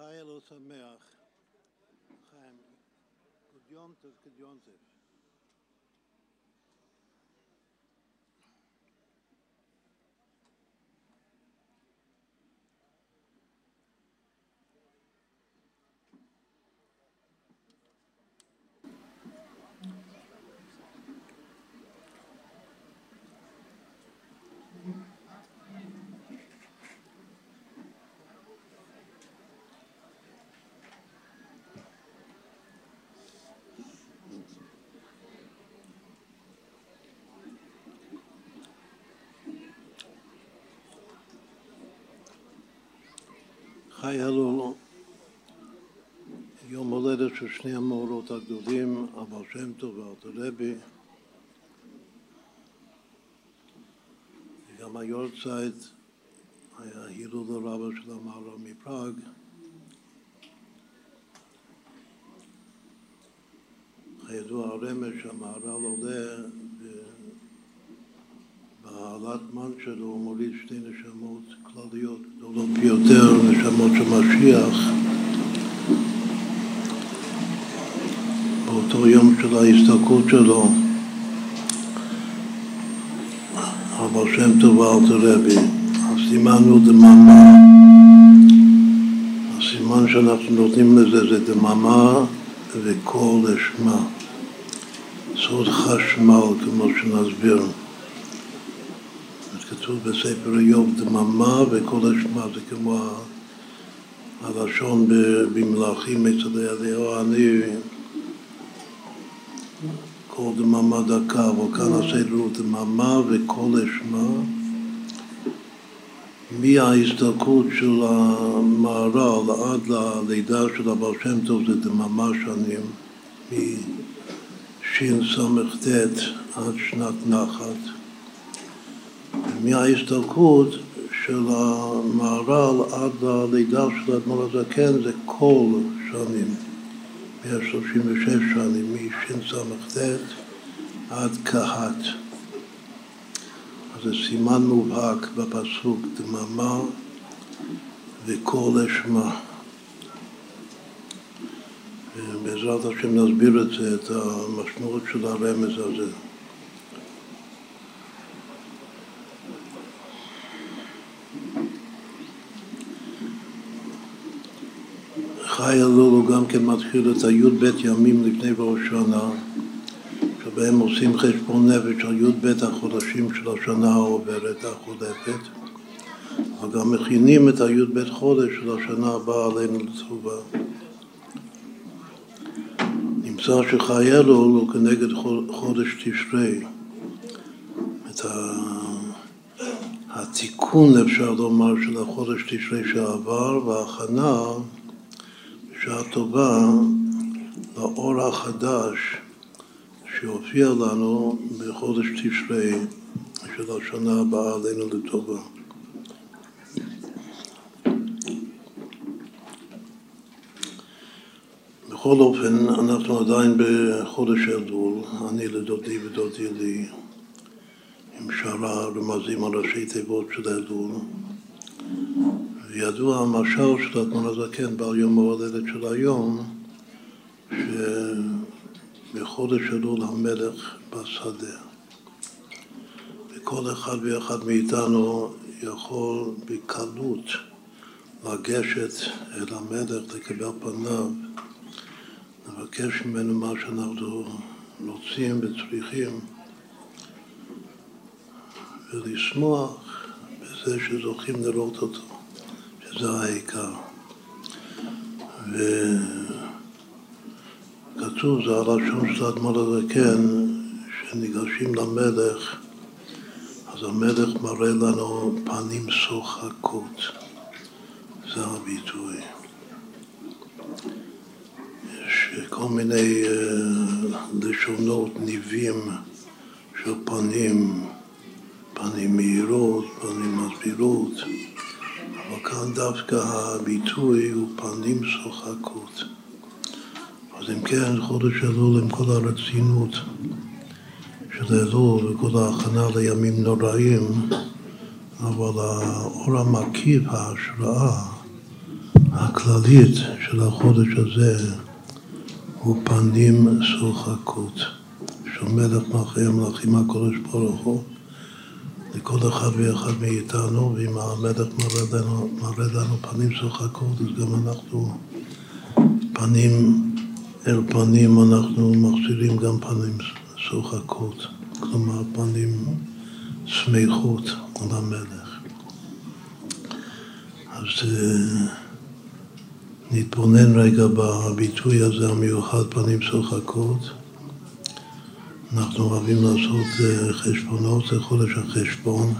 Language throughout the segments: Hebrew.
חי אלו שמח. חיים. קדיונטף קדיונטף. חי אלו יום הולדת של שני המאורות הגדולים, אבא שם טוב ואלתר רבי. גם היורצייט היה הילול הרבה של המהר"ל מפראג. כידוע הרמז שהמהר"ל עולה בעלת מן שלו מוליד שתי נשמות כלליות גדולות ביותר, נשמות של משיח. באותו יום של ההסתכלות שלו, אבל שם טוב ואלתר רבי, הסימן הוא דממה. הסימן שאנחנו נותנים לזה זה דממה וקול לשמה. סוד חשמל, כמו שנסביר. כתוב בספר איוב דממה וכל השמה, זה כמו הלשון במלאכים אצל אליהו אני כל דממה דקה, אבל כאן הסדר הוא דממה וכל השמה. מההסתלקות של המהר"ל עד ללידה של הבעל שם טוב זה דממה שנים משס"ט עד שנת נחת מההסתלקות של המהר"ל עד הלידה של האדמו"ר הזקן זה כל שנים, 136 שנים, משס"ט עד כהת. זה סימן מובהק בפסוק דממה וקול לשמה. בעזרת השם נסביר את זה, את המשמעות של הרמז הזה. חי אלול הוא גם כן מתחיל את הי"ב ימים לפני ראש שנה, שבהם עושים חשבון נפש על י"ב החודשים של השנה העוברת, החולפת, וגם מכינים את הי"ב חודש של השנה הבאה עלינו לטובה. נמצא שחי אלול הוא כנגד חודש תשרי. את התיקון, אפשר לומר, של החודש תשרי שעבר, וההכנה שעה טובה לאור החדש שהופיע לנו בחודש תשרי של השנה הבאה עלינו לטובה. בכל אופן, אנחנו עדיין בחודש אלול, אני לדודי ודודי לי, עם שאר הרמזים על ראשי תיבות של אלול. וידוע המשל של אדמון הזקן בעל יום ההולדת של היום, שבחודש אלול המלך בשדה. וכל אחד ואחד מאיתנו יכול בקלות לגשת אל המלך, לקבל פניו, לבקש ממנו מה שאנחנו רוצים וצריכים, ולשמוח בזה שזוכים לראות אותו. זה העיקר. וכתוב, זה הלשון של האדמו"ר הזקן, שניגשים למלך, אז המלך מראה לנו פנים שוחקות. זה הביטוי. יש כל מיני uh, לשונות, ניבים של פנים, פנים מהירות, פנים מסבירות. אבל כאן דווקא הביטוי הוא פנים שוחקות. אז אם כן, חודש אלול עם כל הרצינות של אלול וכל ההכנה לימים נוראים, אבל האור המקיף, ההשראה הכללית של החודש הזה הוא פנים שוחקות, של מלך מלכי המלכים הקודש ברוך הוא לכל אחד ואחד מאיתנו, ואם המלך מראה לנו, פנים שוחקות, אז גם אנחנו פנים אל פנים, אנחנו מחזירים גם פנים שוחקות, כלומר פנים שמחות למלך. אז אה, נתבונן רגע בביטוי הזה המיוחד, פנים שוחקות. אנחנו אוהבים לעשות אה, חשבונות, זה חודש החשבון.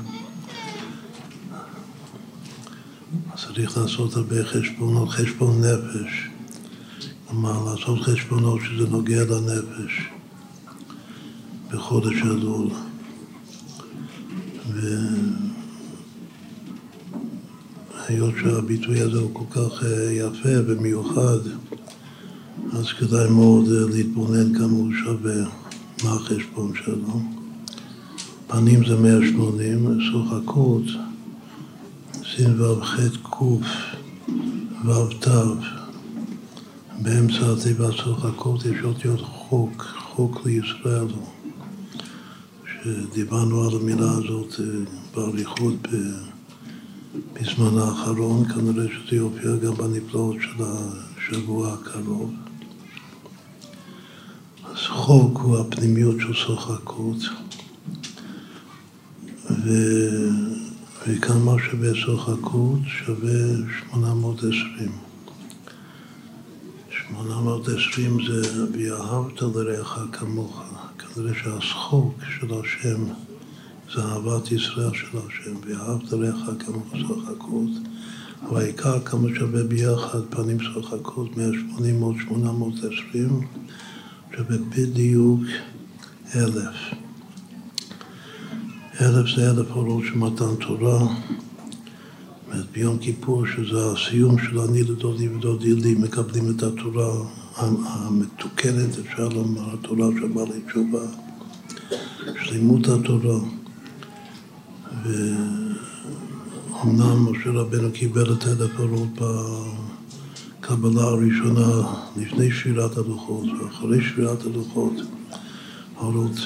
צריך לעשות הרבה חשבונות, חשבון נפש. כלומר, לעשות חשבונות שזה נוגע לנפש בחודש אלול. והיות שהביטוי הזה הוא כל כך אה, יפה ומיוחד, אז כדאי מאוד אה, להתבונן כמה הוא שווה. מה החשבון שלו? פנים זה 180, שוחקות, סין ו"ח ק' ו"ת, באמצע התיבה שוחקות יש אותיות חוק, חוק לישראל, שדיברנו על המילה הזאת אה, באריכות בזמן האחרון, כנראה שזה יופיע גם בנפלאות של השבוע הקרוב. חוק הוא הפנימיות של שוחקות, ו... וכמה שווה שוחקות שווה 820. 820 זה ואהבת לרעך כמוך. כנראה שהשחוק של השם זה אהבת ישראל של השם, ואהבת לרעך כמוך שוחקות. אבל העיקר כמה שווה ביחד פנים שוחקות 180 עוד 820 שווה בדיוק אלף. אלף זה אלף אורות של מתן תורה. ביום כיפור, שזה הסיום של אני לדודי ודודי לי, מקבלים את התורה המתוקנת, אפשר לומר, התורה של בעלי תשובה, שלמות התורה. ואומנם משה רבנו קיבל את אלף אורות הקבלה הראשונה לפני שבירת הלוחות ואחרי שבירת הלוחות, האורות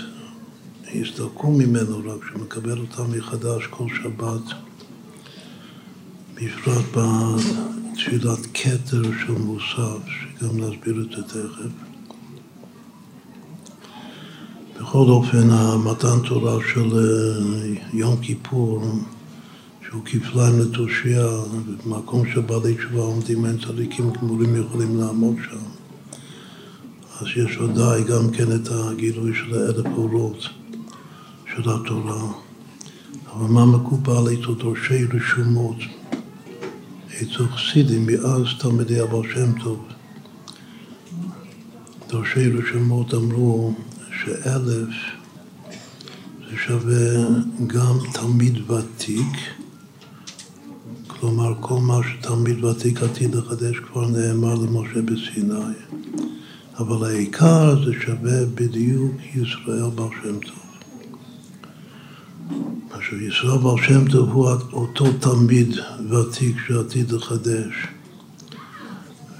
הסתלקו ממנו רק כשמקבל אותם מחדש כל שבת, בפרט בתפילת כתר של מוסף, שגם נסביר את זה תכף. בכל אופן, המתן תורה של אה, יום כיפור שהוא כפליים לתושייה, במקום שבעלי תשובה עומדים אין צדיקים גמורים יכולים לעמוד שם. אז יש ודאי גם כן את הגילוי של האלף אורות של התורה. אבל מה מקובל אצל דורשי רשומות, אצל חסידים, מאז תלמידי אבא שם טוב. דורשי רשומות אמרו שאלף זה שווה גם תלמיד ותיק כלומר, כל מה שתלמיד ותיק עתיד לחדש כבר נאמר למשה בסיני. אבל העיקר זה שווה בדיוק ישראל בר שם טוב. עכשיו, ישראל בר שם טוב הוא אותו תלמיד ותיק שעתיד לחדש.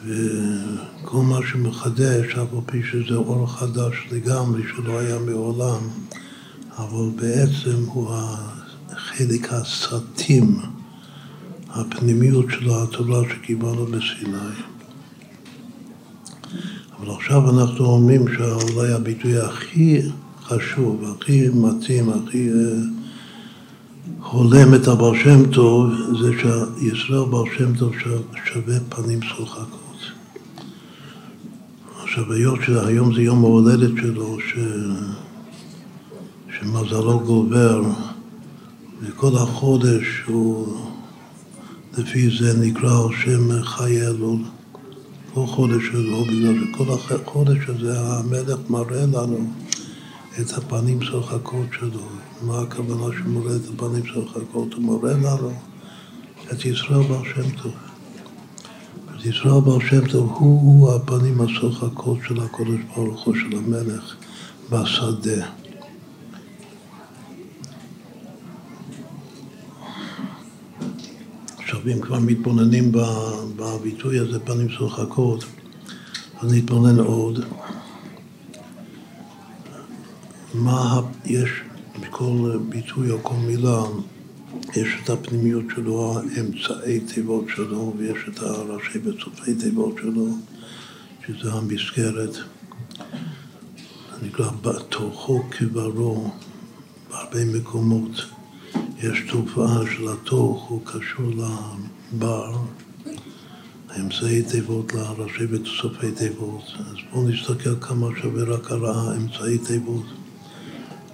וכל מה שמחדש, אף על פי שזה אור חדש לגמרי, שלא היה מעולם, אבל בעצם הוא החלק הסתים. הפנימיות של התורה שקיבלנו בסיני. אבל עכשיו אנחנו אומרים שאולי הביטוי הכי חשוב, הכי מתאים, הכי אה, הולם את הבר שם טוב, זה שישראל בר שם טוב שווה פנים שוחקות. עכשיו, היות שהיום זה יום ההולדת שלו, ש... שמזלו גובר, וכל החודש הוא לפי זה נקרא על שם חי אלול, כל חודש שלו, בגלל שכל החודש הזה המלך מראה לנו את הפנים שוחקות שלו. מה הכוונה שמראה את הפנים שוחקות? הוא מראה לנו את ישראל בר שם טוב. את ישראל בר שם טוב הוא הפנים השוחקות של הקודש ברוך הוא, של המלך בשדה. ואם כבר מתבוננים בביטוי הזה, פנים שוחקות, אז נתבונן עוד. מה יש בכל ביטוי או כל מילה, יש את הפנימיות שלו, האמצעי תיבות שלו, ויש את הראשי וצופי תיבות שלו, שזה המסגרת. נקרא בתוכו כברו, בהרבה מקומות יש תופעה של התוך, הוא קשור לבר, האמצעי תיבות לראשי וסופי תיבות. אז בואו נסתכל כמה שווה רק על האמצעי תיבות.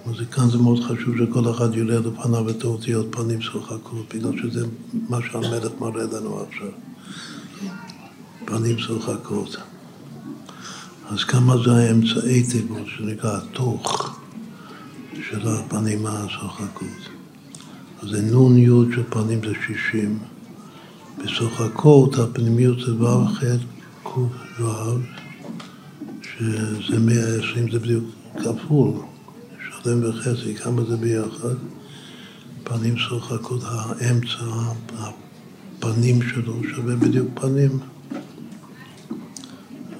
אז כאן זה מאוד חשוב שכל אחד יראה לפניו את האותיות פנים שוחקות, בגלל שזה מה שהמלך מראה לנו עכשיו. פנים שוחקות. אז כמה זה האמצעי תיבות, שנקרא התוך של הפנים השוחקות. זה נון יוד של פנים זה שישים. בשוחקות הפנימיות זה ו' ח' ק' ו', שזה מאה עשרים, זה בדיוק כפול. שלם וחצי, כמה זה ביחד? פנים שוחקות, האמצע, הפנים שלו שווה בדיוק פנים.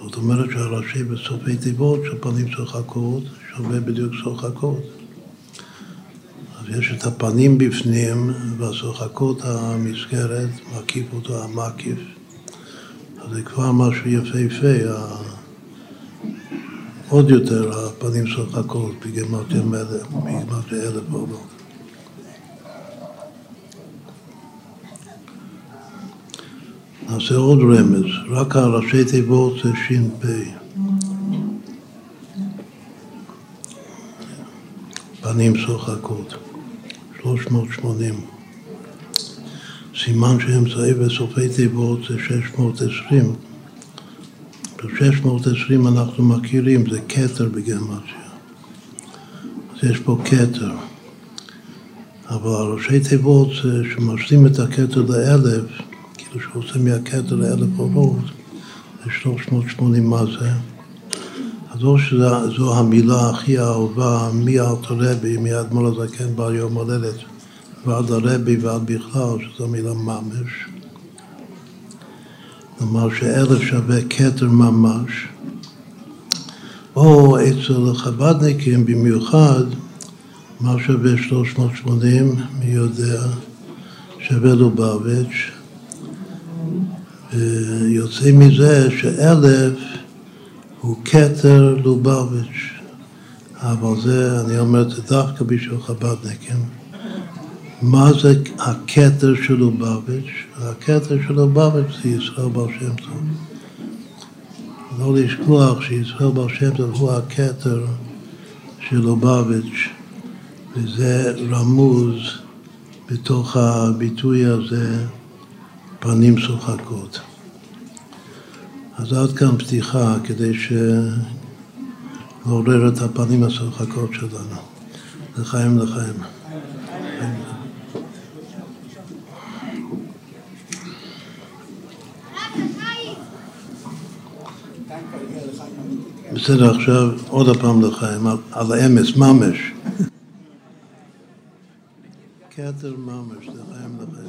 זאת אומרת שהראשי בסופי תיבות של פנים שוחקות שווה בדיוק שוחקות. אז יש את הפנים בפנים והשוחקות המסגרת, מקיף אותו המקיף. זה כבר משהו יפהפה, עוד יותר הפנים שוחקות בגימטריה אלף עולות. נעשה עוד רמז, רק הראשי תיבות זה ש"פ. פנים שוחקות, 380. סימן שאמצעי וסופי תיבות זה 620. ב-620 אנחנו מכירים, זה כתר בגרמציה. אז יש פה כתר. אבל הראשי תיבות שמשלים את הכתר לאלף, כאילו שעושה מהכתר לאלף אורות, זה 380 מה זה. או שזו המילה הכי אהובה מאלתר רבי, מאדמו"ר הזקן בעל יום הולדת, ועד הרבי ועד בכלל, שזו המילה ממש. כלומר שאלף שווה כתר ממש, או אצל חב"דניקים במיוחד, מה שווה 380, מי יודע, שווה לובביץ', ויוצא מזה שאלף הוא כתר לובביץ', אבל זה, אני אומר את זה דווקא בשביל חב"דניקים. מה זה הכתר של לובביץ'? הכתר של לובביץ' זה ישראל בר שם טוב. לא לשכוח שישראל בר שם טוב הוא הכתר של לובביץ', וזה רמוז בתוך הביטוי הזה, פנים שוחקות. אז עד כאן פתיחה כדי לעורר את הפנים השוחקות שלנו. לחיים לחיים. בסדר, עכשיו עוד הפעם לחיים, על האמס, ממש. כתר ממש, לחיים לחיים.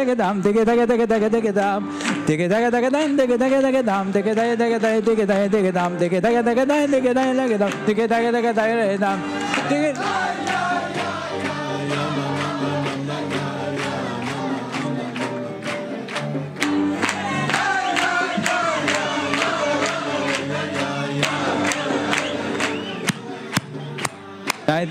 Take it down, take it, take it, take it, take it down. Take it, take it, take it, take it, take it dege Take it, take it, take it, take it, take it dam dege dege dege dam dege dege dege dege dege dege dam Take it, take it, take it, take it, take it dege dam dege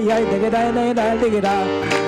yai yai it da Dig it da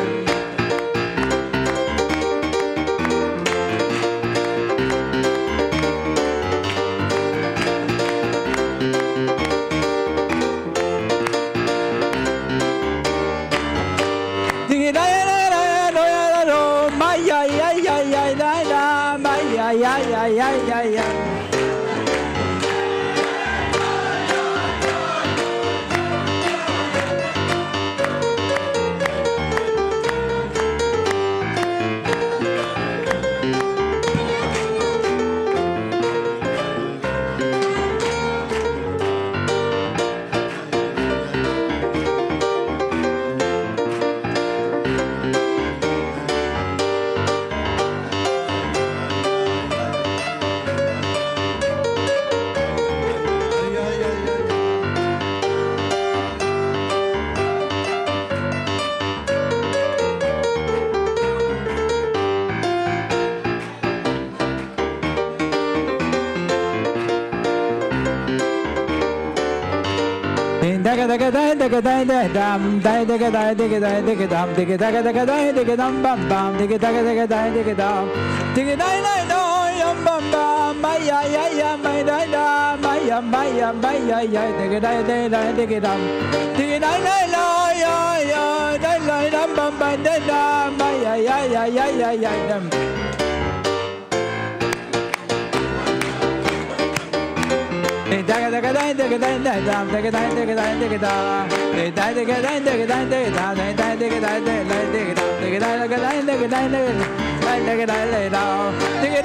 digga dai da dam dai digga dai digga dai digga dam digga digga digga dai digga dam bam bam digga digga digga dai digga dam digga dai dai doi yum bam bam mai ya ya ya mai dai da mai ya mai ya mai ya ya digga dai dai dai digga dam digga dai dai doi ya ya dai dai dam bam bam dai da mai ya ya ya ya ya ya dam da da da da da da da da da da da da da Dig it,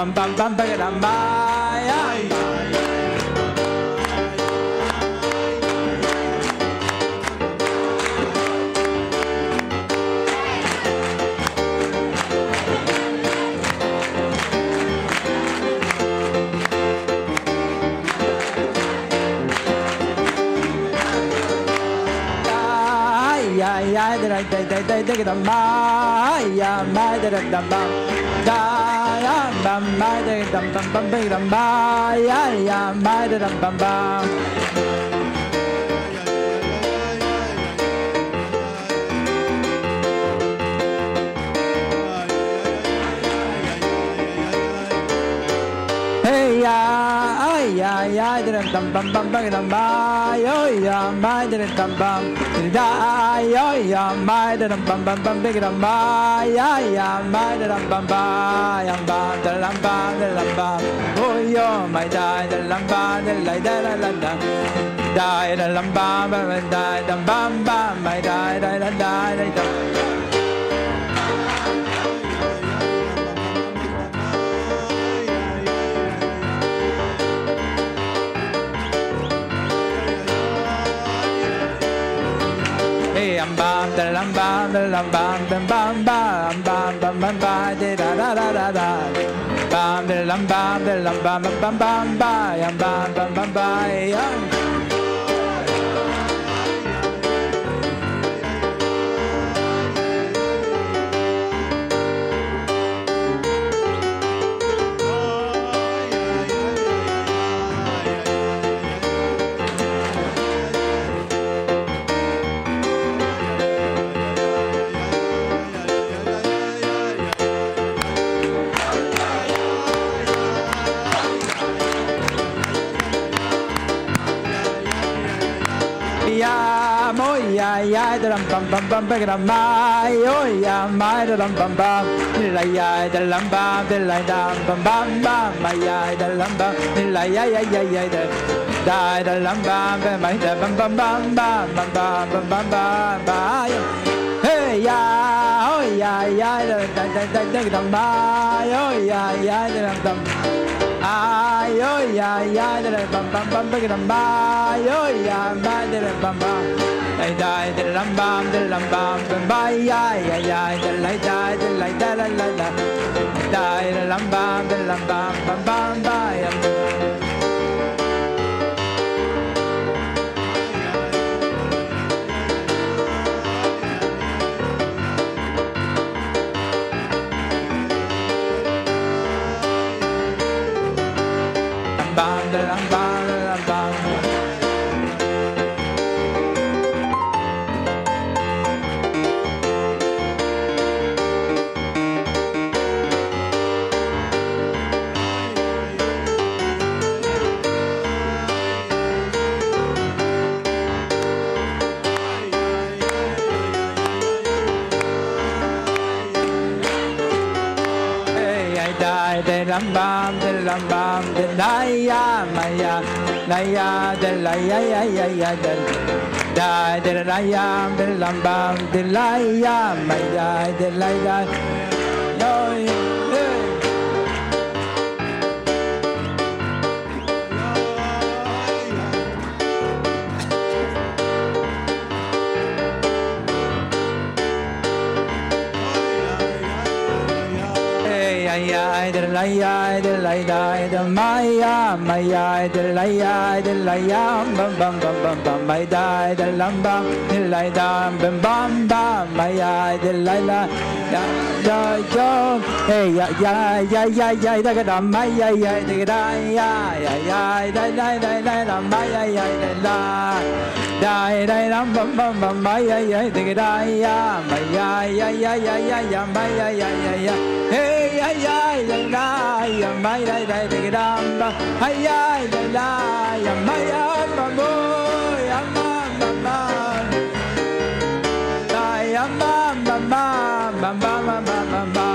bam bam bam ba dam ba ya da da da da da da da da da da da da bam bam bam bam bam bam bam dum ba ya ya ba da dum bam bam ya ya, dum bum bum bum bum dum ba, yo ya, my dum bum bum, da yo ya, my dum bum bum bum big dum ba, ya ya, my dum bum ba, yam ba, da lam ba, da lam ba, oh yo, my da, da lam ba, da la da la la da. Da da lam ba ba da dum bum ba, my da da da da da da lam bam, da lam bam, bam bam bam, bam bam bam ba, da da da da da da. Bam, da lam bam, da lam bam bam bam ba, yam bam bam bam ba, yam. Ya ya ya da lam bam bam bam ba da ma yo ya ma da lam bam bam la ya da bam da la da bam bam bam ma ya da bam la ya ya ya ya da da da lam bam ba ma da bam bam bam bam bam bam bam bam bam ba ya hey ya oh ya ya da da da da da da ma yo ya ya da lam bam ay yo ya ya da bam bam bam ba da ma yo ya ma da bam bam lai dai de lam bam de lam bam bam bai yai yai yai de lai, dai de lai da la la la dai de lam bam de lam bam bam bam, bai bam de lam bam Rambam, del Rambam, del Daya Maya, Daya del Daya ya ya ya del Da del Daya del Rambam, del Daya Maya, del Daya Yo. ay der la ay der la da der maya maya der la ay der la bam bam bam bam bam mai da der lamba der la da bam bam bam maya der la la da da jo hey ya ya ya ya ya da ga da maya ya da ga da ya ya ya da da da da maya ya da dai dai ram bam bam bam bai ya ya dig dai ya bai ya ya ya ya ya ya bai ya ya ya ya. Hey ya ya ya dai ya bai dai dai dig dam ba. Hay ya ya la ya bai ya ba bo ya ma ma ma dai ya ma ma ma ma ma ma ma ma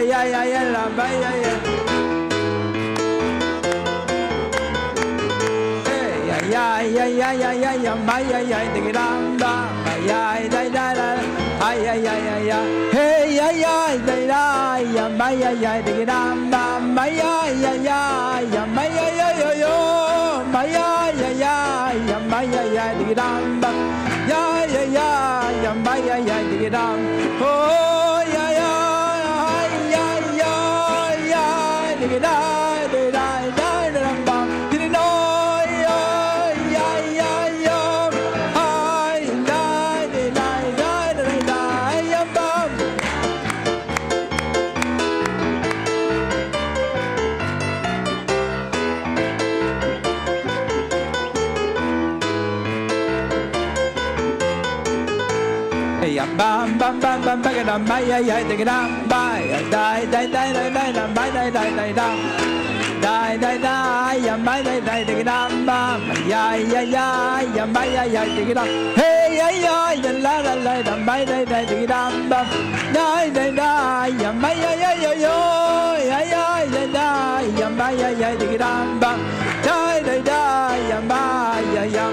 ya, ya, ya, ya, la, ba, ya. Hey, ya, ya, ya, ya, ya, ya, ya, ma, ya, ya, night, ba. Ma, ya, da, da, da, ay, ya, ya, ya, ya. Hey, ya, ya, da, da, ya, ma, ya, ya, to the ta ga dam bay ay ay ta ga dam bay dai dai dai dai dai dam bay dai dai dai dam dai dai dai yam bay dai dai ta ga dam bam ya ya ya yam bay ay ay ta ga dam hey ay ay la la la la dam bay dai dai ta ga dam bam dai dai dai yam bay ay ay yo yo ay ay dai dai yam bay ay ay ta ga dam bam dai dai dai yam bay ay yam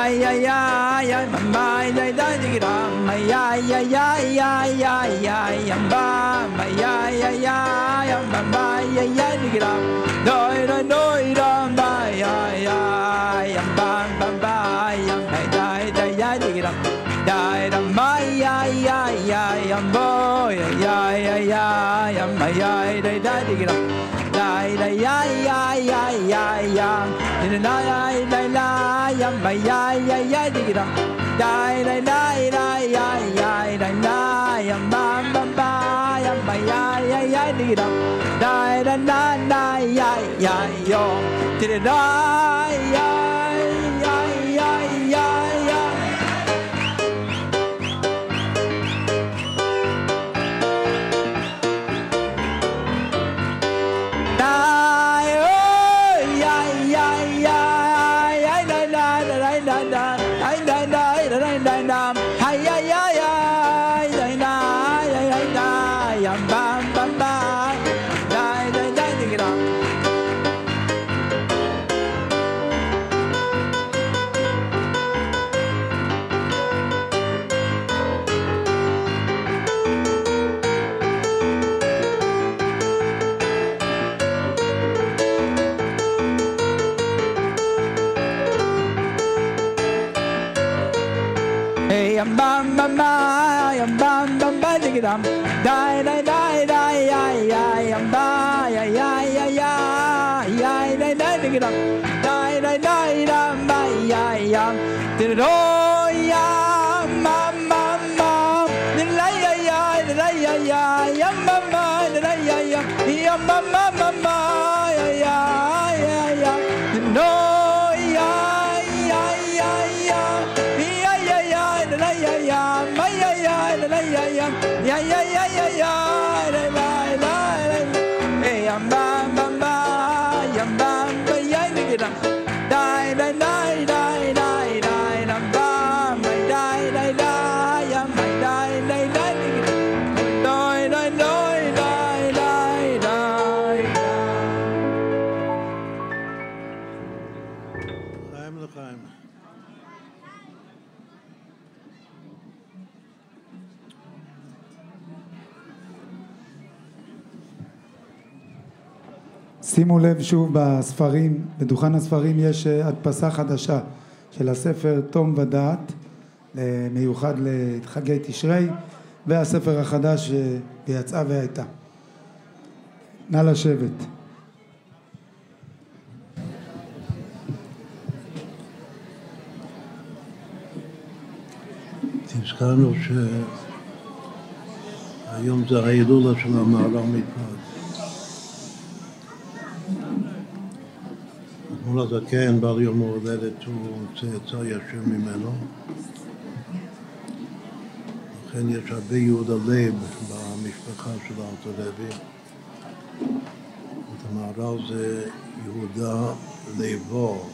Hey, ya ya ya ya ya ma ma ya da di da ma ya ya ya ya ya ya ya ba ma ya ya ya ya ma ma ya ya di da doi da doi da ba ya ya ya ba ba ba ya ma da da ya di da da da ma ya ya ya ya bo ya ya ya ya ya ma ya da da di da da da ya ya ya ya ya in la ya la la ya ma ya ya ya di ra da la la la ya ya la la ya ma ma ba ya ma ya ya ya di ra da la la ya ya yo ti la ya I'm dying. שימו לב שוב בספרים, בדוכן הספרים יש אה, הדפסה חדשה של הספר תום ודעת, אה, מיוחד לחגי תשרי, והספר החדש אה, ויצאה והייתה. נא לשבת. הזכרנו שהיום זה ההילולה של המערב מפראג. אתמול הזקן, בעל יום ההולדת, הוא צאצא ישיר ממנו. לכן יש הרבה יהודה לב במשפחה של הארתולבי. את המהר"ל זה יהודה לבו.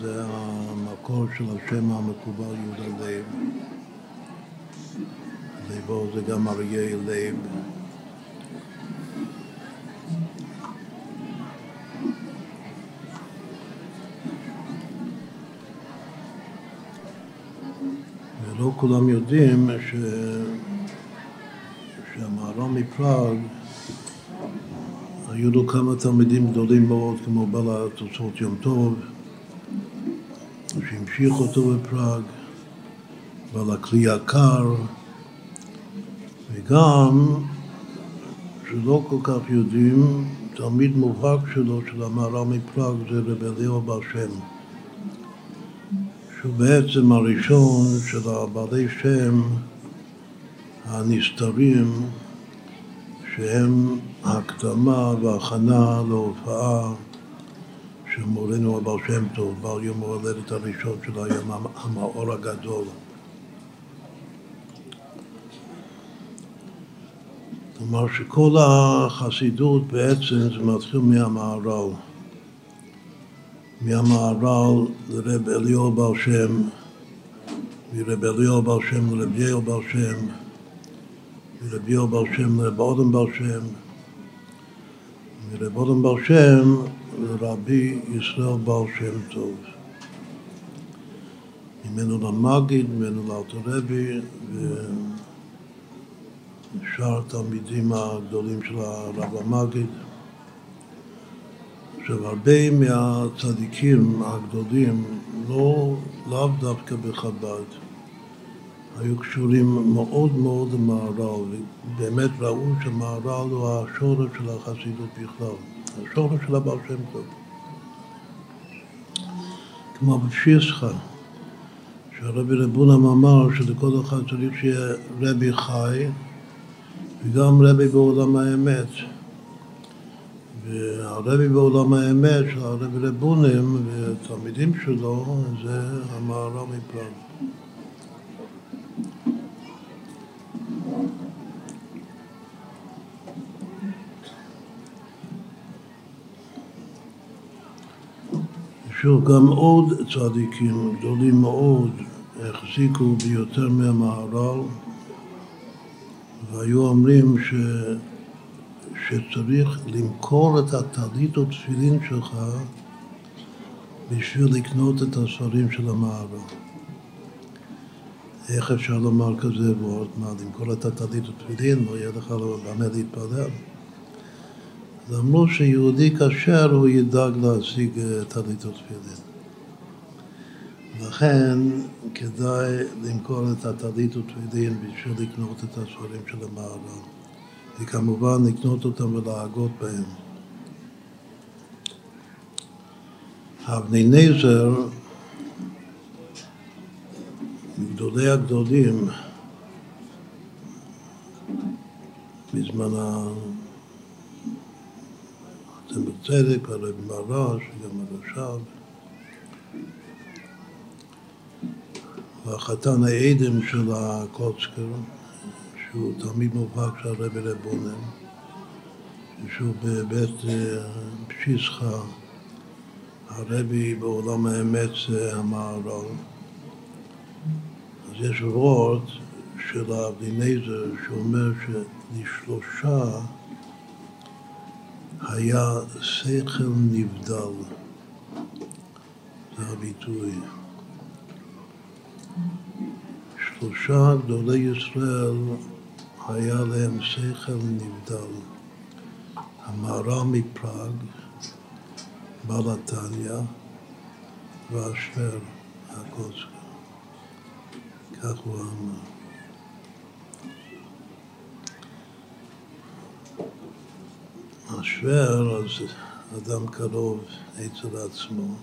זה המקור של השם המקובל יהודה לב. לבו זה גם אריה לב. כולם יודעים ש... שהמהר"ל מפראג היו לו כמה תלמידים גדולים מאוד כמו בעל התוצאות יום טוב שהמשיך אותו בפראג ועל הכלי הקר וגם שלא כל כך יודעים תלמיד מובהק שלו של המהר"ל מפראג זה רב אליהו בר שם שהוא בעצם הראשון של הבעלי שם הנסתרים שהם ההקדמה וההכנה להופעה של מורנו הבעל שם טוב, בעל יום ההולדת הראשון של היום המאור הגדול. כלומר שכל החסידות בעצם זה מתחיל מהמהר"ל. מהמהר"ל לרב אליהו בעל שם, מרב אליהו בעל שם לרב יאיר בעל שם, מרב יאיר בעל שם לרב אודם בעל שם, מרב אודם בעל שם לרבי ישראל בעל שם טוב. ממנו למגיד, ממנו לאלתרבי ושאר התלמידים הגדולים של הרב המגיד. עכשיו, הרבה מהצדיקים הגדולים, לא, לאו דווקא בחב"ד, היו קשורים מאוד מאוד למהר"ל, ובאמת ראו שמהר"ל הוא השורש של החסידות בכלל, השורש של הבעל שם טוב. כמו בפשיסחה, שהרבי רבונם אמר שלכל אחד צריך שיהיה רבי חי וגם רבי בעולם האמת. והרבי בעולם האמת הרבי לבונים ותלמידים שלו זה המהר"ל מפראג. שוב, גם עוד צדיקים גדולים מאוד החזיקו ביותר מהמהר"ל והיו אומרים ש... שצריך למכור את הטלית או תפילין שלך בשביל לקנות את הספרים של המהר"ל. איך אפשר לומר כזה ועוד? מה, למכור את הטלית ותפילין, לא יהיה לך במה להתפלל? אז אמרו שיהודי כשר הוא ידאג להשיג טלית ותפילין. לכן כדאי למכור את הטלית ותפילין בשביל לקנות את הספרים של המהר"ל. וכמובן לקנות אותם ולהגות בהם. אבני נזר, גדולי הגדולים, בזמן ה... אתם בצדק, הרב מרש, גם הרש"ב, והחתן האדם של הקוצקר, שהוא תלמיד מובהק של הרבי לבונן, שהוא בבית אה, פשיסחה, הרבי בעולם האמת זה המהר"ל. אז יש וורד של אבינזר שאומר שלשלושה היה שכל נבדל, זה הביטוי. שלושה גדולי ישראל היה להם שכל נבדל. המהר"ל מפראג, בעל התניא והשוור הקוצקה. כך הוא אמר. השוור, אז אדם קרוב אצל עצמו.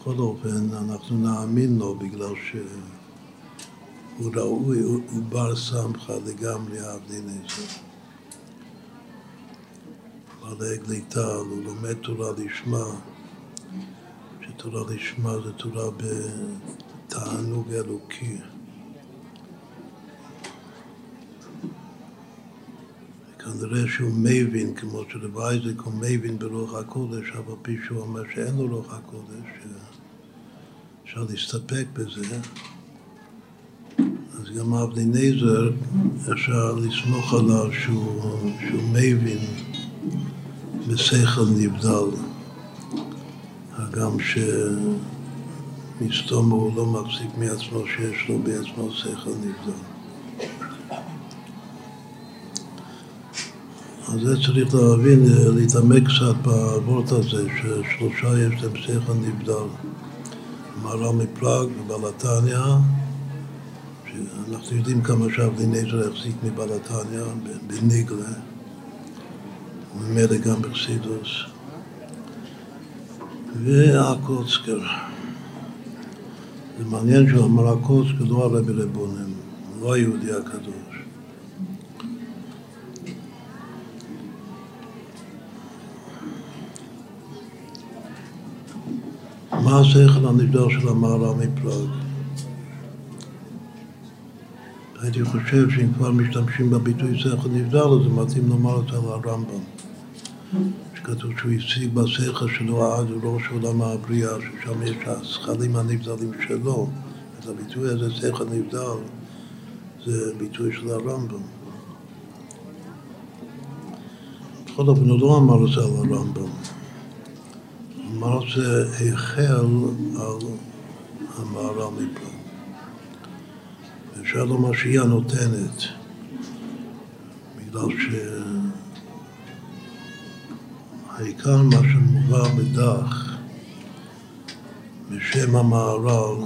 בכל אופן, אנחנו נאמין לו בגלל ש... הוא ראוי, הוא, בר סמכה לגמרי עבדין עזר. בעלי גליטל, הוא לומד תורה לשמה, שתורה לשמה זה תורה בתענוג אלוקי. כנראה שהוא מבין, כמו שרב אייזק הוא מבין ברוח הקודש, אבל פי שהוא אומר שאין לו רוח הקודש, אפשר להסתפק בזה. גם אבני נזר, אפשר לסמוך עליו שהוא, שהוא מבין בשכל נבדל, הגם שמסתום הוא לא מחזיק מעצמו שיש לו בעצמו שכל נבדל. אז זה צריך להבין, להתעמק קצת בעבוד הזה, ששלושה יש להם שכל נבדל. מהר"ל מפראג ובלתניא אנחנו יודעים כמה שאבני נזר החזיק מבלתניא בניגלה, וממילא גם בחסידוס, והקוצקר. זה מעניין שהוא אמר הקוצקר לא הרבי לבונם, לא היהודי הקדוש. מה השכל הנבדל של המהר"ל מפראג? הייתי חושב שאם כבר משתמשים בביטוי שכל נבדל, אז זה מתאים לומר את זה על הרמב"ם. שכתוב שהוא השיג בשכל שלו עד ראש עולם הבריאה, ששם יש השכלים הנבדלים שלו. אז הביטוי הזה, שכל נבדל, זה ביטוי של הרמב"ם. בכל אופן, הוא לא אמר את זה על הרמב"ם. אמר את זה החל על המהר"ל מפה. אפשר לומר שהיא הנותנת, בגלל שהעיקר מה שמובא בדח בשם המהר"ל,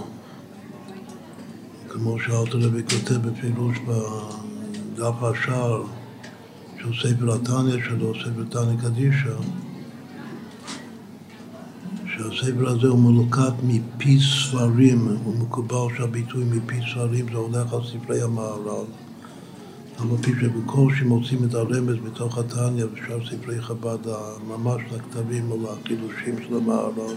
כמו שאלתר רבי כותב בפירוש בדף השער של ספר התניא שלו, ספר תניא קדישא, שהספר הזה הוא מלוקט מפי ספרים, הוא מקובל שהביטוי מפי ספרים זה הולך על ספרי המהר"ל. אף על פי שבקושי מוצאים את הרמז בתוך התניא ושאר ספרי חב"ד, ממש לכתבים או לחידושים של המערב.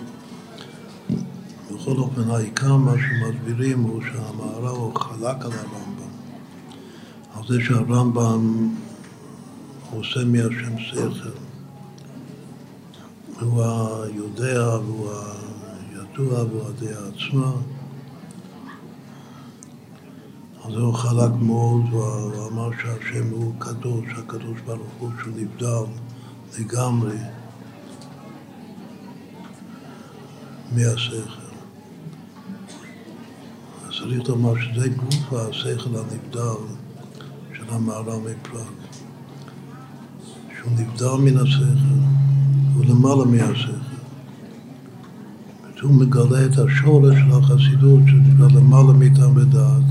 בכל אופן, העיקר מה שמסבירים הוא שהמערב הוא חלק על הרמב"ם. על זה שהרמב"ם עושה מהשם שכל. הוא היודע והוא הידוע והוא הדעה עצמה. אז הוא חלק מאוד, והוא אמר שהשם הוא קדוש, הקדוש ברוך הוא שהוא נבדל לגמרי מהשכל. אז צריך לומר שזה גוף השכל הנבדל של המערב מפראג. שהוא נבדל מן השכל, הוא למעלה מהשכל. הוא מגלה את השורש של החסידות שנקרא למעלה מאיתם ודעת.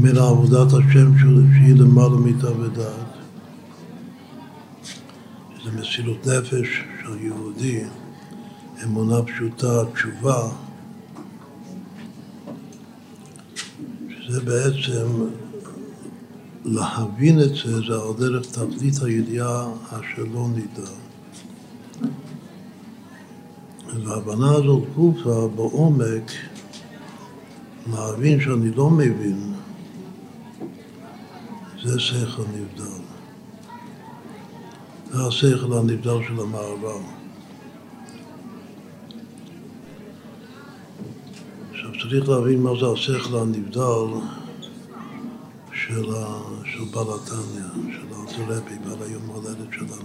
מן עבודת השם שהיא למעלה מאיתה ודעת. זה מסילות נפש של יהודי, אמונה פשוטה, תשובה, שזה בעצם, להבין את זה, זה על דרך תכלית הידיעה אשר לא נדע. וההבנה הזאת גופה בעומק להבין שאני לא מבין זה שכל נבדל. זה השכל הנבדל של המערב. עכשיו צריך להבין מה זה השכל הנבדל של, של בעל התניא, של אלתרעבי, בעל היום הולדת שלנו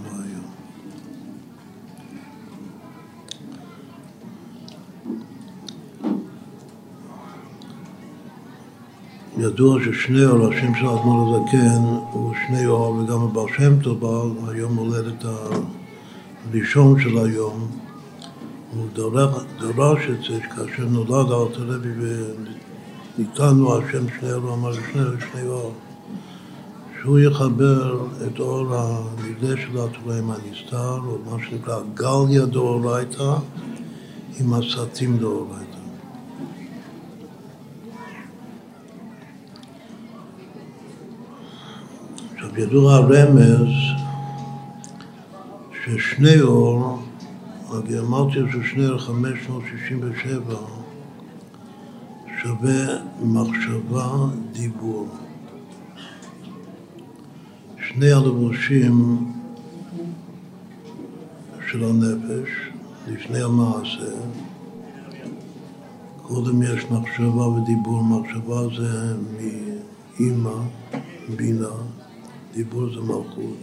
ידוע ששני אור, השם של האדמו"ר הזקן הוא שני אור, וגם הבעל שם טוב היום הולדת הראשון של היום. הוא דורש את זה כאשר נולד רבי וניתן לו השם שני אור, אמר שני, שני אור, שהוא יחבר את אור הנגלה של התורם הנסתר, או מה שנקרא גליה דאורייתא, עם הסתים דאורייתא. ידוע הרמז ששני אור, הגיאומטיה של שני אור 567 שווה מחשבה, דיבור. שני הלבושים של הנפש לפני המעשה, קודם יש מחשבה ודיבור, מחשבה זה מאימא, בינה, דיבור זה מלכות.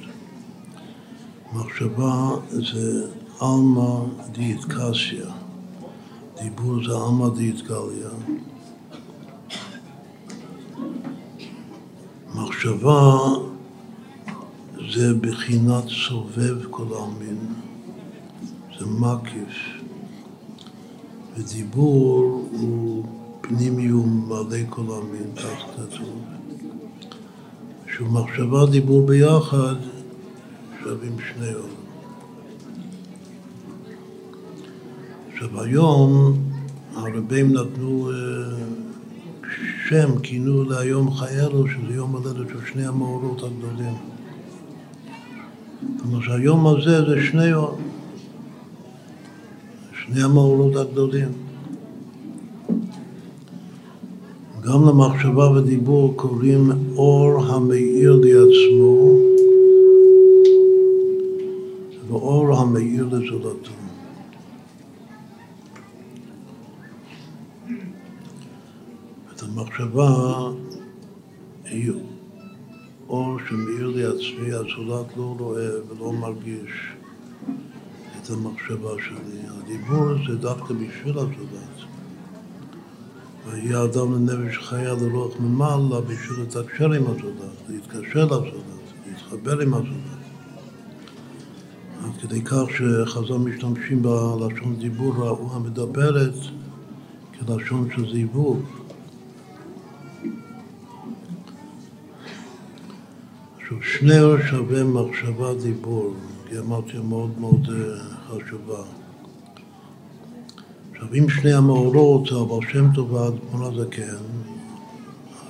מחשבה זה עלמא דיאטקסיה. דיבור זה עלמא דיאטקליה. מחשבה זה בחינת סובב כל העלמין, זה מקיף. ודיבור הוא פנימיום מלא כל העלמין, כך כתוב. שהוא מחשבה דיבור ביחד שווים שני אור. עכשיו היום הרבים נתנו אה, שם, כינו להיום חיילו, שזה יום הולדת של שני המאורות הגדולים. כלומר שהיום הזה זה שני שני המאורות הגדולים. גם למחשבה ודיבור קוראים אור המאיר לעצמו ואור המאיר לזולתו. את המחשבה היא אור שמאיר לעצמי, הזולת לא רואה ולא מרגיש את המחשבה שלי. הדיבור זה דווקא בשביל הזולת. ויהיה אדם לנפש חיה לרוח ממעלה בשביל לתקשר עם הזולת, להתקשר לזולת, להתחבר עם הזולת. עד כדי כך שחז"ל משתמשים בלשון דיבור ראו המדברת כלשון של זיווג. עכשיו, שני שווה מחשבה דיבור, אמרתי מאוד מאוד אה, חשובה. עכשיו, אם שני המאורות הבעל שם טוב והאדמון הזקן,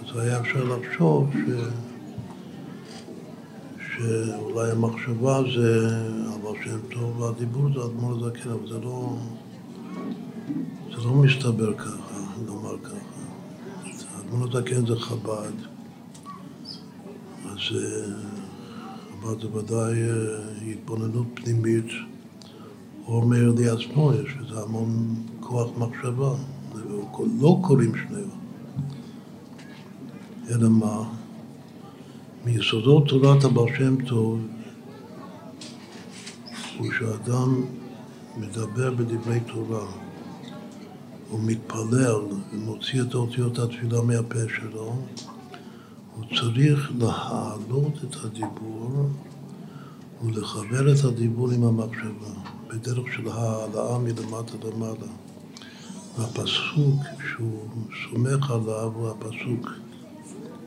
אז היה אפשר לחשוב שאולי המחשבה זה אבל שם טוב והדיבור זה אדמו"ר הזקן, אבל זה לא, זה לא מסתבר ככה, לומר ככה. אדמו"ר הזקן זה חב"ד, אז אה, חב"ד זה ודאי אה, התבוננות פנימית. אור מאיר לי עצמו, יש לזה המון כוח מחשבה, לא קוראים שניהם. אלא מה? מיסודות תורת הבעל שם טוב הוא שאדם מדבר בדברי תורה, הוא מתפלל ומוציא את אותיות התפילה מהפה שלו, הוא צריך להעלות את הדיבור ולחבר את הדיבור עם המחשבה, בדרך של העלאה מלמטה למעלה. והפסוק שהוא סומך עליו הוא הפסוק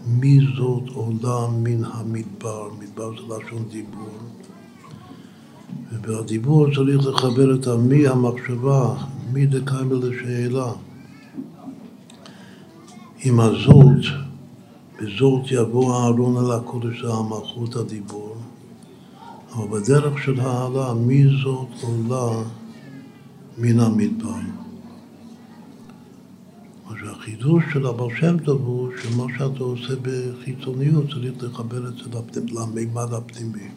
מי זאת עולה מן המדבר, מדבר זה לשון דיבור. ובדיבור צריך לחבר את המי המחשבה, מי דקיימל לשאלה. עם הזאת, בזאת יבוא אהרון על הקודש המלכות הדיבור, אבל בדרך של העלה, מי זאת עולה מן המדבר. החידוש של הבעל שם טוב הוא שמה שאתה עושה בחיצוניות צריך לחבר את זה למימד הפנימי.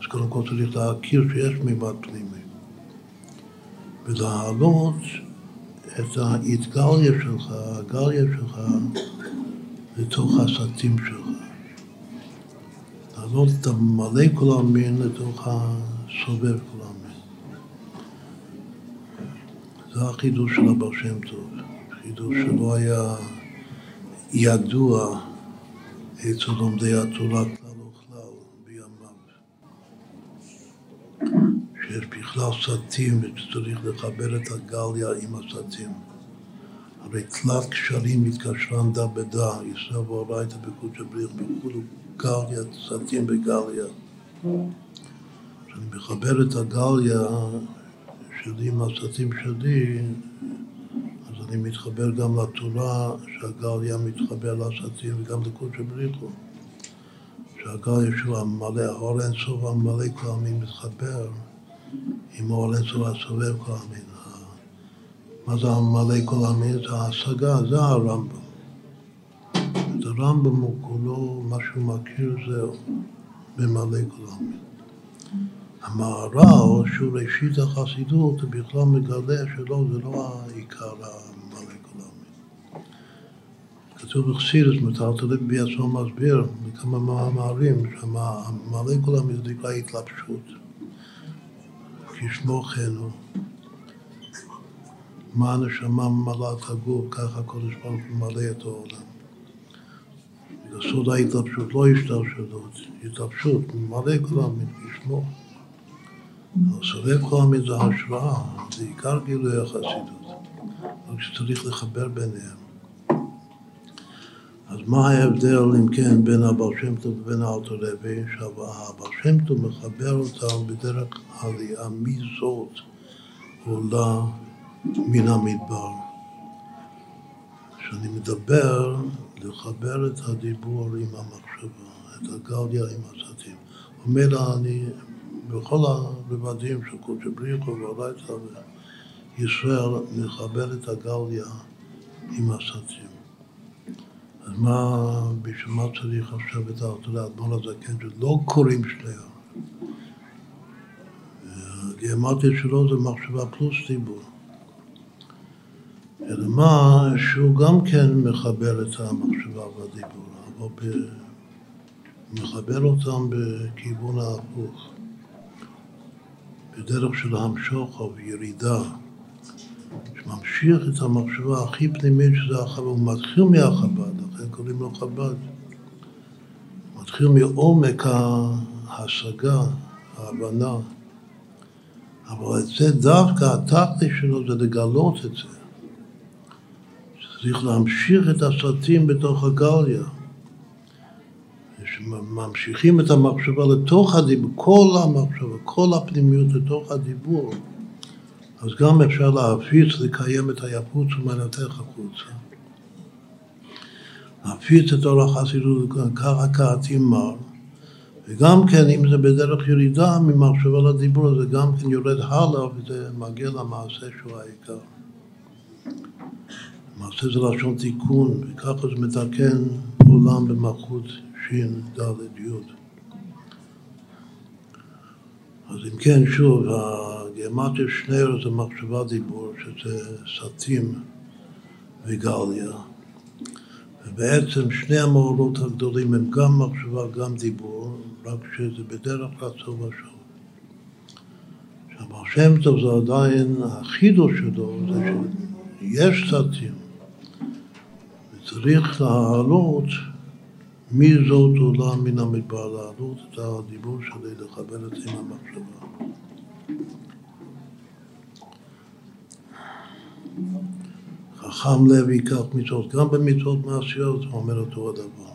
אז קודם כל צריך להכיר שיש מימד פנימי. ולהעלות את האתגליה שלך, הגליה שלך, לתוך הסטים שלך. להעלות את המלא כל המין לתוך הסובב כל המין. זה החידוש של הבעל שם טוב. חידוש שלא היה ידוע אצל לומדי התורה כלל וכלל בימיו. שיש בכלל סטים וצריך לחבר את הגליה עם הסטים. הרי תלת קשרים מתקשרן דה בדה, ישראל ואורייתא בקודש הבריך וכולו גליה, סטים בגליה. כשאני מחבר את הגליה שלי עם הסטים שלי, אני מתחבר גם לתורה שהגליה מתחבר לסטים וגם לקודש בריחו. שהגליה שהוא המלא, האור אינסוף המלא כל המין מתחבר עם האור אינסוף הסובב כל המין. מה זה המלא כל המין? זה ההשגה, זה הרמב"ם. את הרמב"ם הוא כולו, מה שהוא מכיר זה ממלא כל המין. המהר"ל, שהוא ראשית החסידות, בכלל מגלה שלא, זה לא העיקר כתוב בחסידס, מטלטלים בעצמו מסביר בכמה מאמרים, שהמעלה כולם זה נקרא התלבשות. כשמו כן הוא. מה הנשמה ממלאה את הגוף, ככה הקודש ברוך הוא ממלא את העולם. יסוד ההתלבשות, לא השתלשלות, התלבשות, ממלא כולם כשמו. סובב כל המיד זה זה עיקר גילוי החסידות. רק שצריך לחבר ביניהם. אז מה ההבדל, אם כן, בין הבעל שם טוב ובין האלתר רבי? שהבעל שם טוב מחבר אותם בדרך עלייה מזאת עולה מן המדבר. כשאני מדבר, לחבר את הדיבור עם המחשבה, את הגליה עם הסתים. אומר אני, בכל הרבדים של קודש בריחו והורייתא וישראל, מחבר את הגליה עם הסתים. אז מה, בשביל מה צריך עכשיו את הארתודה, אדמון הזקן, שלא קוראים שניהם. אני אמרתי שלא זה מחשבה פלוס דיבור. אלא מה, שהוא גם כן מחבר את המחשבה והדיבור, אבל ב... מחבר אותם בכיוון ההפוך, בדרך של המשוך או בירידה. שממשיך את המחשבה הכי פנימית שזה החב"ד, הוא מתחיל מהחב"ד, לכן קוראים לו חב"ד. מתחיל מעומק ההשגה, ההבנה. אבל את זה דווקא, התכלי שלו זה לגלות את זה. צריך להמשיך את הסרטים בתוך הגליה. שממשיכים את המחשבה לתוך הדיבור, כל המחשבה, כל הפנימיות לתוך הדיבור. אז גם אפשר להפיץ, לקיים את היפוץ ומנתך החוצה. להפיץ את אור החסידות, ככה קראתי וגם כן, אם זה בדרך ירידה ממחשבה לדיבור, זה גם כן יורד הלאה וזה מגיע למעשה שהוא העיקר. מעשה זה לשון תיקון, וככה זה מתקן עולם במלכות שין, ד', י'. אז אם כן, שוב, הגרמטיה שנייה זה מחשבה דיבור, שזה סטים וגליה. ובעצם שני המאורות הגדולים הם גם מחשבה, גם דיבור, רק שזה בדרך כלל סוף השעות. עכשיו, השם טוב זה עדיין, החידוש שלו זה שיש סטים, וצריך להעלות מי זאת עולה מן המדבר, להעלות את הדיבור שלי, לחבר את עם המחשבה. חכם לב ייקח מצוות, גם במצוות מעשיות אומר אותו הדבר.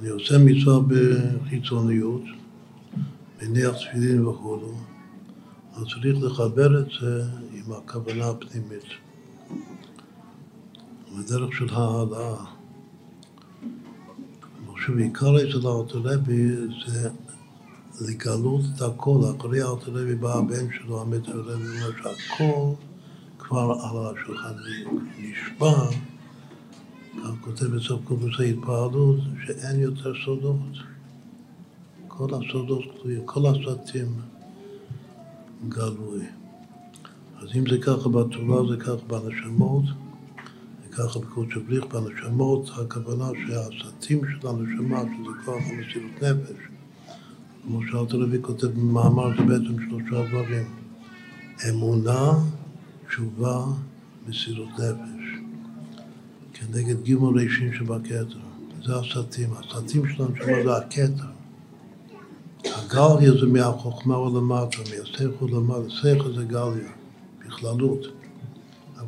אני עושה מצווה בחיצוניות, מניח תפילין וכו', אז צריך לחבר את זה עם הכוונה הפנימית. בדרך של העלאה. שוב, עיקר אצל הארתולבי זה לגלות את הכל. אחרי הארתולבי בא הבן שלו, המטרלבי, אומר שהכל כבר על השולחן נשבע, כך כותב בסוף קורס ההתפעלות, שאין יותר סודות. כל הסודות גלויים, כל הסרטים גלוי. אז אם זה ככה בתורה, זה ככה בנשמות. ככה בקודש הבליך בנשמות, הכוונה שהסטים של הנשמה, שזה כוח המסירות נפש, כמו שאלתר לוי כותב במאמר, זה בעצם שלושה דברים. אמונה, תשובה, מסירות נפש. כנגד גימול רישים שבכתר. זה הסטים. הסטים של הנשמה זה הכתר. הגליה זה מהחוכמה ולמטה, מהשכל למטה. שכל זה גליה, בכללות.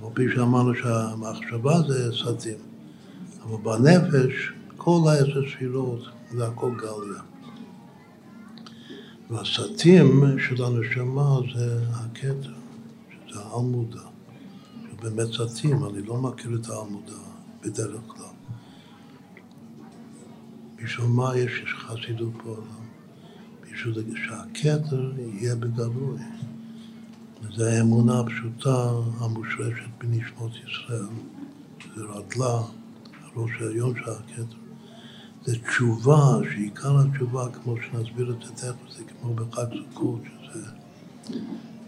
אבל כפי שאמרנו שהמחשבה זה סטים. אבל בנפש, כל העשר ספירות זה הכל גליה. והסטים של הנשמה זה הכתר, שזה העל-מודע. באמת סטים, אני לא מכיר את העל-מודע בדרך כלל. בשביל מה יש חסידות בעולם? בשביל שהכתר יהיה בגלוי. וזו האמונה הפשוטה המושרשת בנשמות ישראל. זה רדלה, הראש העליון של הכתר. זה תשובה, שעיקר התשובה, כמו שנסביר את זה תכף, זה כמו בחג סוכות, שזה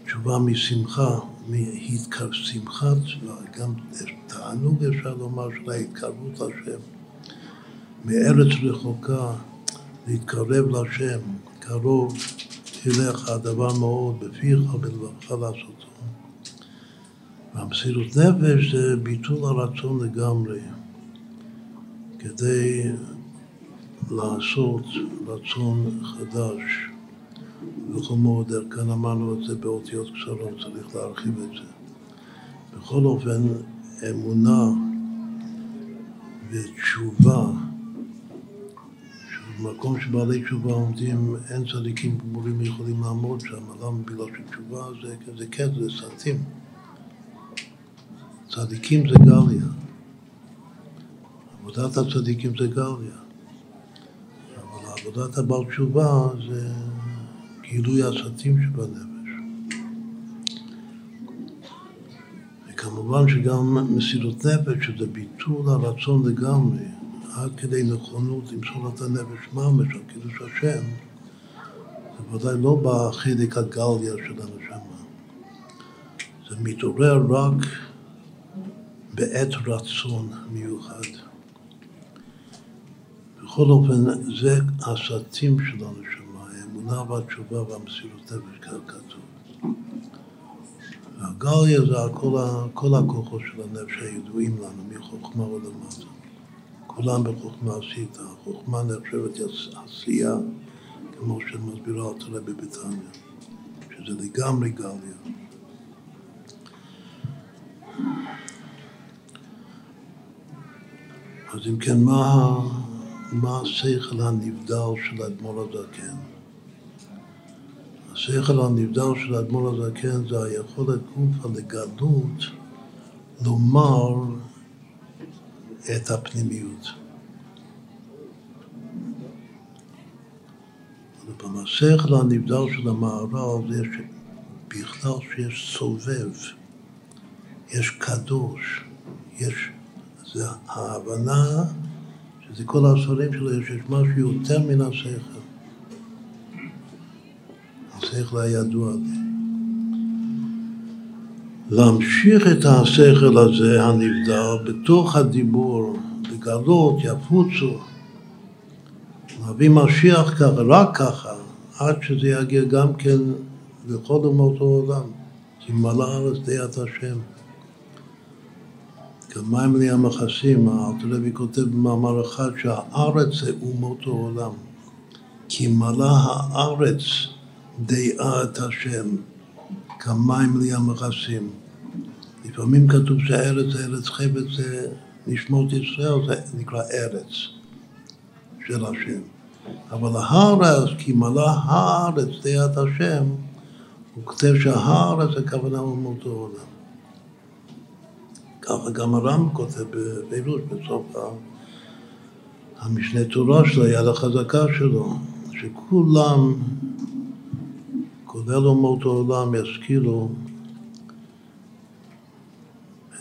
תשובה משמחה, מהתקרב, גם תענוג אפשר לומר של ההתקרבות לשם, מארץ רחוקה להתקרב לשם, קרוב תלך הדבר מאוד בפיך ובלבבך לעשותו. והמסירות נפש זה ביטול הרצון לגמרי, כדי לעשות רצון חדש. בכל מאוד, כאן אמרנו את זה באותיות קצרות, צריך להרחיב את זה. בכל אופן, אמונה ותשובה במקום שבעלי תשובה עומדים, אין צדיקים גמורים יכולים לעמוד שם. למה? בגלל שתשובה זה, זה קטע, זה סרטים. צדיקים זה גליה. עבודת הצדיקים זה גליה. אבל עבודת הבעל תשובה זה גילוי הסרטים שבנפש. וכמובן שגם מסירות נפש, שזה ביטול הרצון לגמרי. עד כדי נכונות למסור את הנפש ממש על קידוש השם, זה ודאי לא בחלק הגליה של הנשמה. זה מתעורר רק בעת רצון מיוחד. בכל אופן, זה הסרטים של הנשמה, האמונה והתשובה והמסירות נפש, כתוב. והגליה זה כל הכוחות של הנפש הידועים לנו, מחוכמה ולמטה. כולם בחוכמה עשית, החוכמה נחשבת עשייה, כמו שמסבירה אותה בביתניה, שזה לגמרי גליה. אז אם כן, מה, מה השכל הנבדל של האדמו"ר הזקן? השכל הנבדל של האדמו"ר הזקן זה היכולת גופה לגלות, לומר את הפנימיות. במסכת הנבדל של המערב יש בכלל שיש סובב, יש קדוש, יש, זה ההבנה שזה כל הספרים שלו, יש משהו יותר מן השכל. השכל הידוע. להמשיך את השכל הזה הנבדל בתוך הדיבור, לגלות, יפוצו, להביא משיח ככה, רק ככה, עד שזה יגיע גם כן לכל אומות העולם, כי מלא הארץ דיית השם. כמים לי המכסים, הארתולבי כותב במאמר אחד שהארץ זה אומות העולם. כי מלא הארץ דעה את השם, כמים לי המכסים. לפעמים כתוב שהארץ ארץ חפץ זה נשמות ישראל, זה נקרא ארץ של השם. אבל הארץ, כי מלא הארץ דעת השם, הוא כותב שהארץ זה כוונה אומות העולם. ככה גם הר"ם כותב בפירוש בסוף המשנה תורה שלו, היד החזקה שלו, שכולם, כולל אומות העולם, ישכילו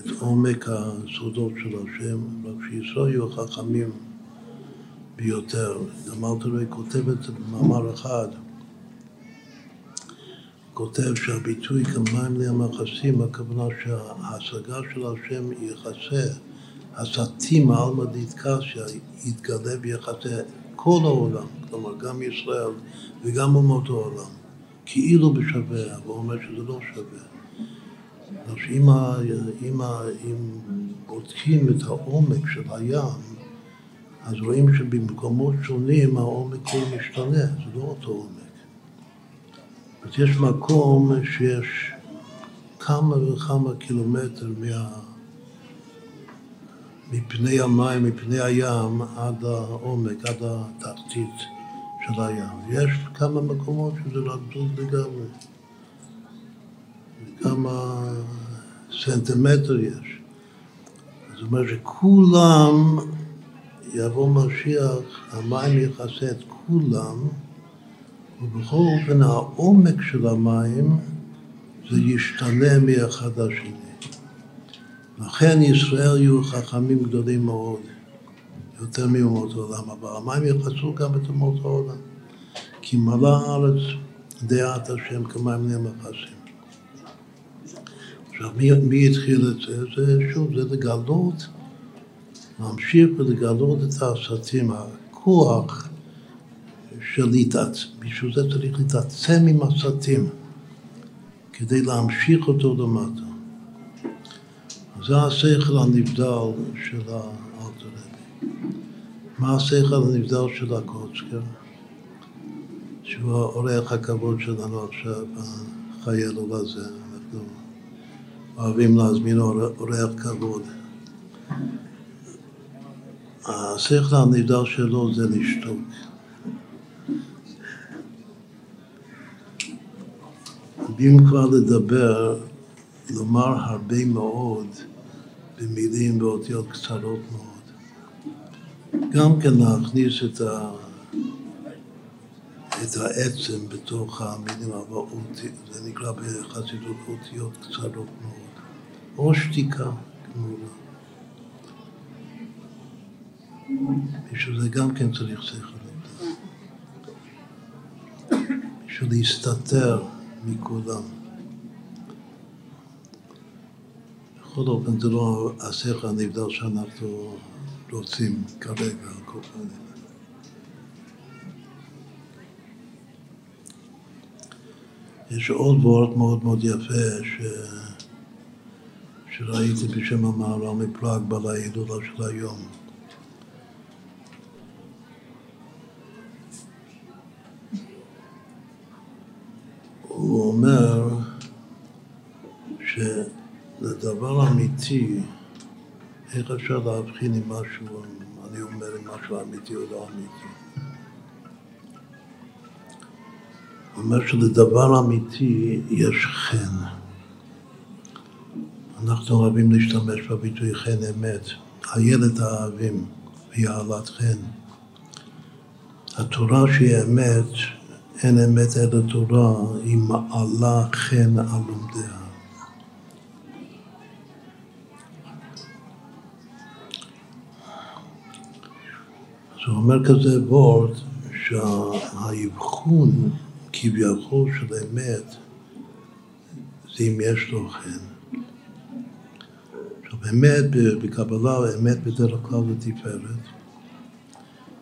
את עומק הסודות של השם, רק שישראל יהיו חכמים ביותר. גם אלתרעי כותב את זה במאמר אחד. כותב שהביטוי כמים לי המחסים, הכוונה שההשגה של השם יכסה, הסתים העלמא דיתקסיה, יתגלה ויכסה כל העולם, כלומר גם ישראל וגם אומות העולם, כאילו בשווה, אבל הוא אומר שזה לא שווה. אם, אם, אם בודקים את העומק של הים, אז רואים שבמקומות שונים העומק הוא משתנה, זה לא אותו עומק. אז יש מקום שיש כמה וכמה קילומטר מה... מפני המים, מפני הים, עד העומק, עד התחתית של הים. יש כמה מקומות שזה רדוד לגמרי. כמה סנטימטר יש. זאת אומרת שכולם, יבוא משיח, המים יכסה את כולם, ובכל אופן העומק של המים זה ישתנה מאחד לשני. לכן ישראל יהיו חכמים גדולים מאוד, יותר מאומות העולם, אבל המים יחסו גם את אומות העולם. כי מלא הארץ דעת השם כמים נמחסים. עכשיו, מי, מי התחיל את זה? זה שוב, זה לגלות, להמשיך ולגלות את הסרטים, הכוח של להתעצם, בשביל זה צריך להתעצם עם הסרטים, כדי להמשיך אותו למטה. זה השכל הנבדל של האלטרנטי. מה השכל הנבדל של הקוצקר? שהוא האורח הכבוד שלנו עכשיו, החייל הזה. אוהבים להזמין אורח כבוד. השכל הנבדל שלו זה לשתוק. ואם כבר לדבר, לומר הרבה מאוד במילים באותיות קצרות מאוד. גם כן להכניס את, ה, את העצם בתוך המילים, אבל זה נקרא בחסידות אותיות קצרות מאוד. או שתיקה כמובן. בשביל זה גם כן צריך שכל. בשביל להסתתר מכולם. בכל אופן זה לא השכל הנבדל שאנחנו רוצים כרגע על כל פנים. יש עוד וורט מאוד מאוד יפה ש... שראיתי בשם המעלה מפלג בעל ההילולה של היום. הוא אומר שלדבר אמיתי, איך אפשר להבחין אם משהו, אני אומר אם משהו אמיתי או לא אמיתי. הוא אומר שלדבר אמיתי יש חן. אנחנו אוהבים להשתמש בביטוי חן אמת. הילד האהבים אהבת חן. התורה שהיא אמת אין אמת אלא תורה, היא מעלה חן על לומדיה. אז הוא אומר כזה וורד, שהאבחון כביכול של אמת זה אם יש לו חן. אמת בקבלה, אמת בדרך כלל זה תפארת,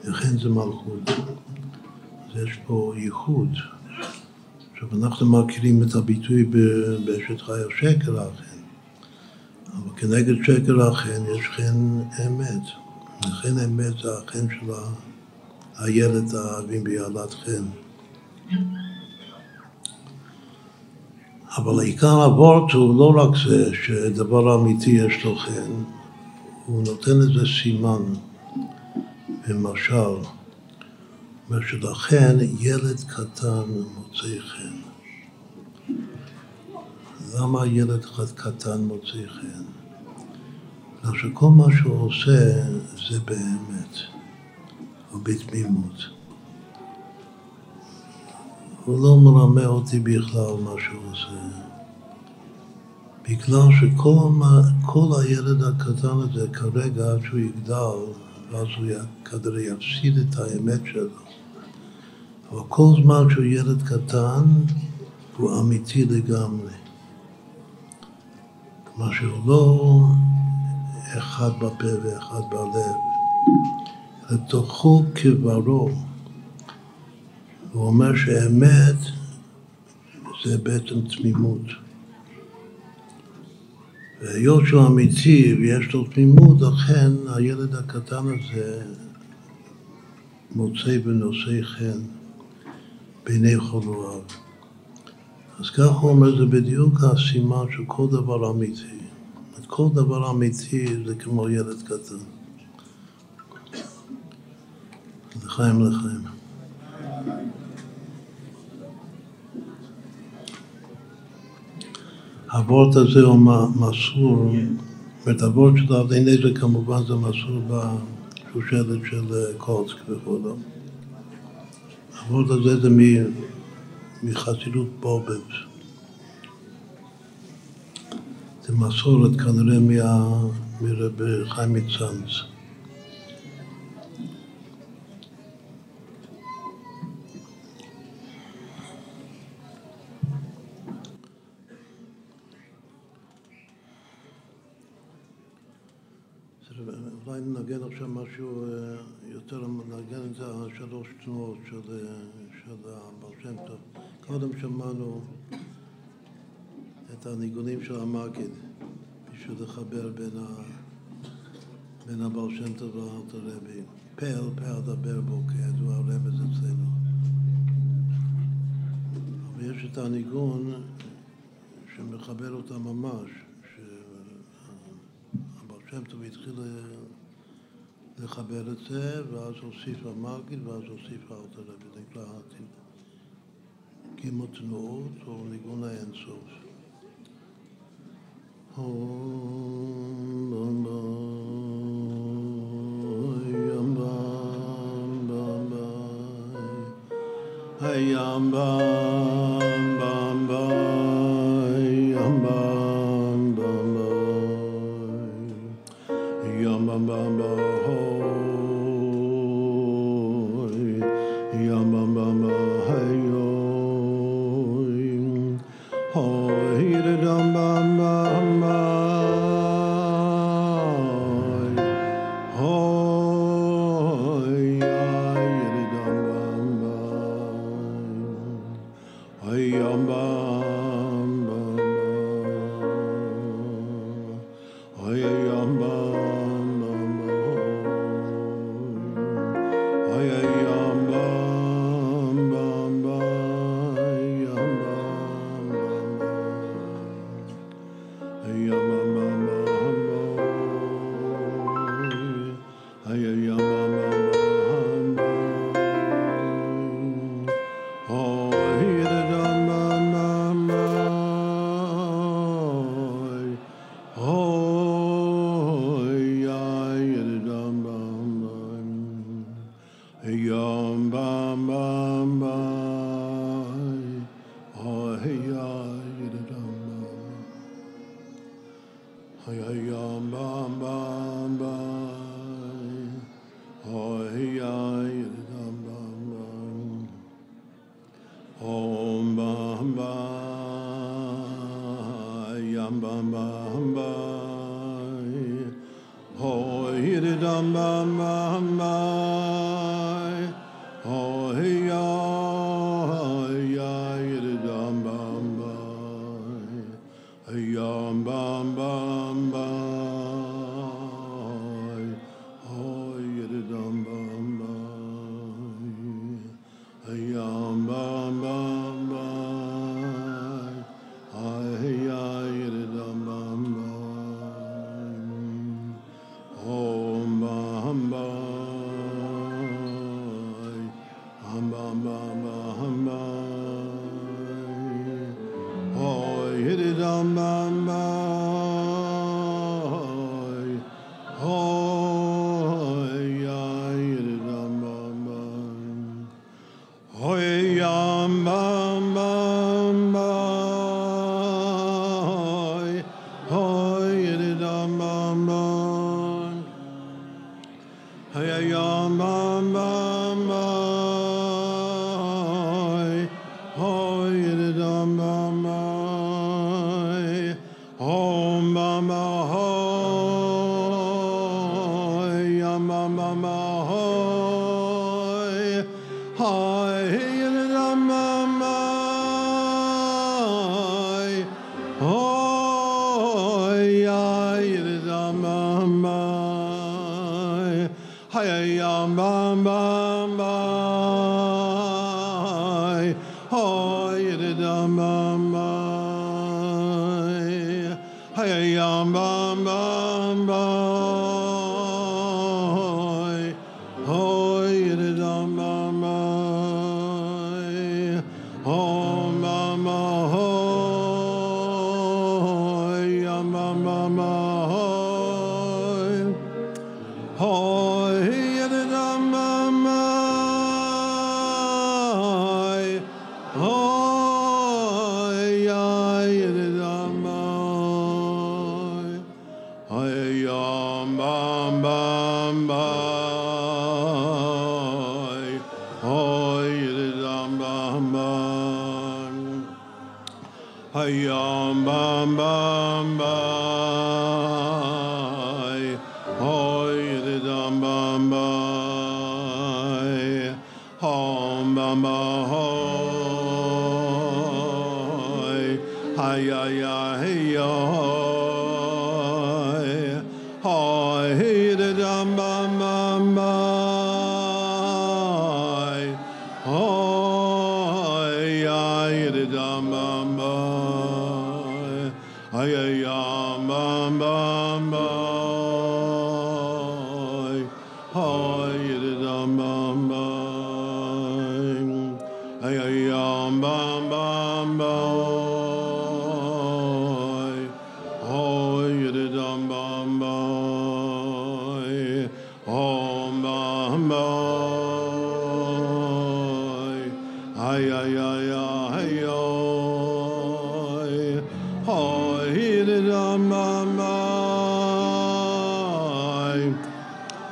וכן זה מלכות. אז יש פה ייחוד. עכשיו אנחנו מכירים את הביטוי באשת חי השקר החן, אבל כנגד שקר החן יש חן אמת. חן אמת זה החן של הילד האבים ביעלת חן. אבל עיקר הוורט הוא לא רק זה שדבר אמיתי יש לו חן, הוא נותן לזה סימן במשל, אומר שלכן ילד קטן מוצא חן. למה ילד קטן מוצא חן? בגלל שכל מה שהוא עושה זה באמת, או בתמימות. הוא לא מרמה אותי בכלל מה שהוא עושה. בגלל שכל הילד הקטן הזה כרגע עד שהוא יגדל, ואז הוא כנראה יפסיד את האמת שלו. אבל כל זמן שהוא ילד קטן, הוא אמיתי לגמרי. כלומר שהוא לא אחד בפה ואחד בלב, לתוכו כברו. הוא אומר שאמת זה בעצם תמימות. והיות שהוא אמיתי ויש לו תמימות, לכן הילד הקטן הזה מוצא בנושא חן בעיני חולואיו. אז כך הוא אומר, זה בדיוק הסימן של כל דבר אמיתי. כל דבר אמיתי זה כמו ילד קטן. לחיים לחיים. הוורט הזה הוא מסור, זאת הוורט של אבני נזק כמובן זה מסור בשושלת של קורץ וכבודו. הוורט הזה זה מחסידות בובב. זה מסורת כנראה מרבי חיים מצאנז. אולי ננגן עכשיו משהו אה, יותר, ננגן את זה השלוש תנועות של, אה, של הבעל שם טוב. קודם שמענו את הניגונים של המגיד, בשביל לחבר בין, ה... בין הבעל שם טוב לאלתר רבי. פל, פל דבר בו, כידוע הרמז אצלנו. אבל יש את הניגון שמחבר אותה ממש, שהבעל שם טוב התחיל לחבר את זה, ואז הוסיף המגיד, ואז הוסיף האלתר רבי. נקרא גימל תנועות או ניגון האינסוף. Yam bam bam bam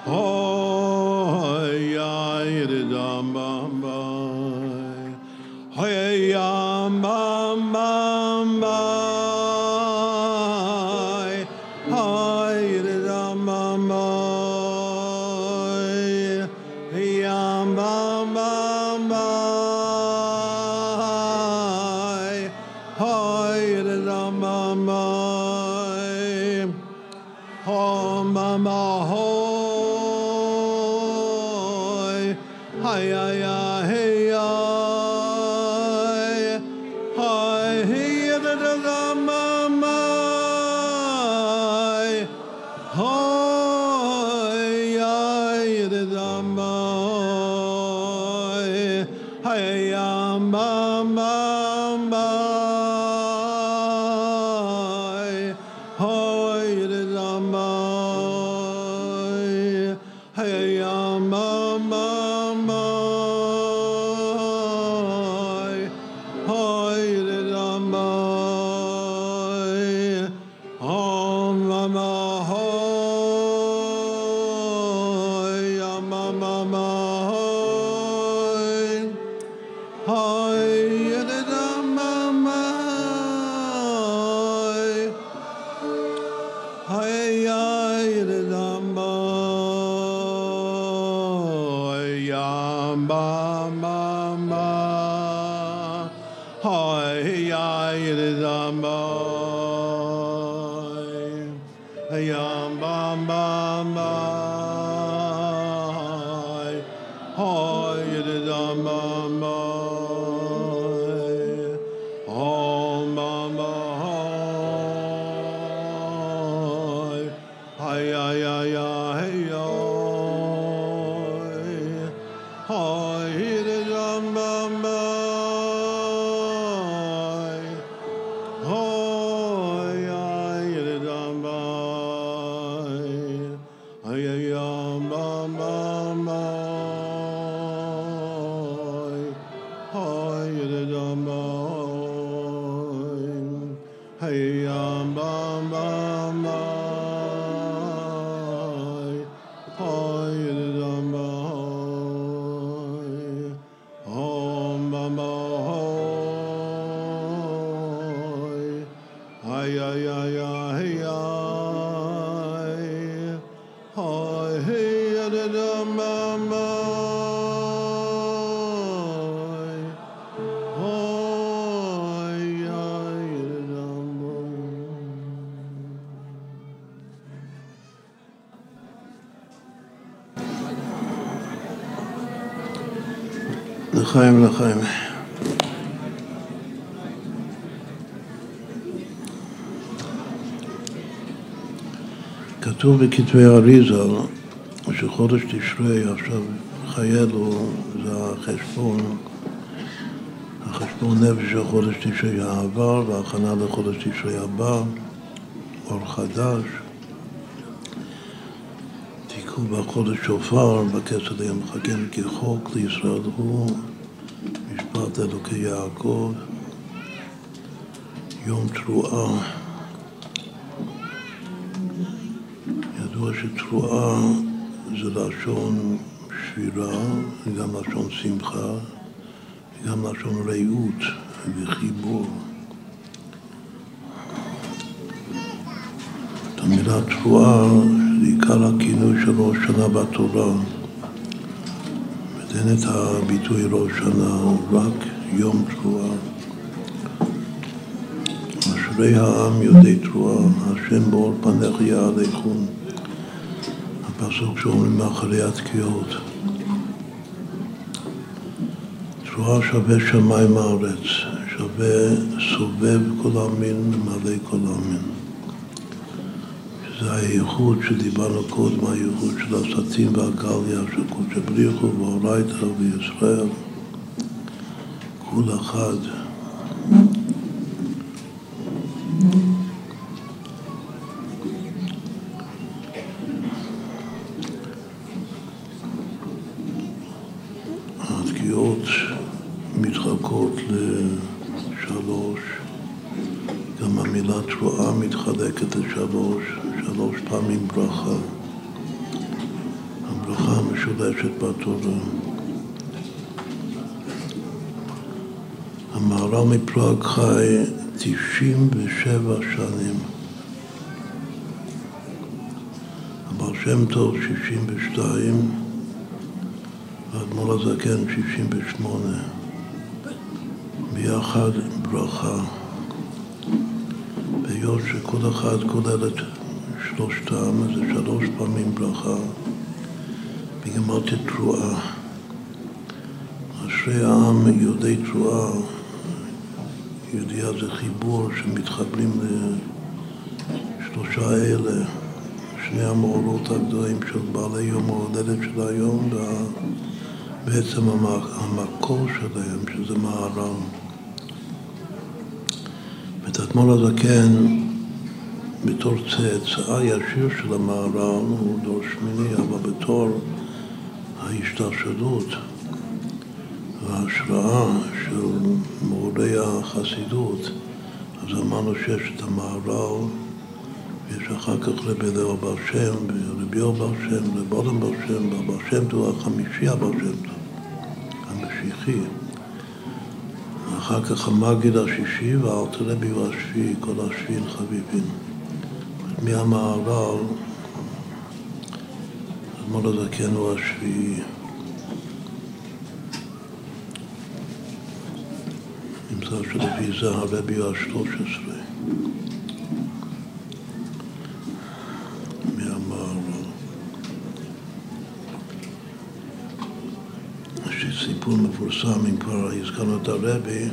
Oh. לחיים לחיים. כתוב בכתבי אריזה שחודש תשרי עכשיו חייל הוא, זה החשבון, החשבון נפש של חודש תשרי העבר והכנה לחודש תשרי הבא, אור חדש. תיקחו בחודש שופר, ליום חגים כחוק לישראל הוא משפט אלוקי יעקב, יום תרועה. ידוע שתרועה זה לשון שבירה, וגם לשון שמחה, וגם לשון רעות וחיבור. את המילה תרועה זה עיקר הכינוי של ראש שנה בתורה. ואין את הביטוי ראש שנה, רק יום תרועה. אשרי העם יודעי תרועה, השם באור פניך יעליכון. הפסוק שאומרים מאחורי התקיעות. תרועה שווה שמיים הארץ, שווה סובב כל המין, ממלא כל המין. הייחוד שדיברנו קודם, הייחוד של הסצים והגליה, של קודשא בריחו ואורייתא וישראל, כול אחד. התקיעות מתחלקות לשלוש, גם המילה תרועה מתחלקת לשלוש, שלוש פעמים ברכה. הברכה המשולשת בתורה. המהר"ל מפראג חי 97 שנים. הבעל שם טוב 62, והאדמו"ר הזקן 68. ביחד ברכה. היות שכל אחד כולל את שלושתם, זה שלוש פעמים ברכה, בגמרתי תרועה. אשרי העם יודעי תרועה, ידיעה זה חיבור שמתחברים לשלושה אלה, שני המאורות הגדולים של בעלי יום ההולדת של היום, ובעצם המקור שלהם, שזה מהר"ל. את האדמו"ר הזקן, בתור צאצאה ישיר של המהר"ל, הוא דור שמיני, אבל בתור ההשתלשלות וההשראה של מורי החסידות, אז אמרנו שיש את המהר"ל, ויש אחר כך רבי אליהו בר שם, ורבי יואל בר שם, רבי אדם בר שם, ובר שם טוב החמישי הבר שם טוב, המשיחי. אחר כך המגיד השישי והאלתר רבי הוא השביעי, כל השביעים חביבים. מהמערב, אדמו"ר הזקן הוא השביעי. נמצא שלפי זה הרבי הוא השלוש עשרה. מהמערב. יש סיפור מפורסם, אם כבר הזכרנו את הרבי,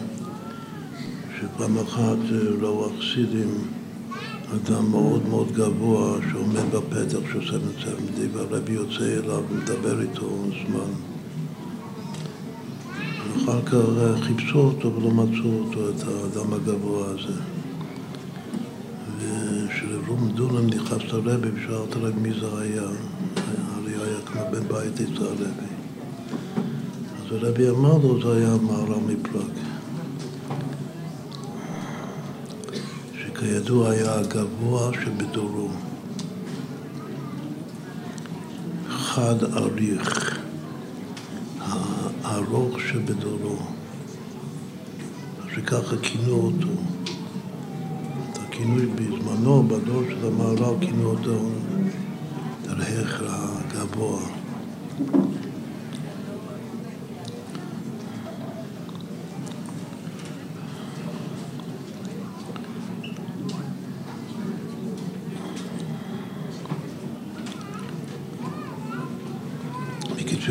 שפעם אחת ראו החסידים אדם מאוד מאוד גבוה שעומד בפתח שעושה מצב והרבי יוצא אליו ומדבר איתו זמן. ואחר כך חיפשו אותו ולא מצאו אותו, את האדם הגבוה הזה. וכשרב דונם נכנס לרבי ושאלת רק מי זה היה, הרי היה כמו בן בית אצל הרבי. אז הרבי אמר לו, זה היה מהר"ל מפראג. שכידוע היה הגבוה שבדורו. חד אריך, הארוך שבדורו. שככה כינו אותו. את הכינוי בזמנו, בדור של המהר"ל, כינו אותו דרך הגבוה.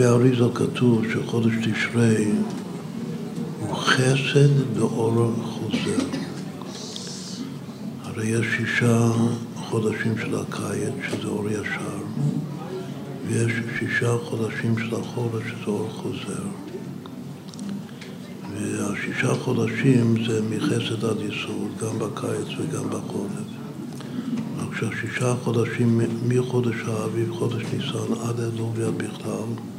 בכתבי האריזו כתוב שחודש תשרי הוא חסד באור חוזר. הרי יש שישה חודשים של הקיץ, שזה אור ישר, ויש שישה חודשים של החורף, שזה אור חוזר. והשישה חודשים זה מחסד עד יסוד, גם בקיץ וגם בחורף. רק שהשישה חודשים מחודש האביב, חודש ניסן, עד ועד בכלל,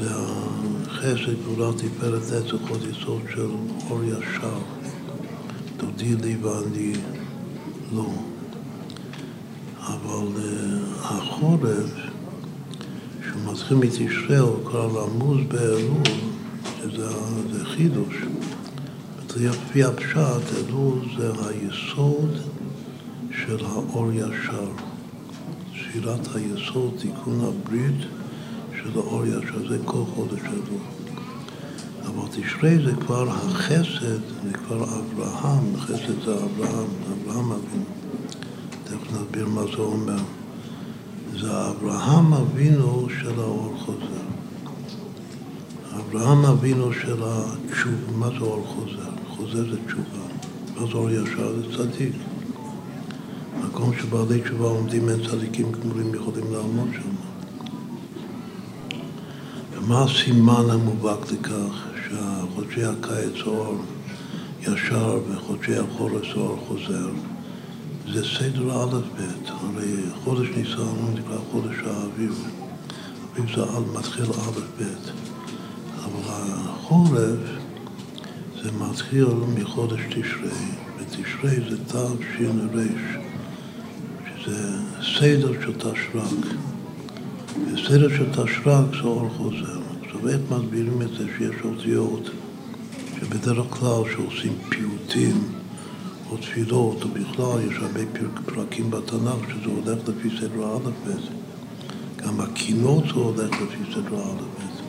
זה החסד, גבולה, תפארת, נצח, עוד יסוד של אור ישר. תודי לי ואני לא. אבל uh, החורף, שהוא מתחיל מתשרי, הוא קרא למוז באלול, שזה זה חידוש. לפי הפשט, אלול זה היסוד של האור ישר. ספירת היסוד, תיקון הברית של ישר, זה כל חודש אלול. אבל תשרי זה כבר החסד, זה כבר אברהם, חסד זה אברהם, אברהם אבינו. תכף נסביר מה זה אומר. זה אברהם אבינו של האור חוזר. אברהם אבינו של התשובה, מה זה אור חוזר? חוזר זה תשובה. מה זה אור ישר? זה צדיק. מקום שבעלי תשובה עומדים אין צדיקים גמורים יכולים לעמוד שם. ומה הסימן המובהק לכך שחודשי הקיץ אור ישר וחודשי החורף אור חוזר? זה סדר ב', הרי חודש ניסן נקרא חודש האביב, אביב זה מתחיל א' ב', אבל החורף זה מתחיל מחודש תשרי, ותשרי זה תש"ר, שזה סדר של תשרק, וסדר של תשרק זה אור חוזר. עכשיו איך מסבירים את זה שיש אותיות שבדרך כלל שעושים פיוטים או תפילות, או בכלל, יש הרבה פרקים בתנ"ך שזה הולך לפי סדר האלף-בית. גם הקינות זה הולך לפי סדר האלף-בית,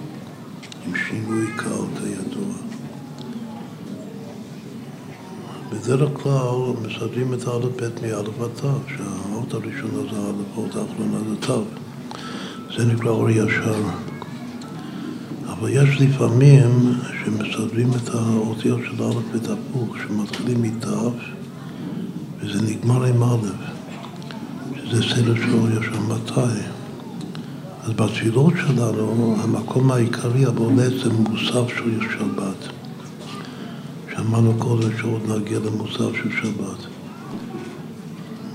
עם שינוי קל כידוע. בדרך כלל מסדרים את האלף-בית מאלף עד תו, שהאות הראשונה זה האלף, האות האחרונה זה תו. זה נקרא אור ישר. אבל יש לפעמים שמסדרים את האותיות של א' בית הפוך, שמתחילים מתו וזה נגמר עם א', שזה סדר שלו יש שם מתי. אז בתפילות שלנו, המקום העיקרי הבולט זה מוסף של שבת. שאמרנו קודם שעוד נגיע למוסף של שבת.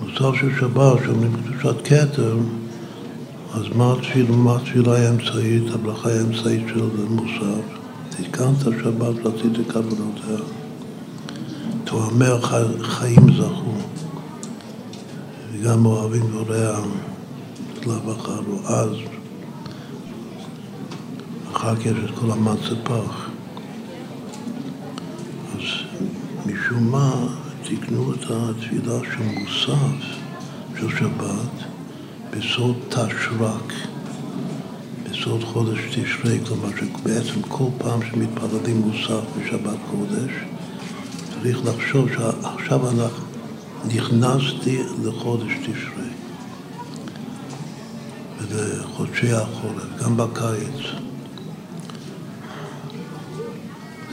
מוסף של שבת, שאומרים בקדושת כתר, אז מה התפילה, מה התפילה האמצעית, הברכה האמצעית של מוסף? תתקנת שבת רציתי כוונותיה. תואמר חיים זכו, וגם אוהבים ורע צלב אחרו. אז, אחר כך יש את כל המצפח. אז משום מה תיקנו את התפילה של מוסף של שבת בסוד תשרק, בסוד חודש תשרי, כלומר שבעצם כל פעם שמתפללים מוסף בשבת קודש צריך לחשוב שעכשיו אנחנו נכנסתי לחודש תשרי ולחודשי החורף, גם בקיץ.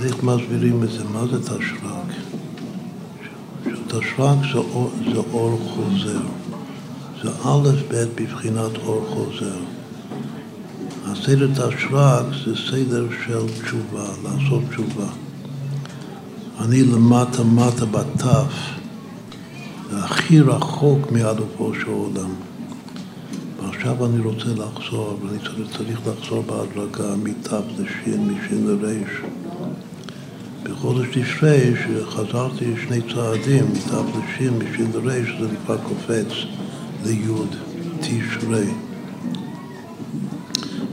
איך מסבירים את זה? מה זה תשרק? תשרק זה זה אור חוזר. זה א' ב' בבחינת אור חוזר. הסדר תשרק זה סדר של תשובה, לעשות תשובה. אני למטה מטה בתף, זה הכי רחוק מעדופו של עולם. ועכשיו אני רוצה לחזור, ואני צריך, צריך לחזור בהדרגה מתף לשין, משין לריש. בחודש תשרי, שחזרתי שני צעדים, מתף לשין, משין לריש, זה כבר קופץ ליוד, תשרי.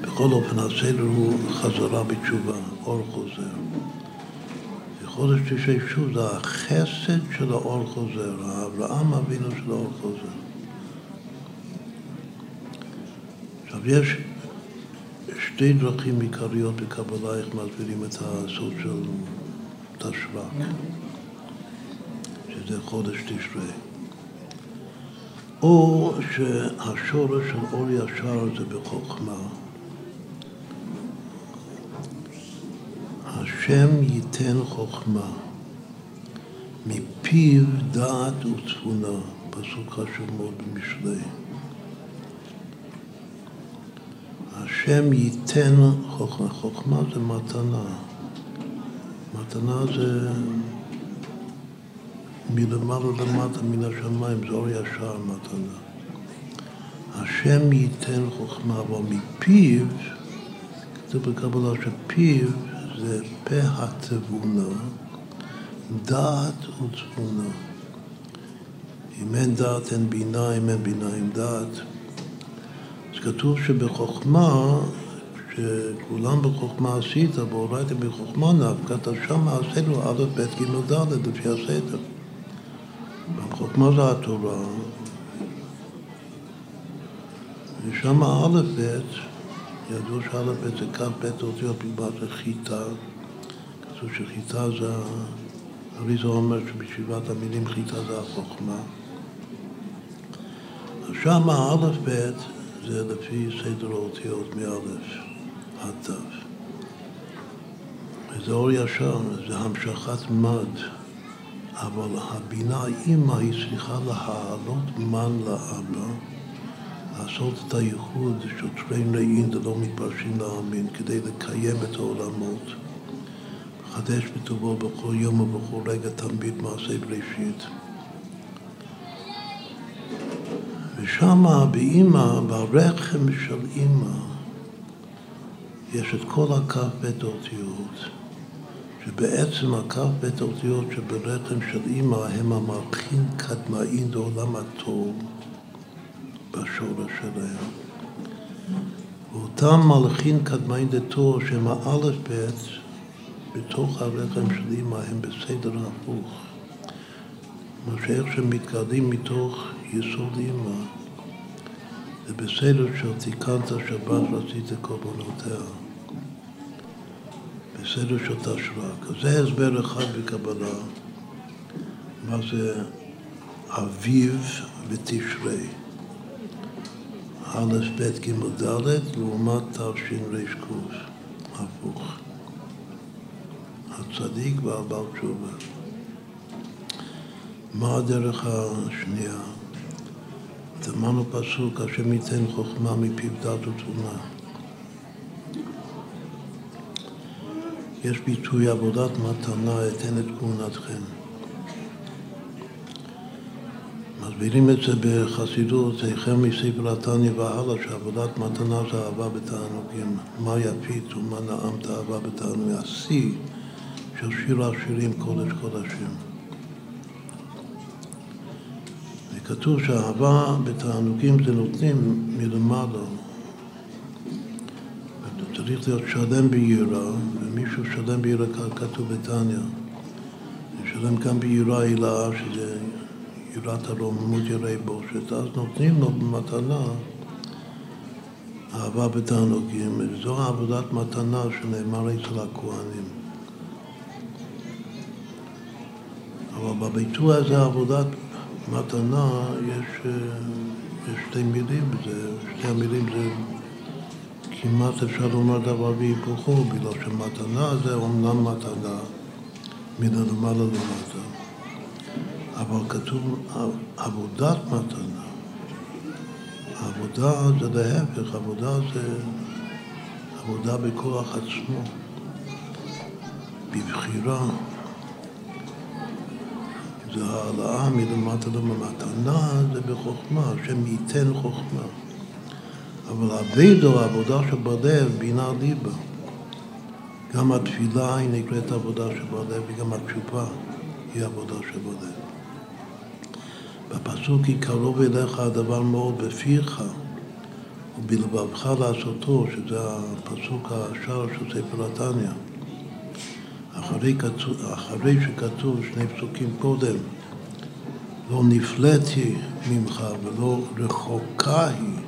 בכל אופן, הסדר הוא חזרה בתשובה, אור חוזר. בחודש תשרי שוב זה החסד של האור חוזר, האברהם אבינו של האור חוזר. עכשיו יש שתי דרכים עיקריות בקבלה איך מסבירים את הסוד של תשרה, שזה חודש תשרי. או שהשורש של אור ישר זה בחוכמה. השם ייתן חוכמה, מפיו דעת וצפונה, פסוק חשוב מאוד במשלי. השם ייתן חוכמה, חוכמה זה מתנה. מתנה זה מלמעלה למטה מן השמיים, זה אור ישר מתנה. השם ייתן חוכמה, אבל מפיו, כתוב בקבלה שפיו זה פה התבונה, דעת וצפונה. אם אין דעת אין בינה, אם אין בינה אין דעת. אז כתוב שבחוכמה שכולם בחוכמה עשית, והורדת בחוכמה נפקת, אז שם עשינו א', ב', ג', ד', לפי הסדר. בחוכמה זה התורה, ושם א', ב', ידעו שא', ב' זה כ', ב' אותיות בלבד זה חיטה, כתוב שחיטה זה, אריזה אומר שבשבעת המילים חיטה זה החוכמה. אז שם א', ב' זה לפי סדר האותיות מאלף. התו. וזה אור ישר, זה המשכת מד, אבל הבינה אימא היא צריכה להעלות מן לאבא, לעשות את הייחוד של תרי רעים דלא מתפרשים להאמין, כדי לקיים את העולמות, לחדש בטובו בכל יום ובכל רגע תמיד מעשה בראשית. ושמה באימא, ברחם של אימא, יש את כל הכ"ב אותיות, שבעצם הכ"ב אותיות שברחם של אימא הם המלכים קדמאים לעולם הטוב בשורש שלהם. ואותם מלכים קדמאים דתור שהם האלף בית בתוך הרחם של אימא הם בסדר הפוך. כלומר שאיך שהם מתגלים מתוך יסוד אימא זה בסדר של תיקנת שבת ועשית קורבנותיה. בסדר של תשרק. זה הסבר אחד בקבלה, מה זה אביב ותשרי. א', ב', ג', ד', לעומת תשר"ק, הפוך. הצדיק והבעל תשובה. מה הדרך השנייה? אמרנו פסוק, השם ייתן חוכמה מפיו דת ותבונה. יש ביטוי עבודת מתנה, אתן את כהונתכם. מסבירים את זה בחסידות, החל מספר התניא והלאה, שעבודת מתנה זה אהבה בתענוגים. מה יפית ומה נעמת אהבה בתענוגים. השיא של שיר השירים קודש קודשים. וכתוב שאהבה בתענוגים זה נותנים מלמעלה. צריך להיות שלם ביראה, ומישהו שלם ביראה כתוב בתניא. לשלם גם ביראה הילה, שזה יראת הרוממות יראי בושת, אז נותנים לו במתנה אהבה בתענוגים, וזו עבודת מתנה שנאמר אצל הכוהנים. אבל בביצוע הזה עבודת מתנה יש, אה, יש שתי מילים בזה, שתי המילים זה כמעט אפשר לומר דבר והיפוכו, בגלל שמתנה זה אומנם מתנה מלמעלה למטה, אבל כתוב עבודת מתנה. עבודה זה להפך, עבודה זה עבודה בכוח עצמו, בבחירה. זה העלאה מלמטה למתנה, זה בחוכמה, השם ייתן חוכמה. אבל אבידו, העבודה שבלב, בינה ליבה. גם התפילה היא נקראת עבודה שבלב, וגם התשובה היא עבודה שבלב. בפסוק כי קרוב אליך הדבר מאוד בפיך ובלבבך לעשותו, שזה הפסוק השער של ספר התניא. אחרי, אחרי שכתוב שני פסוקים קודם, לא נפלאתי ממך ולא רחוקה היא.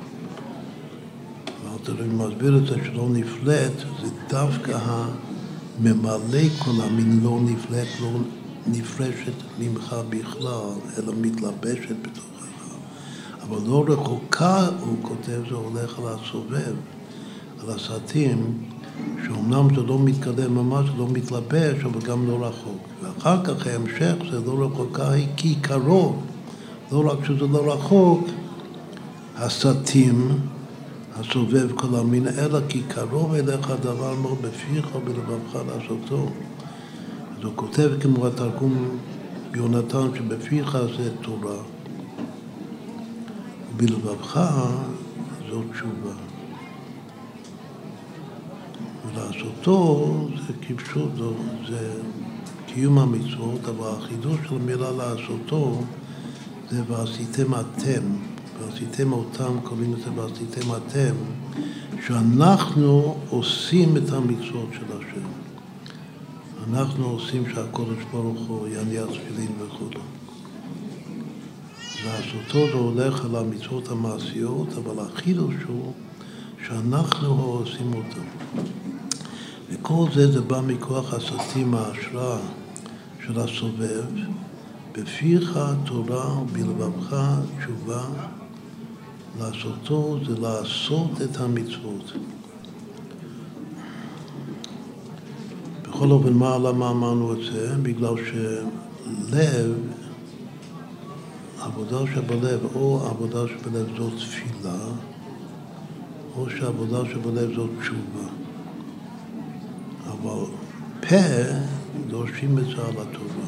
ואלתר מסביר את זה שלא נפלאת, זה דווקא הממלא כל המין לא נפלאת, לא נפרשת ממך בכלל, אלא מתלבשת בתוכך. אבל לא רחוקה, הוא כותב, זה הולך על הסובב, על הסרטים, שאומנם זה לא מתקדם ממש, לא מתלבש, אבל גם לא רחוק. ואחר כך ההמשך זה לא רחוקה כי קרוב. לא רק שזה לא רחוק, הסרטים, הסובב כל המין, אלא כי קרוב אליך דבר מאוד בפיך ובלבבך לעשותו. אז הוא כותב כמו התרגום יונתן שבפיך זה תורה ובלבבך זאת תשובה. ולעשותו זה כפשוט, זה קיום המצוות, אבל החידוש של המילה לעשותו זה ועשיתם אתם, ועשיתם אותם, קוראים לזה ועשיתם אתם, שאנחנו עושים את המצוות של השם. אנחנו עושים שהקודש ברוך הוא יניח תפילין וכו'. לעשותו זה הולך על המצוות המעשיות, אבל החידוש הוא שאנחנו עושים אותם. וכל זה זה בא מכוח הסרטים ההשראה של הסובב, בפיך תורה ובלבבך תשובה, לעשותו זה לעשות את המצוות. בכל אופן, מה, למה אמרנו את זה? בגלל שלב, עבודה שבלב, או עבודה שבלב זאת תפילה, או שעבודה שבלב זאת תשובה. אבל פה, דורשים את זה על הטובה.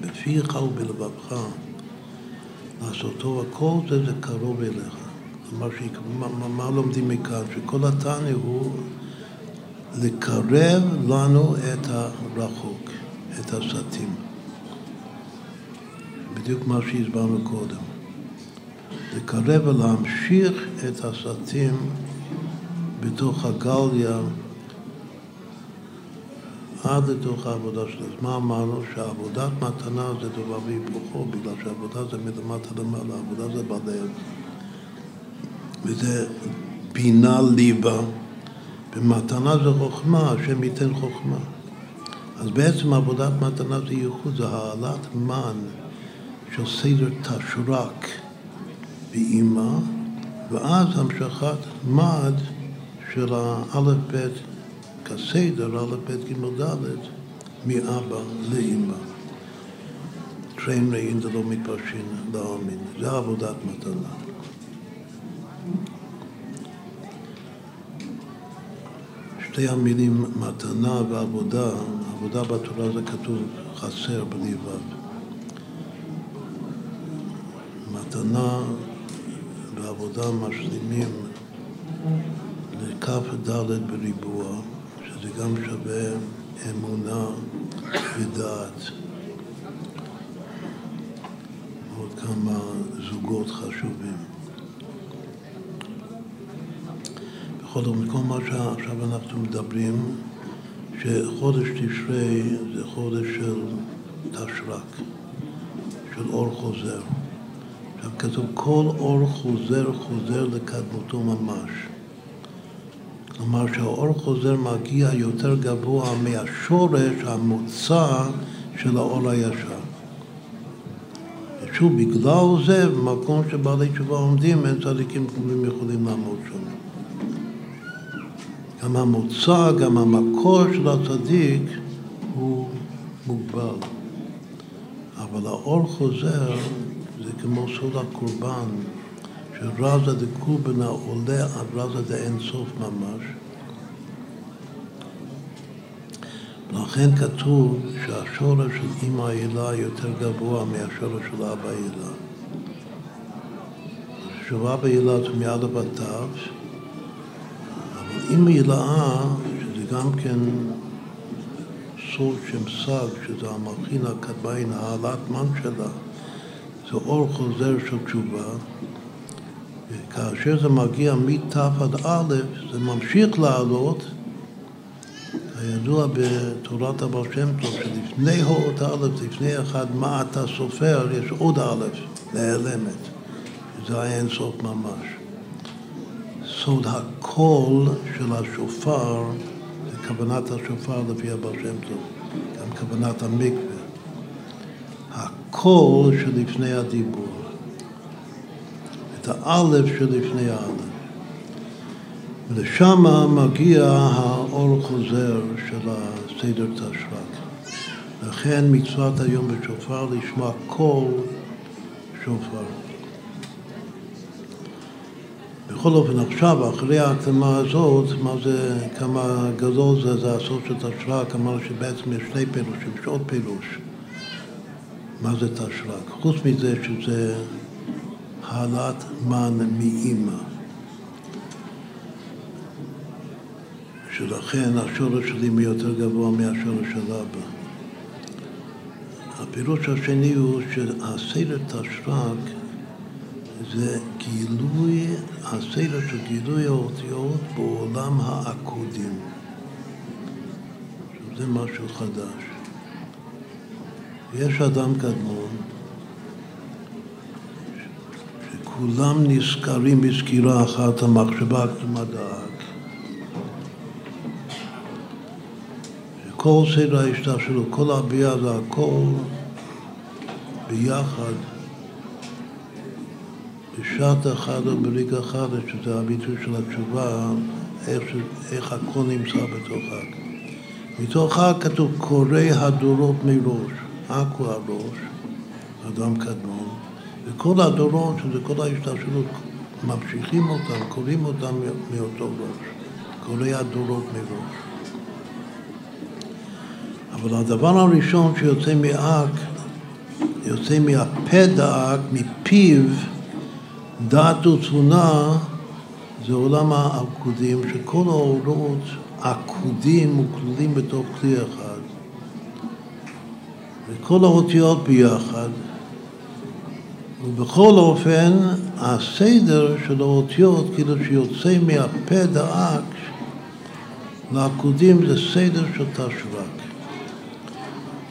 בפיך ובלבבך, לעשותו הכל זה, זה קרוב אליך. מה, מה, מה לומדים מכאן? שכל התניא הוא לקרב לנו את הרחוק, את הסטים. בדיוק מה שהסברנו קודם. לקרב ולהמשיך את הסטים בתוך הגליה עד לתוך העבודה שלו. אז מה אמרנו? שעבודת מתנה זה דבר והיפוכו, בגלל שעבודה זה מלמטה למעלה, עבודה זה בלב. וזה בינה ליבה. ומתנה זה חוכמה, השם ייתן חוכמה. אז בעצם עבודת מתנה זה ייחוד, זה העלאת מן של סדר תשרק באימא, ואז המשכת מד של האלף בית כסדר, א', ב', ג', ד', מאבא לאימא. טרן ראין דלא מתפרשין להאמין. זה עבודת מתנה. שתי המילים מתנה ועבודה, עבודה בתורה זה כתוב חסר בלי ו'. מתנה ועבודה משלימים לכ"ד בריבוע, שזה גם שווה אמונה ודעת. עוד כמה זוגות חשובים. בכל זאת, מכל מה שעכשיו אנחנו מדברים, שחודש תשרי זה חודש של תשרק, של אור חוזר. עכשיו כתוב כל אור חוזר חוזר לקדמותו ממש. כלומר שהאור חוזר מגיע יותר גבוה מהשורש, המוצא של האור הישר. שוב, בגלל זה, במקום שבעלי תשובה עומדים, אין צדיקים גמורים יכולים לעמוד שם. גם המוצא, גם המקור של הצדיק הוא מוגבל. אבל האור חוזר זה כמו סוד הקורבן, שרזה דקורבנה עולה עד רזה דאין סוף ממש. לכן כתוב שהשורש של אימא הילה יותר גבוה מהשורש של אבא הילה. של אבא הילה זה מא' עד אבל אימא הילאה, שזה גם כן סוד שם סג, שזה המלחין הקדמין, העלת מן שלה, זה אור חוזר של תשובה. וכאשר זה מגיע מת' עד א', זה ממשיך לעלות הידוע בתורת הבעל שם טוב, שלפני האות א', לפני אחד מה אתה סופר, יש עוד א', נעלמת, שזה היה אינסוף ממש. סוד הקול של השופר, זה כוונת השופר לפי הבעל שם טוב, גם כוונת המקווה. הקול שלפני הדיבור, את האלף שלפני האלף. ולשם מגיע האור חוזר של הסדר תשרק. לכן מצוות היום בשופר לשמוע קול שופר. בכל אופן עכשיו, אחרי ההקדמה הזאת, מה זה, כמה גדול זה, זה הסוף של תשרק, אמרנו שבעצם יש שני פירושים, יש עוד פירוש. מה זה תשרק? חוץ מזה שזה העלאת מן מאימא. שלכן השורש שלי מי יותר גבוה מהשורש של אבא. הפירוש השני הוא שהסדר תשרק זה גילוי, הסדר של גילוי האותיות בעולם העקודים. זה משהו חדש. יש אדם קדמון שכולם נזכרים בסקירה אחת המחשבה הקדומה דעת. כל סדר ההשתלשלות, כל הביאה זה הכל ביחד, בשעת אחת או ברגע אחד, שזה הביטוי של התשובה, איך, איך הכל נמצא בתוכה. מתוכה כתוב קורא הדורות מראש, עכו הראש, אדם קדמון, וכל הדורות, שזה כל ההשתלשלות, ממשיכים אותם, קוראים אותם מאותו ראש, קורא הדורות מראש. אבל הדבר הראשון שיוצא מאק, יוצא מהפה דאק, מפיו, דעת ותבונה, זה עולם העקודים, שכל האורות עקודים וכלולים בתוך כלי אחד. וכל האותיות ביחד, ובכל אופן הסדר של האותיות, כאילו שיוצא מהפה דאק, לעקודים זה סדר של תשרק.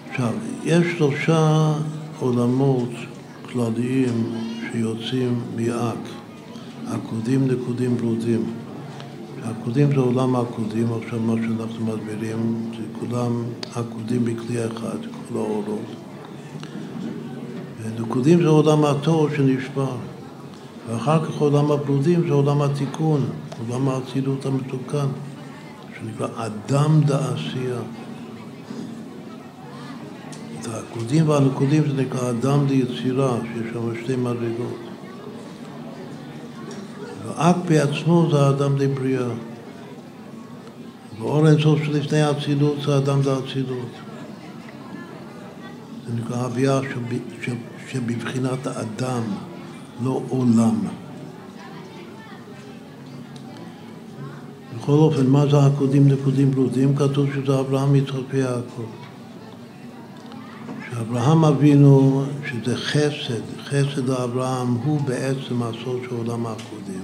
עכשיו, יש שלושה עולמות כלליים שיוצאים מאק, עקודים, נקודים, ברודים. עקודים זה עולם העקודים, עכשיו מה שאנחנו מסבירים, זה כולם עקודים בכלי אחד, כל האורות. ונקודים זה עולם התור שנשבר. ואחר כך עולם הברודים זה עולם התיקון, עולם האצילות המתוקן, שנקרא אדם דעשייה. את העקודים והנקודים זה נקרא אדם ליצירה, שיש שם שתי מדרגות. ואק בעצמו זה האדם לבריאה. ואור אינסוף שלפני האצילות זה האדם לאצילות. זה נקרא הוויה שבבחינת האדם, לא עולם. בכל אופן, מה זה עקודים נקודים ברודים? כתוב שזה אברהם, יצחק ויעקב. שאברהם אבינו, שזה חסד, חסד לאברהם הוא בעצם הסוד של עולם העקודים.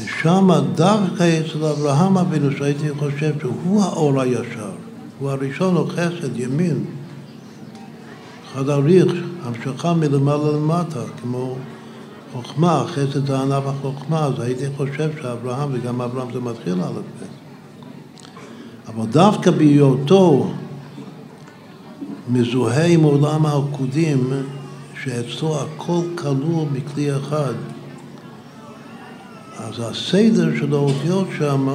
ושם דווקא אצל אברהם אבינו, שהייתי חושב שהוא האור הישר, הוא הראשון, הוא חסד, ימין, אחד הריח, המשכה מלמעלה למטה, כמו חוכמה, חסד זה ענף החוכמה, אז הייתי חושב שאברהם, וגם אברהם זה מתחיל א' ב'. אבל דווקא בהיותו מזוהה עם עולם העקודים, שאצלו הכל כלול בכלי אחד, אז הסדר של האותיות שם,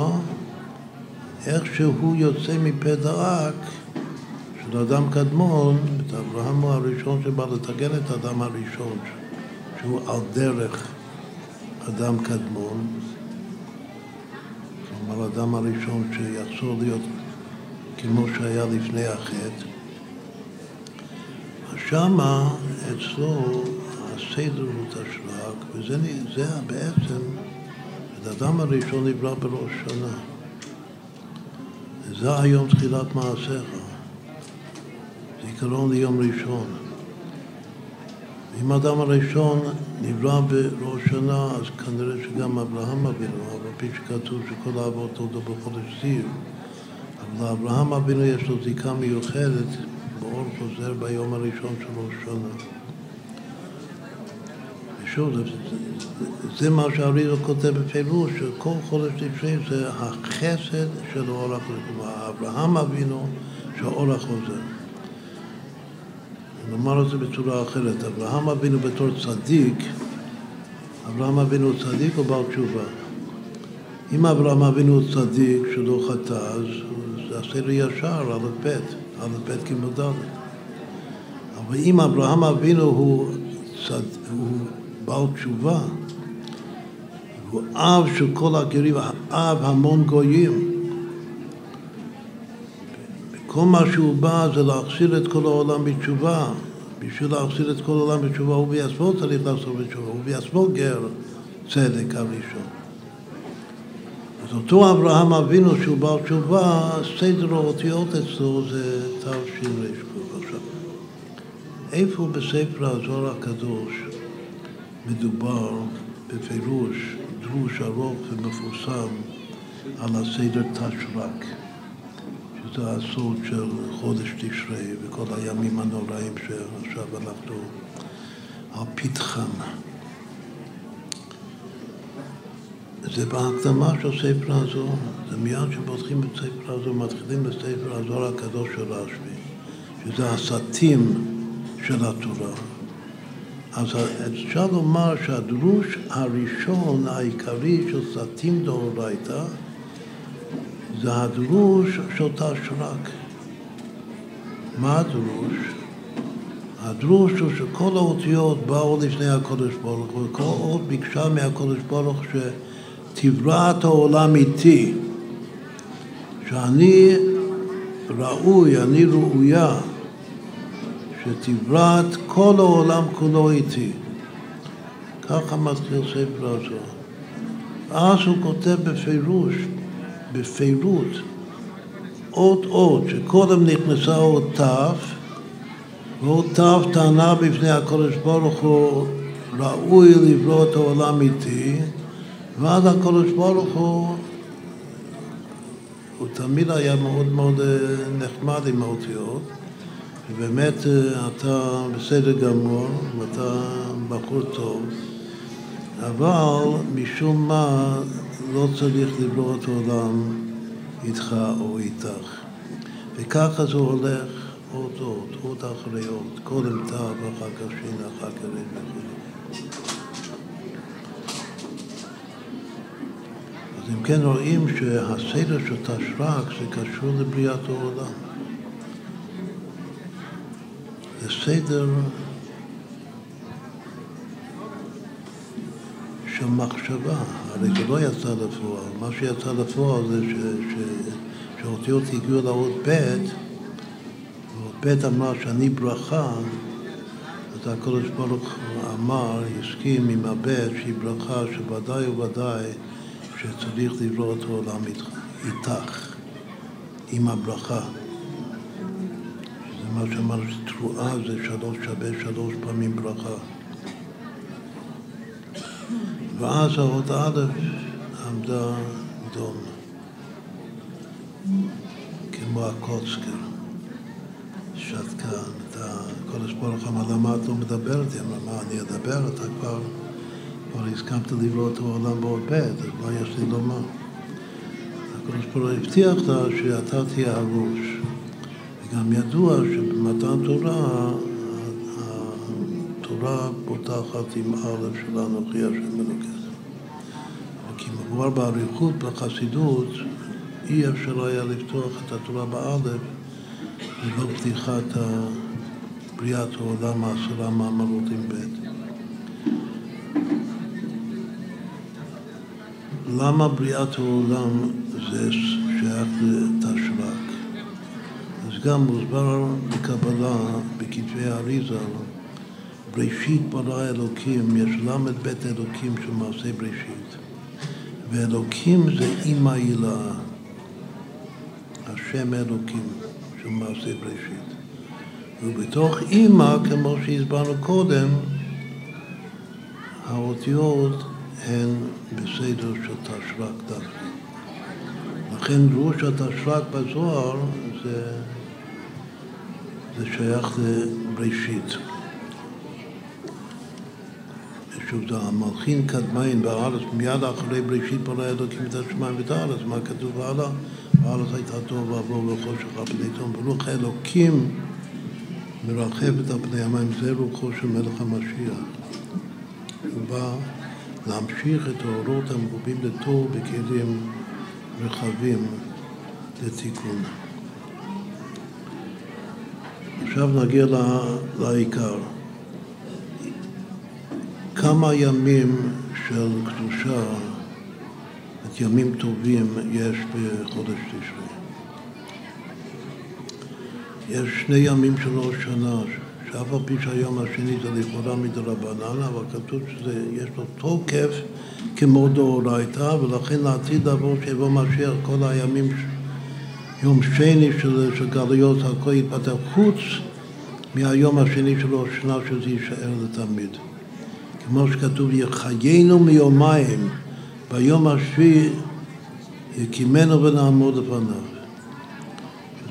איך שהוא יוצא מפה דרק אדם קדמון, את אברהם הוא הראשון שבא לתקן את האדם הראשון, שהוא על דרך אדם קדמון, כלומר האדם הראשון שיחזור להיות כמו שהיה לפני החטא. שמה אצלו הסדר הוא תשל"ג, וזה בעצם האדם הראשון נברא בראש שנה. זה היום תחילת מעשיך. זיכרון ליום ראשון. אם האדם הראשון נברא בראש שנה, אז כנראה שגם אברהם אבינו, אבל פי שכתוב שכל האבות הודו בחודש זיו. אבל לאברהם אבינו יש לו זיקה מיוחדת באור חוזר ביום הראשון של ראש שנה. ושוב, זה מה שהאריזו כותב בפירוש, שכל חודש תשרי זה החסד של אור החוזר. אברהם אבינו שהאור החוזר. נאמר את זה בצורה אחרת, אברהם אבינו בתור צדיק, אברהם אבינו צדיק או בעל תשובה? אם אברהם אבינו צדיק שלא חטא, אז זה הסדר ישר, א' ב', א' ב' ג' ד'. אבל אם אברהם אבינו הוא, צד, הוא בעל תשובה, הוא אב של כל הגרים, אב המון גויים. כל מה שהוא בא זה להחזיר את כל העולם בתשובה. בשביל להחזיר את כל העולם בתשובה, הוא בעצמו צריך לעשות בתשובה, הוא בעצמו גר צדק הראשון. אז אותו אברהם אבינו שהוא בעל תשובה, סדר האותיות אצלו זה תש"ק. עכשיו, איפה בספר הזוהר הקדוש מדובר בפירוש, דרוש ארוך ומפורסם על הסדר תש"ק, שזה הסוד של חודש תשרי וכל הימים הנוראים שעכשיו אנחנו על פתחם. זה בהקדמה של ספר הזוהר, זה מיד כשפותחים את ספר הזוהר, מתחילים בספר הזוהר הקדוש של רשב"י, שזה הסטים של התורה. אז אפשר לומר שהדרוש הראשון העיקרי של סטים דאורייתא זה הדרוש של תשרק. מה הדרוש? הדרוש הוא שכל האותיות באו לפני הקודש ברוך הוא, וכל אות ביקשה מהקודש ברוך שתברא את העולם איתי, שאני ראוי, אני ראויה שתברא את כל העולם כולו איתי. ככה מתחיל ספר הזוהר. אז הוא כותב בפירוש, בפירוט, אות אות, שקודם נכנסה אות ת', ואות ת' טענה בפני הקודש ברוך הוא ראוי לברוא את העולם איתי, ואז הקודש ברוך הוא, הוא תמיד היה מאוד מאוד נחמד עם האותיות, ובאמת אתה בסדר גמור, ואתה בחור טוב, אבל משום מה לא צריך לברוא את העולם איתך או איתך. וככה זה הולך עוד עוד, עוד אחרי עוד, קודם תא ואחר כך שינה, אחר כך רד וכו'. אז אם כן רואים שהסדר של תשרק זה קשור לבריאת העולם. זה סדר של מחשבה, הרי זה לא יצא לפועל. מה שיצא לפועל זה שהאותיות הגיעו לאות ב', ואות ב' אמר שאני ברכה, אז הקדוש ברוך אמר, הסכים עם הב' שהיא ברכה, שוודאי וודאי שצריך לברוא את העולם איתך, עם הברכה. מה שאמרנו שתרועה זה שלוש שווה שלוש פעמים ברכה. ואז האות א', עמדה דום, כמו הקוצקר, שתקן, אתה, הקודש ברוך אמר, למה את לא מדברת? היא אמרה, מה, אני אדבר? אתה כבר, כבר הסכמת לברוא את העולם בעוד ב', אז מה יש לי לומר? הקודש ברוך הבטיח לה שאתה תהיה הראש. וגם ידוע שבמתן תורה, התורה פותחת עם א' של אנוכי השם אלוקיך. כי מדובר באריכות בחסידות, אי אפשר היה לפתוח את התורה באלף ללא פתיחת בריאת העולם העשרה מאמרות עם ב'. למה בריאת העולם זה שייך לתשרק? אז גם מוסבר בקבלה, בכתבי האריזה, בראשית ברא אלוקים, יש ל"ב אלוקים של מעשה בראשית. ואלוקים זה אימא הילה, השם אלוקים של מעשה בראשית. ובתוך אימא, כמו שהסברנו קודם, האותיות הן בסדר של תשרק דווקא. לכן ראש התשרק בזוהר זה, זה שייך לבראשית. שוב, זה המלכין קדמין בארץ, מיד אחרי בראשית ברא אלוקים את השמיים ואת הארץ, מה כתוב הלאה? הארץ הייתה טוב ועבור וחושך על פני תום, ברוך האלוקים מרחבת על פני המים, זה רוחו של מלך המשיח. הוא בא להמשיך את האורות המרובים לטוב בכלים רחבים לתיקון. עכשיו נגיע לעיקר. כמה ימים של קדושה, את ימים טובים, יש בחודש תשרי. יש שני ימים של ראש שנה, שאף על פי שהיום השני זה לכאורה מדרבנן, אבל כתוב שיש לו תוקף כמו דאורייתא, ולכן לעתיד לבוא שיבוא משיח כל הימים, יום שני של, של גלויות, הכל יתפתח חוץ מהיום השני של ראש שנה, שזה יישאר לתמיד. כמו שכתוב, יחיינו מיומיים, ביום השביעי יקימנו ונעמוד לפניו.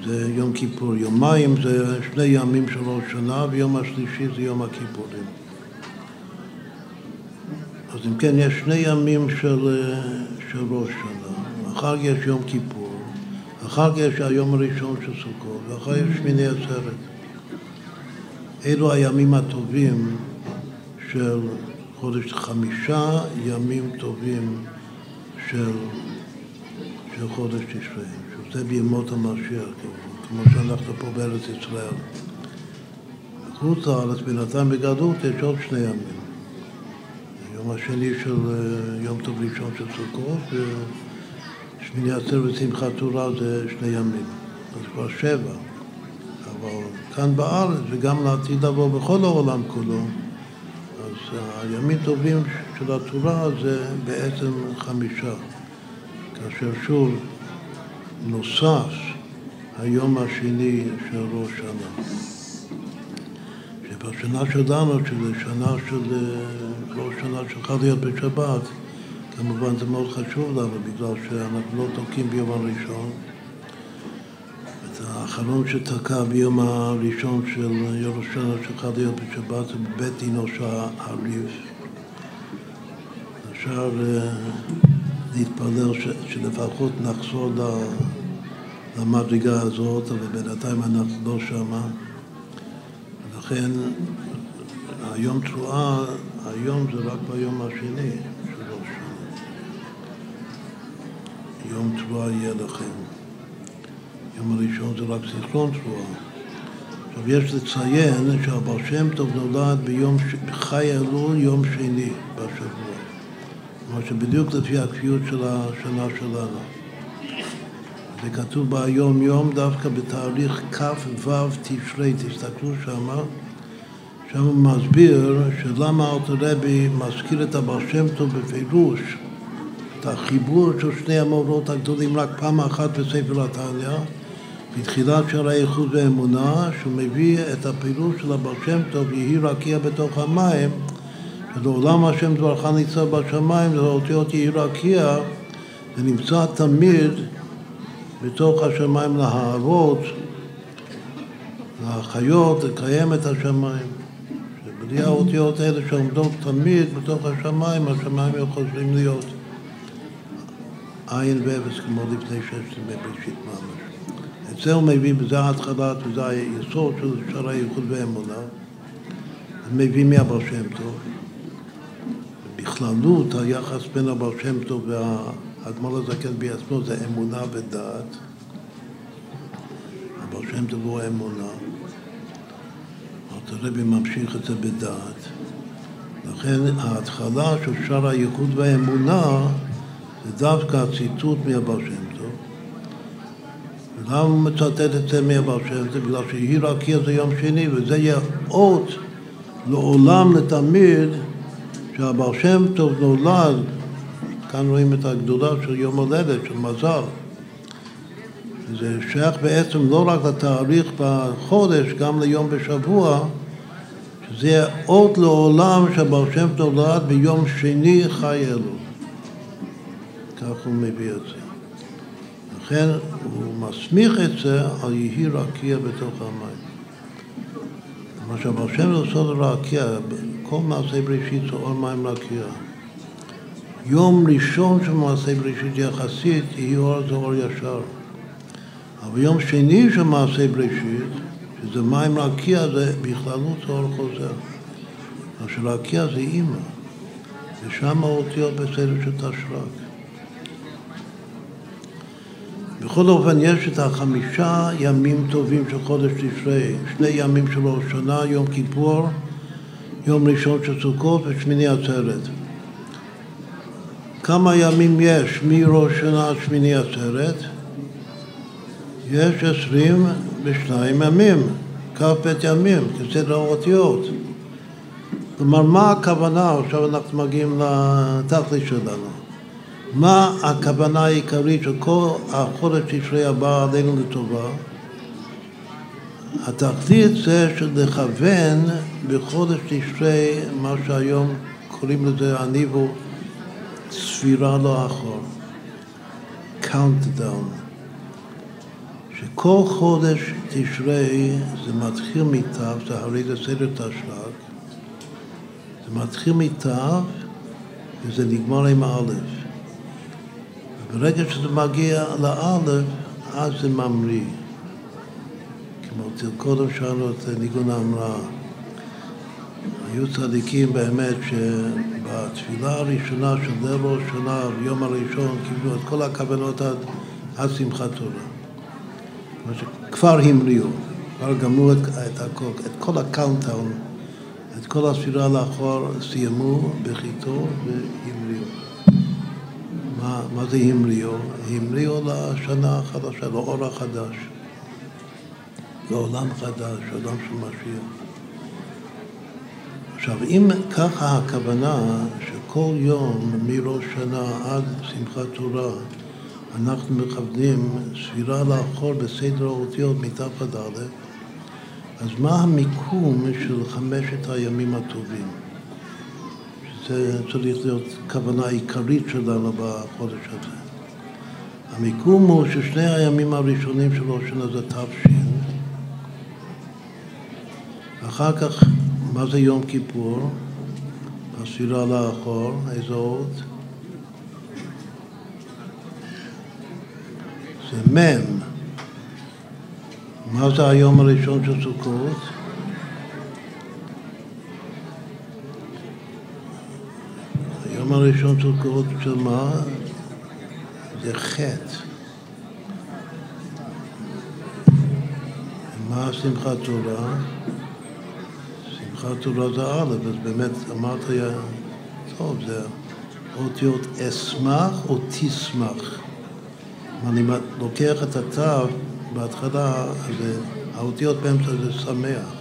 זה יום כיפור. יומיים זה שני ימים של ראש שנה, ויום השלישי זה יום הכיפורים. אז אם כן, יש שני ימים של, של ראש שנה. אחר יש יום כיפור, אחר יש היום הראשון של סוכות, ואחר יש שמיני עצרת. אלו הימים הטובים של חודש, חמישה ימים טובים של, של חודש תשרי, שזה בימות המשיח, כמו שאנחנו פה בארץ ישראל. בחוץ לארץ, בינתיים בגדות, יש עוד שני ימים. יום השני של יום טוב ראשון של סוכות, ושמיני עצר ושמחת תורה זה שני ימים. אז כבר שבע. אבל כאן בארץ, וגם לעתיד לבוא בכל העולם כולו, הימים טובים של התורה זה בעצם חמישה. כאשר שוב נוסף היום השני של ראש שנה. שבשנה שלנו, שזה שנה של ראש שנה שצריכה להיות בשבת, כמובן זה מאוד חשוב לנו, בגלל שאנחנו לא תוקעים ביום הראשון. האחרון שתקע ביום הראשון של השנה שצריכה להיות בשבת זה בבית אנושה הריב. אפשר להתפלל שלפחות נחזור למדרגה הזאת, אבל בינתיים אנחנו לא שמה. ולכן היום תרועה, היום זה רק ביום השני של ראש. יום תרועה יהיה לכם. יום הראשון זה רק זיכרון תרועה. עכשיו יש לציין שהבר שם טוב נולד ביום חי אלול יום שני בשבוע. כלומר שבדיוק לפי הכפיות של השנה שלנו. זה כתוב ביום יום דווקא בתאריך כ"ו תשרי, תסתכלו שמה, שם הוא מסביר שלמה אלתר רבי מזכיר את הבעל שם טוב בפירוש, את החיבור של שני המורות הגדולים רק פעם אחת בספר התניא, בתחילת שערי איכות ואמונה, שהוא מביא את הפירוש של הבעל שם טוב, יהי רקיע בתוך המים, שלעולם השם דברך ניצב בשמיים, זה האותיות יהי רקיע, זה נמצא תמיד בתוך השמיים להערות, לחיות, לקיים את השמיים. שבלי האותיות האלה שעומדות תמיד בתוך השמיים, השמיים יכולים להיות עין ואפס כמו לפני ששת ימי בראשית ממש. את זה הוא מביא, וזה ההתחלה וזה היסוד של שער הייחוד ואמונה. מביא מהבר שם טוב. בכללות היחס בין הבר שם טוב והאדמו"ר הזקן בעצמו זה אמונה ודעת. הבר שם טוב הוא אמונה. הרבי ממשיך את זה בדעת. לכן ההתחלה של שער הייחוד והאמונה זה דווקא הציטוט מהבר שם ולמה הוא מצטט את זה מהבר שם טוב? בגלל שהיא רקיע זה יום שני, וזה יהיה אות לעולם לתמיד שהבר שם טוב נולד, כאן רואים את הגדולה של יום הולדת, של מזל. זה שייך בעצם לא רק לתאריך בחודש, גם ליום בשבוע, שזה אות לעולם שהבר שם נולד ביום שני חי אלו. כך הוא מביא את זה. לכן הוא מסמיך את זה על יהי רקיע בתוך המים. מה שהבר שם לעשות רקיע, כל מעשה בראשית זה אור מים רקיע. יום ראשון של מעשה בראשית יחסית, יהי אור זה אור ישר. אבל יום שני של מעשה בראשית, שזה מים רקיע, זה בכללות זה אור חוזר. מה שרקיע זה אימא, ושם האותיות בסדר של תשרק. בכל אופן, יש את החמישה ימים טובים של חודש תשרי, שני ימים של ראש שנה, יום כיפור, יום ראשון של סוכות ושמיני עצרת. כמה ימים יש מראש שנה עד שמיני עצרת? יש עשרים ושניים ימים, כ"ב ימים, כסדר האותיות. כלומר, מה הכוונה? עכשיו אנחנו מגיעים לתכלית שלנו. מה הכוונה העיקרית של כל החודש תשרי הבא עלינו לטובה? התכלית זה של לכוון בחודש תשרי, מה שהיום קוראים לזה הניבו ספירה לאחור, countdown. שכל חודש תשרי זה מתחיל מתו, זה הרי זה סדר תשל"ג, זה מתחיל מתו וזה נגמר עם א'. ברגע שזה מגיע לאלף, אז זה ממריא. כמו קודם שאלנו את ניגון ההמראה. היו צדיקים באמת שבתפילה הראשונה של ליל ראש שנה, ביום הראשון, קיבלו את כל הכוונות עד שמחת תורה. כבר המריאו, כבר גמרו את, את הכל, את כל ה countdown, את כל הספירה לאחור, סיימו בחיתו והמריאו. מה, מה זה המריאו? המריאו לשנה החדשה, לאור החדש, לעולם חדש, עולם של משיח. עכשיו, אם ככה הכוונה שכל יום מראש שנה עד שמחת תורה אנחנו מכוונים ספירה לאחור בסדר האותיות מתחת א', אז מה המיקום של חמשת הימים הטובים? זה צריך להיות כוונה עיקרית שלנו בחודש הזה. המיקום הוא ששני הימים הראשונים של ראש השנה זה ת"ש, אחר כך, מה זה יום כיפור? הספירה לאחור, איזה אות? זה מ'. מה זה היום הראשון של סוכות? היום הראשון של קורות של מה? זה חטא. מה שמחת תורה? שמחת תורה זה א', אז באמת אמרת, טוב, זה אותיות אשמח או תשמח. אני לוקח את התו בהתחלה, אז האותיות באמצע זה שמח.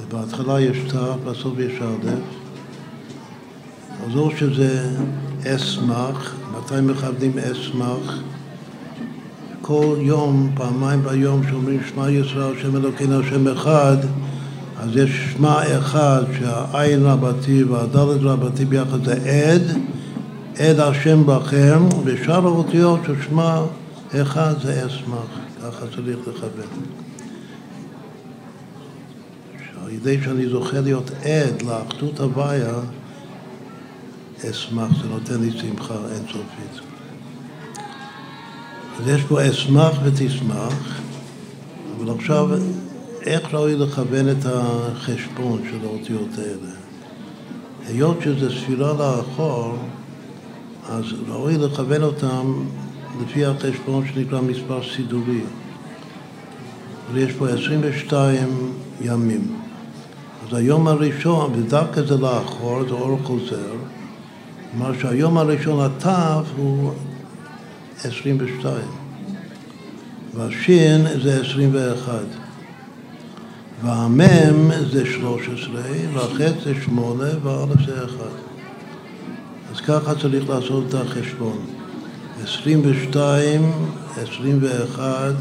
ובהתחלה יש תו, בסוף יש א', אז או שזה אשמח, מתי מכבדים אשמח? כל יום, פעמיים ביום, שאומרים שמע ישראל, השם אלוקינו, השם אחד, אז יש שמע אחד שהעין רבתי והדלת רבתי ביחד זה עד, עד השם בכם, ושאר האותיות של שמע אחד זה אשמח, ככה צריך לכוון. על ידי שאני זוכה להיות עד לאחדות הוויה, אשמח, זה נותן לי שמחה אינסופית. אז יש פה אשמח ותשמח, אבל עכשיו איך ראוי לכוון את החשבון של האותיות האלה? היות שזה ספירה לאחור, אז ראוי לכוון אותם לפי החשבון שנקרא מספר סידורי. ויש פה 22 ימים. אז היום הראשון, ודווקא זה לאחור, זה אור חוזר, כלומר שהיום הראשון התו הוא 22, והשין זה 21, והמם זה 13, והחץ זה 8, והאלף זה 1. אז ככה צריך לעשות את החשבון. 22, 21,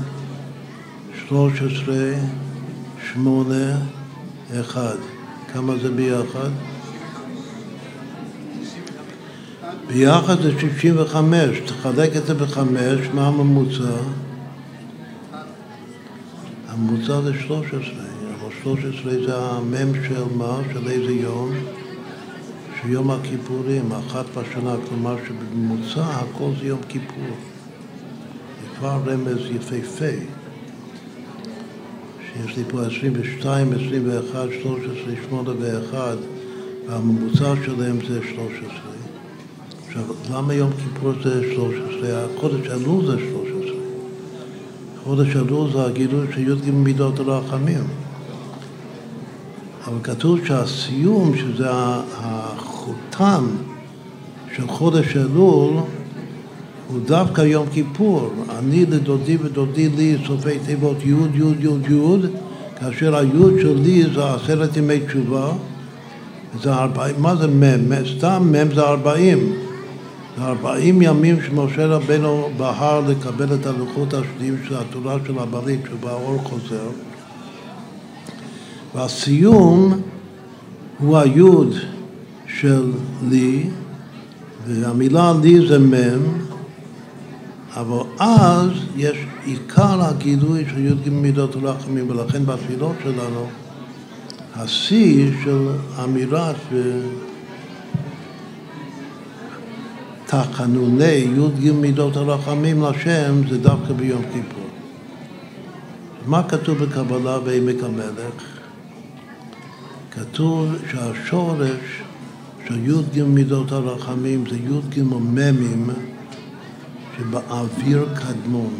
13, 8, 1. כמה זה ביחד? ביחד זה 65, תחלק את זה בחמש, מה הממוצע? הממוצע זה 13, אבל 13 זה המם של מה? של איזה יום? של יום הכיפורים, אחת בשנה, כלומר שבממוצע הכל זה יום כיפור. זה כבר רמז יפהפה. שיש לי פה 22, 21, 13, 8 ו-1, והממוצע שלהם זה 13. עכשיו, למה יום כיפור זה 13? החודש אלול זה 13. חודש אלול זה הגילוי של י"ג מידות הרחמים. אבל כתוב שהסיום, שזה החותם של חודש אלול, הוא דווקא יום כיפור. אני לדודי ודודי לי סופי תיבות י' י' י' י', כאשר הי' שלי זה עשרת ימי תשובה, זה ארבעים, מה זה מ'? סתם מ' זה ארבעים. זה ארבעים ימים שמשה רבנו בחר לקבל את הלוחות השניים של התורה של הברית, שבאור חוזר. והסיום הוא היוד של לי, והמילה לי זה מ', אבל אז יש עיקר הגילוי של י"ג מידות הרחמים, ולכן בתפילות שלנו השיא של אמירת תחנוני י"ג מידות הרחמים לשם זה דווקא ביום כיפור. מה כתוב בקבלה בעמק המלך? כתוב שהשורש של י"ג מידות הרחמים זה י"ג מ"מים שבאוויר קדמון.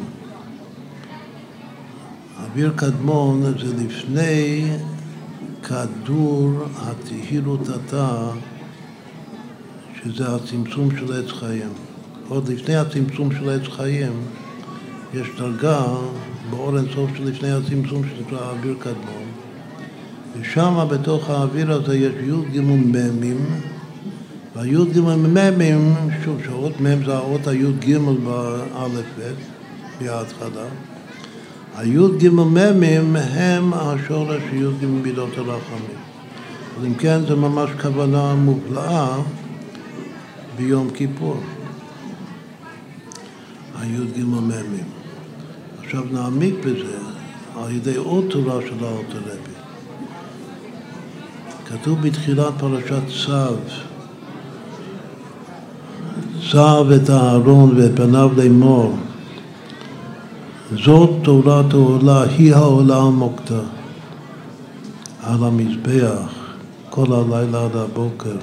אוויר קדמון זה לפני כדור התהילות התא, שזה הצמצום של עץ חיים. עוד לפני הצמצום של עץ חיים יש דרגה באור אינסוף שלפני הצמצום שנקרא אוויר קדמון. ושם בתוך האוויר הזה יש י"ג מ"מים והי"ג מ"מים, שוב, שהאות מ' זה האות הי"ג באלף ב' בהתחלה. הי"ג מ"מים הם השורש י"ג מידות הרחמים. אז אם כן, זה ממש כוונה מופלאה ביום כיפור. הי"ג מ"מים. עכשיו נעמיק בזה על ידי עוד תורה של האלתר רבי. כתוב בתחילת פרשת צו צב את הארון ואת פניו לאמור זאת תורת העולה, היא העולה המוקדה על המזבח כל הלילה עד הבוקר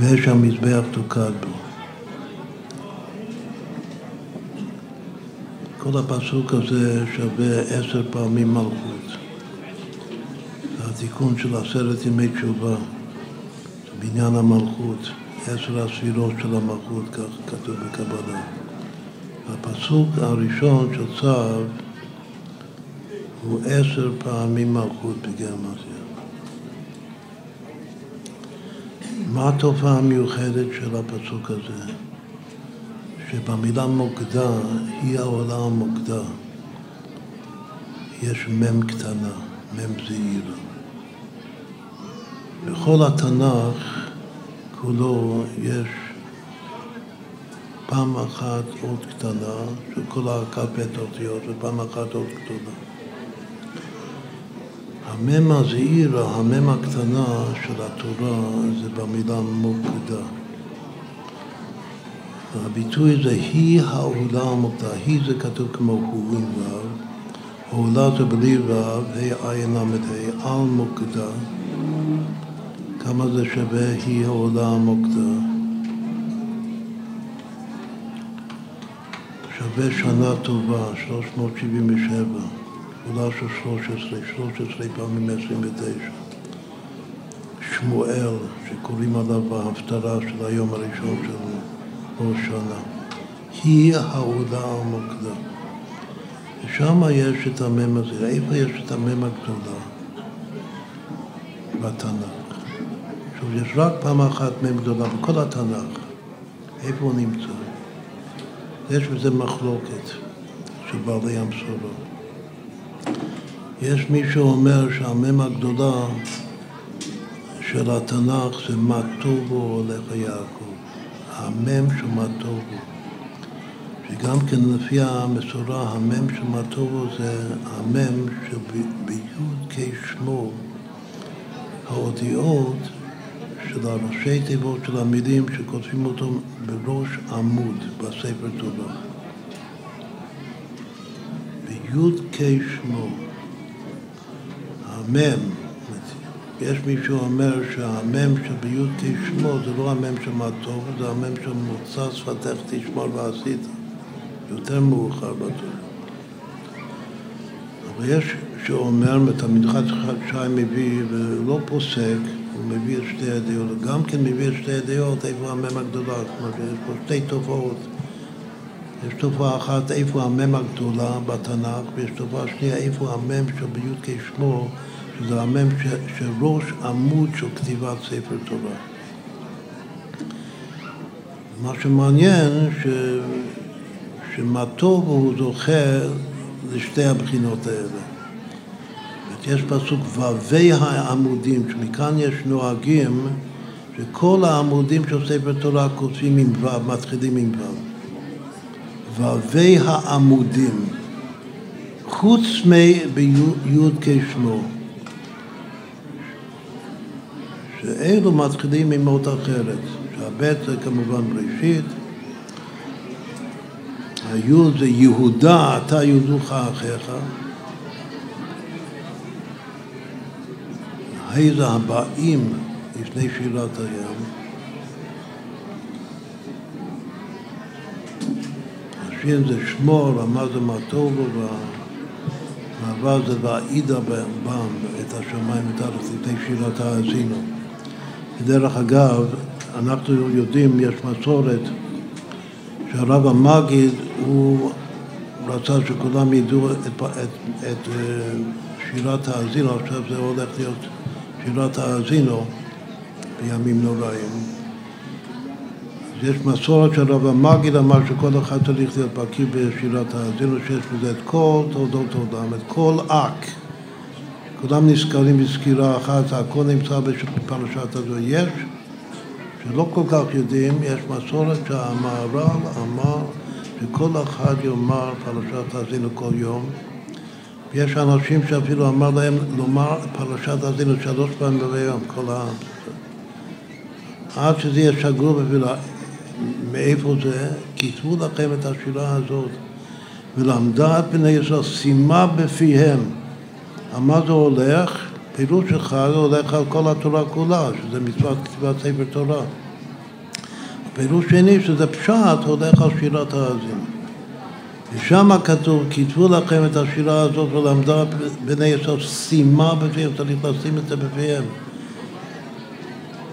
ויש המזבח תוקד בו. כל הפסוק הזה שווה עשר פעמים מלכות. זה התיקון של עשרת ימי תשובה, בניין המלכות. עשר הספירות של המלכות, כך כתוב בקבלה. הפסוק הראשון של צו הוא עשר פעמים מלכות בגרמטיה. מה התופעה המיוחדת של הפסוק הזה? שבמילה מוקדה, היא העולה המוקדה, יש מ' קטנה, מ' זעירה. בכל התנ"ך כולו יש פעם אחת אות קטנה, של כל הכ"ב אותיות, ופעם אחת אות גדולה. המם הזעיר, המם הקטנה של התורה, זה במילה מוקדה. הביטוי זה היא העולה המוקדה, היא זה כתוב כמו הוא עם ו', העולה זה בלי ו', ה' עין ל"ה, על מוקדה. כמה זה שווה היא העולה המוקדה? שווה שנה טובה, 377, עולה של 13, 13 פעמים 29. שמואל, שקוראים עליו בהפטרה של היום הראשון של ראש שנה. היא העולה המוקדה. ושם יש את המם הזה. איפה יש את המם הגדולה? בתנ"ך. עכשיו, יש רק פעם אחת מם גדולה בכל התנ"ך. איפה הוא נמצא? יש בזה מחלוקת של בעלי המסורות. יש מי שאומר שהמם הגדולה של התנ"ך זה מה טובו הולך יעקב, המם של מה טובו. שגם כן לפי המסורה, המם של מה טובו זה המם שבי"ד כשמו האותיות של הראשי תיבות של המילים שכותבים אותם בראש עמוד בספר תורה. בי"ד כשמו, המם, יש מי שאומר שהמם שבי"ד כשמו זה לא המם של מה טוב, זה המם של מוצא שפתך תשמור ועשית, יותר מאוחר בתורה. אבל יש שאומר, מתלמיד חד שי מביא, ולא פוסק, הוא מביא את שתי הדעות, גם כן מביא את שתי הדעות, איפה המם הגדולה, זאת אומרת, יש פה שתי תופעות. יש תופעה אחת, איפה המם הגדולה בתנ"ך, ויש תופעה שנייה, איפה המם שבי"ד כשמו, שזה המם שראש עמוד של כתיבת ספר תורה. מה שמעניין, ש... שמה טוב הוא זוכה לשתי הבחינות האלה. יש פסוק ו"וי העמודים, שמכאן יש נוהגים שכל העמודים של ספר תורה כותבים עם ו', מתחילים עם ו'. ו"וי העמודים, חוץ מי' כשמו, שאלו מתחילים עם אות אחרת, שהבית זה כמובן בראשית, הי' זה יהודה, אתה יודוך אחיך, ה' זה הבאים לפני שירת הים. השין זה שמור, רמה זה מה טובו, והו' זה ואידה בם את השמיים ואת הארץ לפני שירת האזינו. דרך אגב, אנחנו יודעים, יש מסורת שהרב המגיד הוא רצה שכולם ידעו את, את, את שירת האזינו, עכשיו זה הולך להיות שירת האזינו בימים נוראים. אז יש מסורת של רב המגיד אמר שכל אחד צריך להיות בקיא בשירת האזינו, שיש בזה את כל תולדות עולם, את כל אק. כולם נזכרים בסקירה אחת, הכל נמצא בפרשת הזו. יש, שלא כל כך יודעים, יש מסורת שהמהר"ל אמר שכל אחד יאמר פרשת האזינו כל יום. ויש אנשים שאפילו אמר להם לומר פרשת האזינו שלוש פעמים ביום, כל העם. עד שזה יהיה שגור בשבילה. מאיפה זה? כתבו לכם את השירה הזאת. ולמדה את בני ישראל, שימה בפיהם. על מה זה הולך? פירוש אחד הולך על כל התורה כולה, שזה מצוות כתיבת ספר תורה. פירוש שני, שזה פשט, הולך על שירת האזינו. ושם כתוב, כתבו לכם את השירה הזאת ולמדה בני ישראל שימה בפיהם, צריך לשים את זה בפיהם.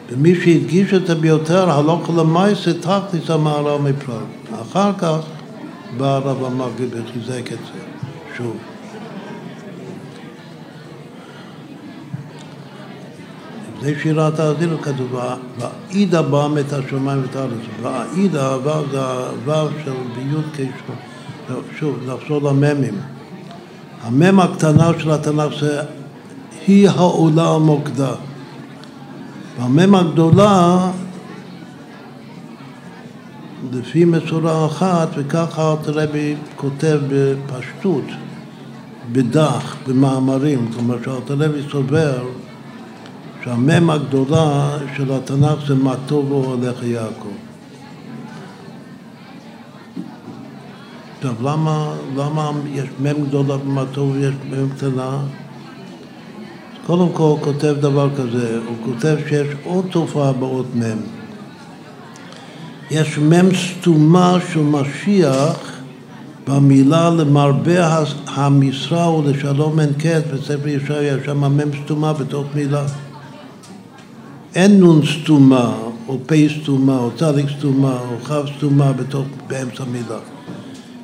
ומי שהדגיש את זה ביותר, הלוך למעשה תכלס המהר"ל מפראג. אחר כך בא הרב המגיד וחיזק את זה, שוב. לפני שירת האזינו כתוב, ואידה בם את השמיים ואת הארץ. ואידה, הוו זה הוו של ביוד כשמו. שוב, נחזור לממים. המם הקטנה של התנ"ך זה היא העולה המוקדה. והמם הגדולה לפי מצורה אחת, וככה אלתרעבי כותב בפשטות, בדח, במאמרים, כלומר שאלתרעבי סובר שהמם הגדולה של התנ"ך זה מה טוב הולך יעקב. עכשיו, למה, למה יש מם גדולה ומה טוב ויש מם קטנה? קודם כל הוא כותב דבר כזה, הוא כותב שיש עוד תופעה באות מם. יש מם סתומה של משיח במילה למרבה המשרה ולשלום אין קץ, בספר ישעיה, יש שם מם סתומה בתוך מילה. אין נון סתומה, או פה סתומה, או צדיק סתומה, או כף סתומה בתוך, באמצע מילה.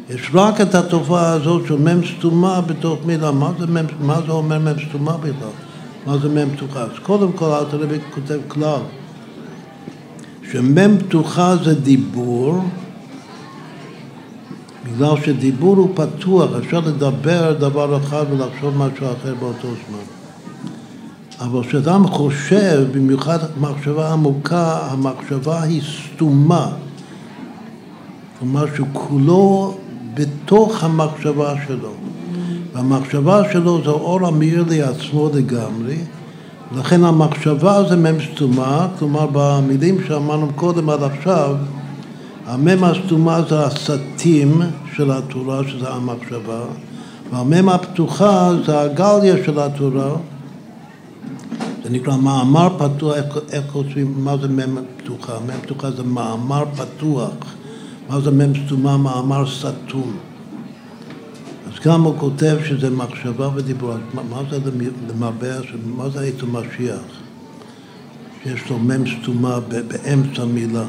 יש רק את התופעה הזאת של מם סתומה בתוך מילה. מה זה, מם, מה זה אומר מם סתומה בכלל? מה זה מם פתוחה? אז קודם כל תראה כותב כלל, שמם פתוחה זה דיבור, בגלל שדיבור הוא פתוח, אפשר לדבר דבר אחד ולחשוב משהו אחר באותו זמן. אבל כשאדם חושב, במיוחד מחשבה עמוקה, המחשבה היא סתומה. כלומר שכולו בתוך המחשבה שלו. והמחשבה שלו זה אור המאיר לעצמו לגמרי, לכן המחשבה זה מ"ם סתומה, כלומר במילים שאמרנו קודם עד עכשיו, המ"ם הסתומה זה הסתים של התורה, שזה המחשבה, והמ"ם הפתוחה זה הגליה של התורה, נקרא מאמר פתוח, איך, איך כותבים, מה זה מ"ם פתוחה? מ"ם פתוחה זה מאמר פתוח. מה זה מ"ם סתומה? מאמר סתום. אז גם הוא כותב שזה מחשבה ודיבור. מה, זה למרבה, מה זה איתו משיח? שיש לו מ"ם סתומה באמצע מילה.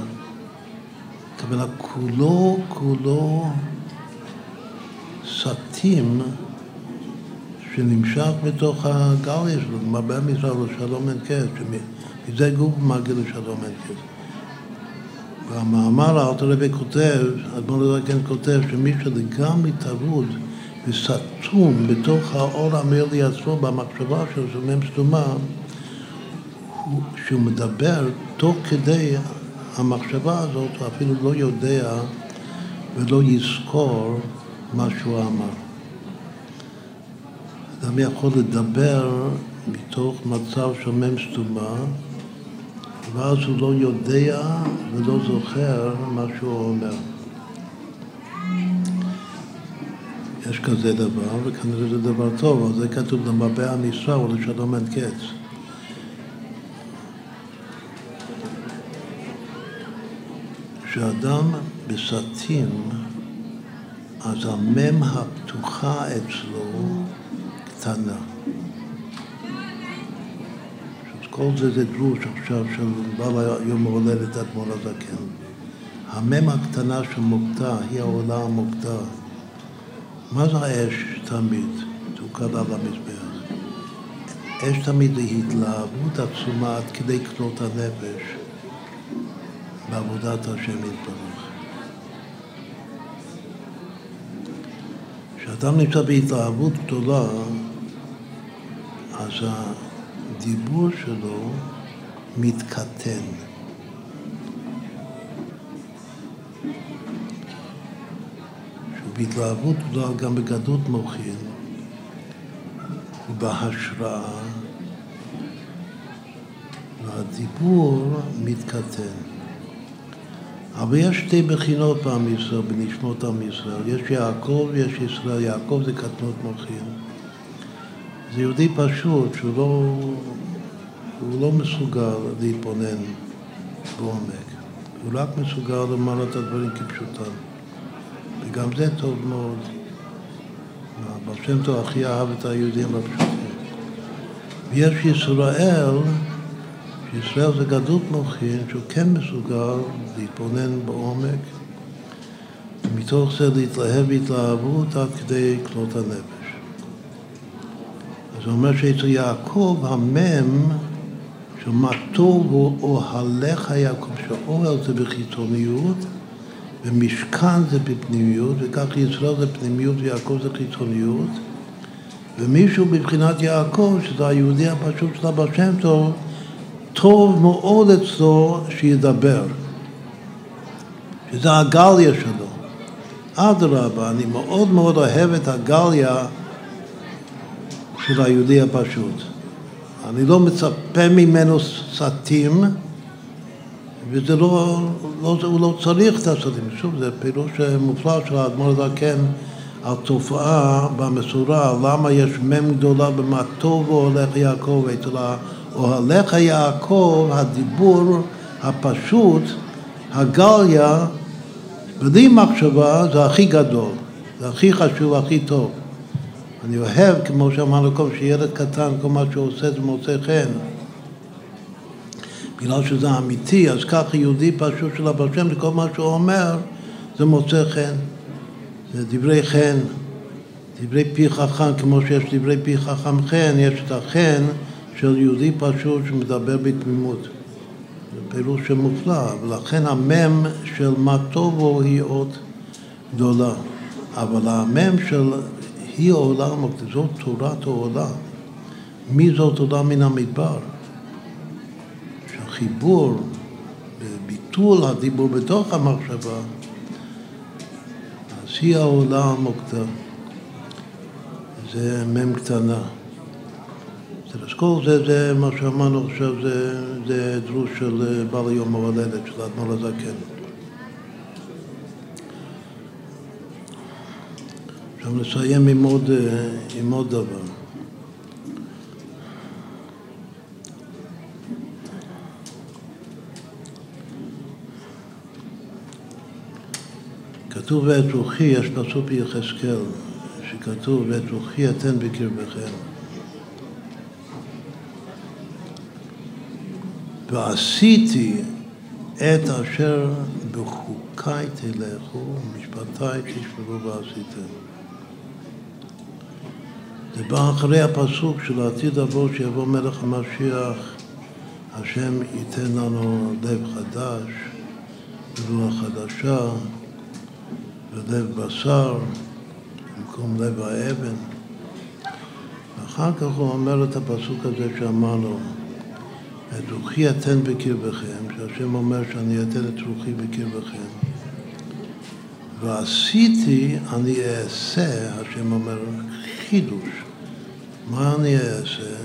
הכוונה כולו, כולו סתים שנמשך בתוך הגליה שלו, מרבה מזרח לשלום אין קץ, שמזה גוף מגיע לשלום אין קץ. במאמר אלתר רבי כותב, אדמו"ר הזקן כותב שמי שלגמרי טרוד וסתום בתוך האור המאיר לעצמו במחשבה של מ"ם סתומה, שהוא מדבר תוך כדי המחשבה הזאת, הוא אפילו לא יודע ולא יזכור מה שהוא אמר. אדם יכול לדבר מתוך מצב של מ"ם סתומה ואז הוא לא יודע ולא זוכר מה שהוא אומר. יש כזה דבר, וכנראה זה דבר טוב, אבל זה כתוב למרבה ישראל ולשלום אין קץ. כשאדם בסטים, אז המם הפתוחה אצלו קטנה. כל זה זה דרוש עכשיו של בעל יום ההולדת אדמו"ר הזקן. המם הקטנה של מוקטע היא העולה המוקטע. מה זה האש תמיד? תוקד על המזבח. אש תמיד היא התלהבות עצומה עד כדי קנות הנפש בעבודת השם יתברך. כשאדם נמצא בהתלהבות גדולה, אז הדיבור שלו מתקטן. בהתלהבות גדולה גם בגדות מוחין ובהשראה והדיבור מתקטן. אבל יש שתי בחינות בעם ישראל, בנשמות עם ישראל. יש יעקב ויש ישראל. יעקב זה קטנות מוחין. זה יהודי פשוט, שהוא לא, הוא לא מסוגל להתבונן בעומק. הוא רק מסוגל לומר את הדברים כפשוטם. וגם זה טוב מאוד. בר שם טוב הכי אהב את היהודים הפשוטים. ויש ישראל, שישראל זה גדות מוחין, שהוא כן מסוגל להתבונן בעומק, ומתוך זה להתלהב בהתלהבות עד כדי כלות הנפש. זה אומר שאצל יעקב המם, שמה טוב הוא אוהליך יעקב, שאוהל זה בחיצוניות ומשכן זה בפנימיות, וכך ישראל זה פנימיות ויעקב זה חיצוניות, ומישהו בבחינת יעקב, שזה היהודי הפשוט של אבא שם טוב, טוב מאוד אצלו שידבר. שזה הגליה שלו. אדרבה, אני מאוד מאוד אוהב את הגליה של היהודי הפשוט. אני לא מצפה ממנו סטים, וזה לא, לא, הוא לא צריך את הסטים. שוב, זה פירוש מופלא של האדמו"ר הזקן על תופעה במסורה, למה יש מ' גדולה במה טוב הולך יעקב אצל אוהליך יעקב, הדיבור הפשוט, הגליה, בלי מחשבה, זה הכי גדול, זה הכי חשוב, הכי טוב. אני אוהב, כמו שאמרנו קודם, שילד קטן, כל מה שהוא עושה זה מוצא חן. בגלל שזה אמיתי, אז ככה יהודי פשוט של אבא שם, כל מה שהוא אומר זה מוצא חן. זה דברי חן, דברי פי חכם, כמו שיש דברי פי חכם חן, יש את החן של יהודי פשוט שמדבר בתמימות. זה פירוש שמופלא, ולכן המם של מה טובו היא עוד גדולה. אבל המם של היא העולם, זאת תורת העולם. מי זאת עולם מן המדבר? שהחיבור, ביטול הדיבור בתוך המחשבה, אז היא העולם מוקדם. זה מ"ם קטנה. אז כל זה, זה מה שאמרנו עכשיו, זה, זה דרוש של בעל יום ההולדת, של האדמו"ר הזקן. עכשיו נסיים עם עוד, עם עוד דבר. כתוב ואת רוחי, יש פסוק ביחזקאל, שכתוב ואת רוחי אתן בקרבכם. ועשיתי את אשר בחוקי תלכו, ומשפטי תשמרו ועשיתם. זה בא אחרי הפסוק של העתיד לבוא, שיבוא מלך המשיח, השם ייתן לנו לב חדש, רוח חדשה, ולב בשר, במקום לב האבן. ואחר כך הוא אומר את הפסוק הזה שאמרנו, את רוחי אתן בקרבכם, שהשם אומר שאני אתן את רוחי בקרבכם. ועשיתי אני אעשה, השם אומר, חידוש. מה אני אעשה?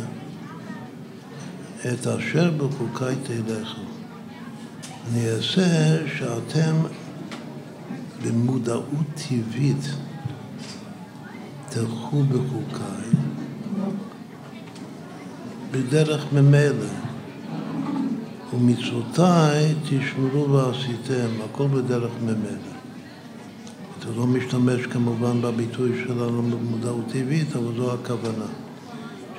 את אשר בחוקי תלכו. אני אעשה שאתם במודעות טבעית תלכו בחוקי בדרך ממילא. ומצוותיי תשמרו ועשיתם, הכל בדרך ממילא. אתה לא משתמש כמובן בביטוי שלנו במודעות טבעית, אבל זו הכוונה.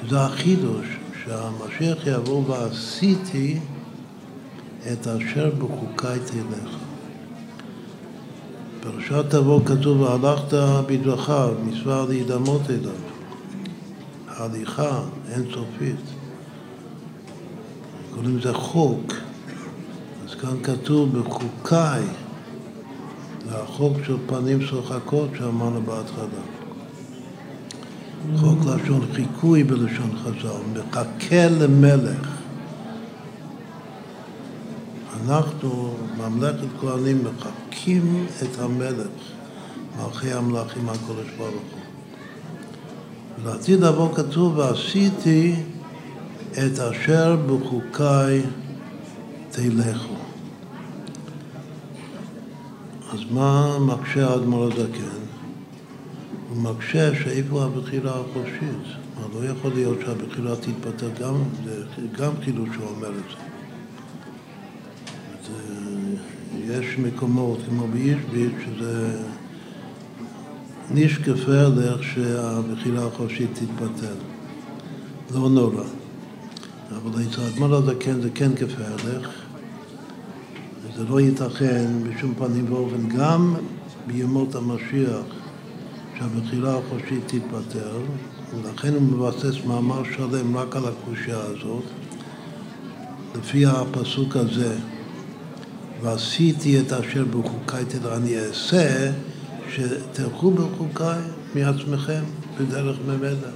שזה החידוש, שהמשיח יבוא ועשיתי את אשר בחוקי תלך. פרשת תבוא כתוב, והלכת בדרכיו, מצווה להידמות אליו. הליכה אינסופית. קוראים לזה חוק. אז כאן כתוב בחוקיי, זה החוק של פנים שוחקות שאמרנו בהתחלה. חוק לשון חיקוי בלשון חז"ל, מחכה למלך. אנחנו, ממלכת כהנים, מחקים את המלך, מלכי המלכים הקודש ברוך הוא. ולעתיד לבוא כתוב, ועשיתי את אשר בחוקיי תלכו. אז מה מקשה האדמו"ר הזקן? הוא מקשה שאיפה הבחירה החופשית. לא יכול להיות שהבחירה תתפטר גם, גם חידוש שהוא אומר את זה. יש מקומות, כמו באישביץ', שזה ניש גפרלך שהבחירה החופשית תתפטר. לא נורא. אבל אצל האדמו"ר הזקן זה כן גפרלך, וזה לא ייתכן בשום פנים ואופן, גם בימות המשיח, שהבחירה החופשית תתפטר, ולכן הוא מבסס מאמר שלם רק על הקושייה הזאת, לפי הפסוק הזה, ועשיתי את אשר בחוקיי תדע, אני אעשה שתלכו בחוקיי מעצמכם בדרך ממילא.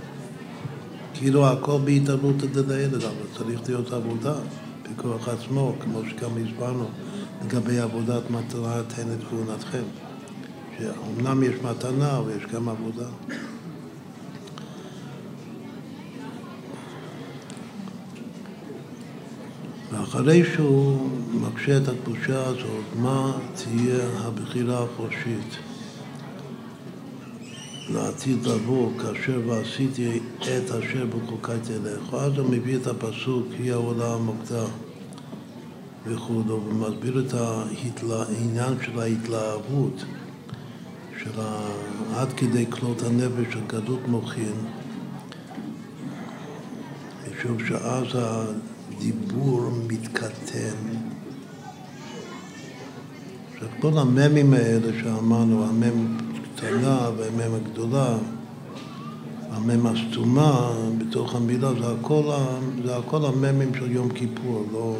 כאילו הכל בהתערבות את הילד, אבל צריך להיות עבודה בכוח עצמו, כמו שגם הסברנו לגבי עבודת מטרה תן את כהונתכם. שאומנם יש מתנה, אבל יש גם עבודה. ואחרי שהוא מקשה את הקדושה הזאת, מה תהיה הבחירה החופשית לעתיד לבוא, כאשר ועשיתי את אשר בחוקי תלך. אז הוא מביא את הפסוק, היא העולם המוקדה וכו', ומסביר את העניין של ההתלהבות, של עד כדי כלות הנפש של גדות מוחין, משום שאז הדיבור מתקטן. עכשיו כל הממים האלה שאמרנו, המם קטנה והמם הגדולה, המם הסתומה בתוך המילה, זה הכל, זה הכל הממים של יום כיפור, לא,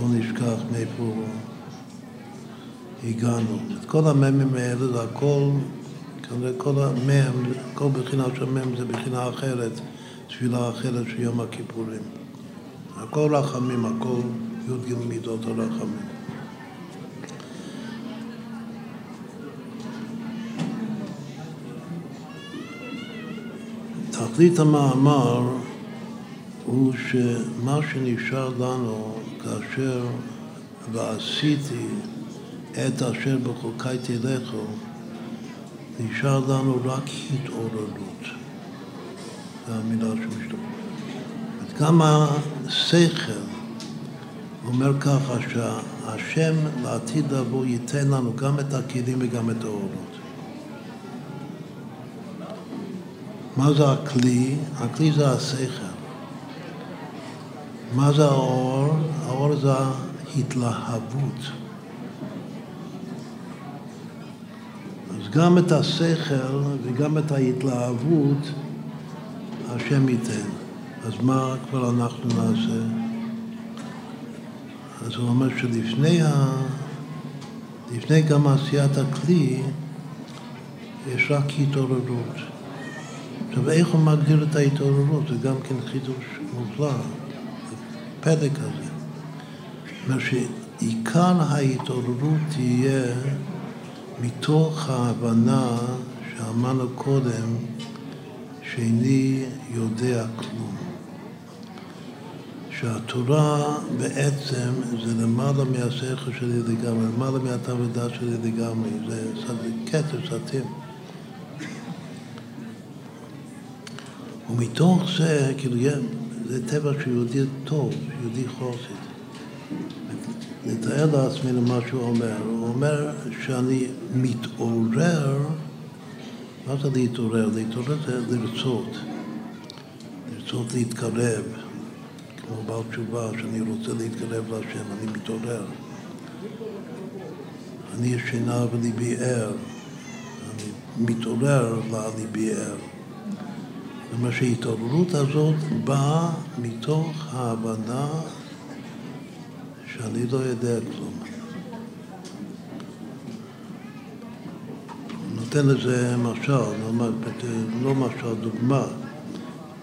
לא נשכח מאיפה הגענו. את כל הממים האלה זה הכל, כנראה כל המם, כל בחינה של מם זה בחינה אחרת, תפילה אחרת של יום הכיפורים. הכל רחמים, הכל י"ג מידות הרחמים. תכלית המאמר הוא שמה שנשאר לנו כאשר ועשיתי את אשר בחוקי תלכו, נשאר לנו רק התעוררות. זו המילה שמשתמשת. גם השכל אומר ככה שהשם לעתיד לבוא ייתן לנו גם את הכלים וגם את האורות. מה זה הכלי? הכלי זה השכל. מה זה האור? האור זה ההתלהבות. אז גם את השכל וגם את ההתלהבות השם ייתן. אז מה כבר אנחנו נעשה? אז הוא אומר שלפני ה... לפני גם עשיית הכלי יש רק התעוררות. עכשיו, איך הוא מגדיר את ההתעוררות? זה גם כן חידוש מופלא, פלא כזה. אומרת שעיקר ההתעוררות תהיה מתוך ההבנה שאמרנו קודם, שאיני יודע כלום. שהתורה בעצם זה למעלה מהשכל שלי לגמרי, למעלה מהטעם ודעת שלי לגמרי, זה, כתר סתים. ומתוך זה, כאילו, זה טבע של יהודי טוב, יהודי חוסית. נתאר לעצמנו מה שהוא אומר. הוא אומר שאני מתעורר, מה זה להתעורר? להתעורר זה לרצות, לרצות להתקרב. כמו בעל תשובה, שאני רוצה להתקרב להשם, אני מתעורר. אני ישנה וליבי ער, אני מתעורר לליבי ער. זאת אומרת שההתעוררות הזאת באה מתוך ההבנה שאני לא יודע כלום. נותן לזה משל, לא משל, דוגמה,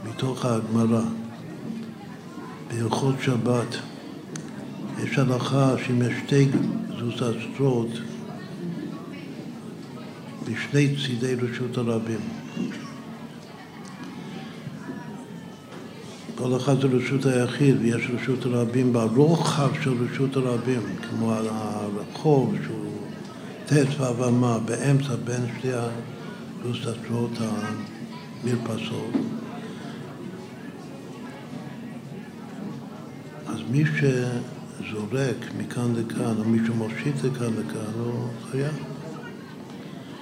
מתוך ההגמרא. בהלכות שבת יש הלכה שאם יש שתי זוזצרות בשני צידי רשות הרבים. כל אחד זה רשות היחיד ויש רשות הרבים ברוחב של רשות הרבים, כמו הרחוב שהוא ט' ומה באמצע בין שתי הזוזצרות המרפסות. מי שזורק מכאן לכאן, או מי שמושיט לכאן לכאן, הוא חייב.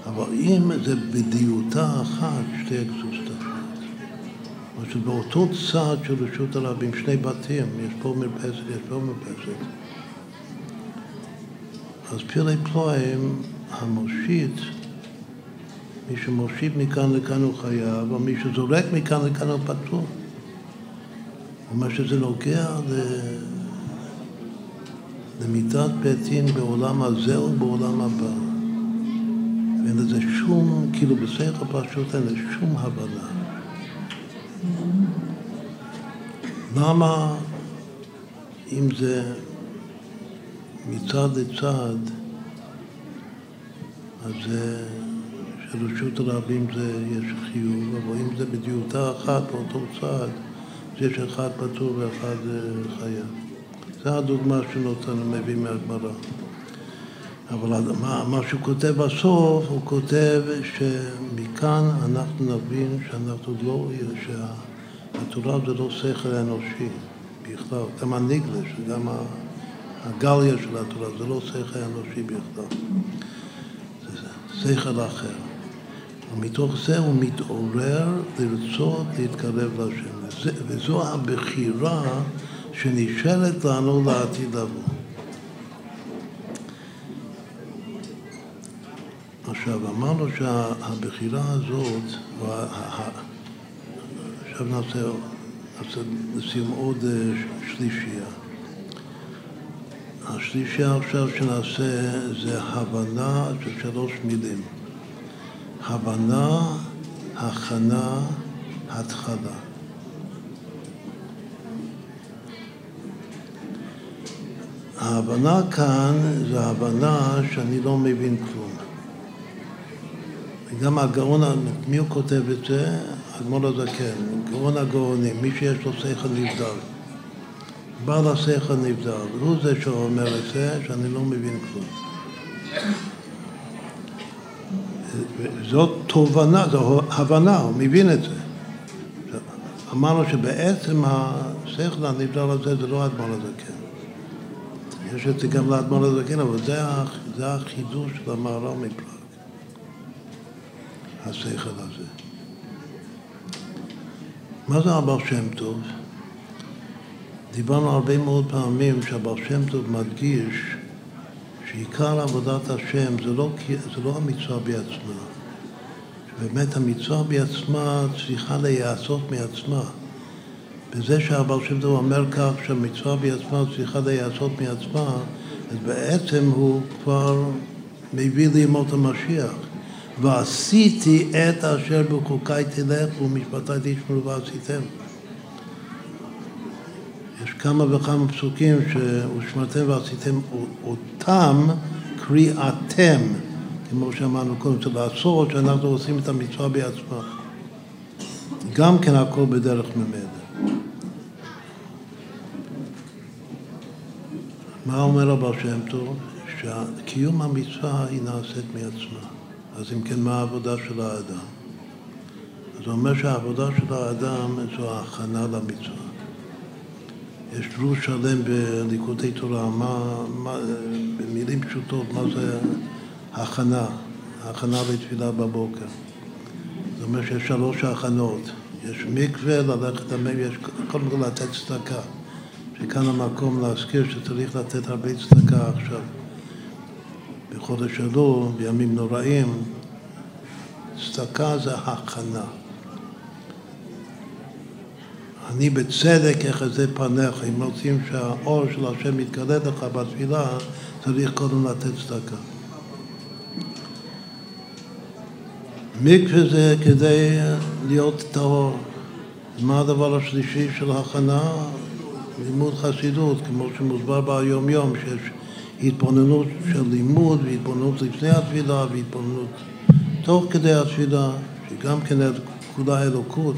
אבל אם זה בדיוטה אחת, שתי אקזוסטה אחת. זאת אומרת באותו צד של רשות הרבים, שני בתים, יש פה מרפסת, יש פה מרפסת. אז פילי פלואים, המושיט, מי שמושיט מכאן לכאן הוא חייב, אבל מי שזורק מכאן לכאן הוא פתוח. מה שזה נוגע למיטת בית דין בעולם הזה ובעולם הבא. ואין לזה שום, כאילו בשכל פשוט אין לזה שום הבנה. למה אם זה מצד לצד, אז זה, שרשות הרבים זה, יש חיוב, אבל אם זה בדיוטה אחת באותו צד, אז יש אחד פטור ואחד אה, חייב. זו הדוגמה שנותן, מביא מהגמרא. אבל מה, מה שהוא כותב בסוף, הוא כותב שמכאן אנחנו נבין שאנחנו לא, שהתורה זה לא שכל אנושי בכלל, גם הניגלש, גם הגליה של התורה, זה לא שכל אנושי בכלל, זה שכל אחר. ומתוך זה הוא מתעורר לרצות להתקרב להשם, וזו הבחירה שנשאלת לנו לעתיד לבוא. עכשיו, אמרנו שהבחירה הזאת, עכשיו נעשה, לסיום עוד אה, שלישייה. השלישייה עכשיו שנעשה זה הבנה של שלוש מילים. הבנה, הכנה, התחלה. ההבנה כאן זה הבנה שאני לא מבין כלום. וגם הגאון, מי הוא כותב את זה? אדמו"ר הזקן, גאון הגאונים, מי שיש לו שכל נבדל. בעל השכל נבדל, הוא זה שאומר את זה, שאני לא מבין כלום. זאת תובנה, זו הבנה, הוא מבין את זה. אמרנו שבעצם השכל הנבדל הזה זה לא אדמו"ר הזקן. יש את זה גם לאדמו"ר הזקן, אבל זה, זה החידוש של המהר"ל מפראג. השכל הזה. מה זה הבעל שם טוב? דיברנו הרבה מאוד פעמים שהבעל שם טוב מדגיש שעיקר עבודת השם זה לא, זה לא המצווה בעצמה. שבאמת המצווה בעצמה צריכה להיעשות מעצמה. בזה שהבעל שם טוב אומר כך שהמצווה בעצמה צריכה להיעשות מעצמה, אז בעצם הוא כבר מביא לימות המשיח. ועשיתי את אשר בחוקי תלך ומשפטי תשמרו ועשיתם. יש כמה וכמה פסוקים שהושמרתם ועשיתם אותם, קרי אתם, כמו שאמרנו קודם, זה לעשות שאנחנו עושים את המצווה בעצמה. גם כן הכל בדרך ממילא. מה אומר הבעל שם טוב? שקיום המצווה היא נעשית מעצמה. אז אם כן, מה העבודה של האדם? הוא אומר שהעבודה של האדם זו ההכנה למצווה. יש דרוש שלם בליקודי תורה, מה, מה, במילים פשוטות, מה זה הכנה, הכנה לתפילה בבוקר. זאת אומרת שיש שלוש הכנות. יש מקווה, ללכת למקווה, יש קודם כל לתת צדקה. שכאן המקום להזכיר שצריך לתת הרבה צדקה עכשיו. בחודש אלול, בימים נוראים, צדקה זה הכנה. אני בצדק אחזה פניך, אם רוצים שהאור של השם יתגלה לך בתפילה, צריך קודם לתת צדקה. מקווה זה כדי להיות טהור. מה הדבר השלישי של הכנה? לימוד חסידות, כמו שמוסבר ביום יום, שיש התבוננות של לימוד והתבוננות לפני התפילה והתבוננות תוך כדי התפילה, שגם כן כולה אלוקות.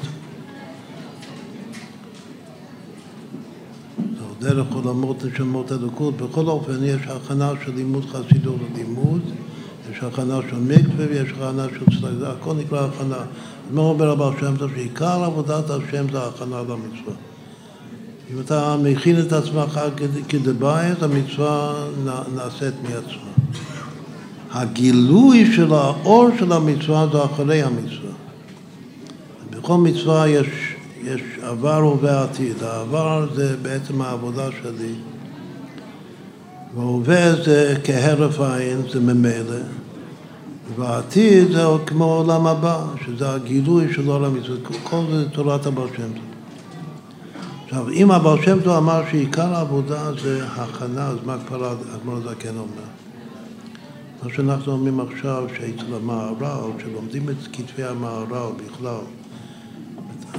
זו דרך עולמות נשמות אלוקות. בכל אופן יש הכנה של לימוד חסידות ללימוד, יש הכנה של מקווה ויש הכנה של זה הכל נקרא הכנה. אז מה אומר הבעל שם טוב? שעיקר עבודת השם זה הכנה למצווה. אם אתה מכין את עצמך כדבעי, המצווה נעשית מעצמה. הגילוי של האור של המצווה זה אחרי המצווה. בכל מצווה יש, יש עבר ובעתיד. העבר זה בעצם העבודה שלי, וההווה זה כהרף עין, זה ממילא, והעתיד זה כמו עולם הבא, שזה הגילוי של עולם המצווה. כל זה תורת הבעל שם טוב. עכשיו, אם הבעל שם טוב אמר שעיקר העבודה זה הכנה, אז מה כבר אדמו"ר זקן אומר? מה שאנחנו אומרים עכשיו, שאצל המהר"ל, שלומדים את כתבי המהר"ל בכלל,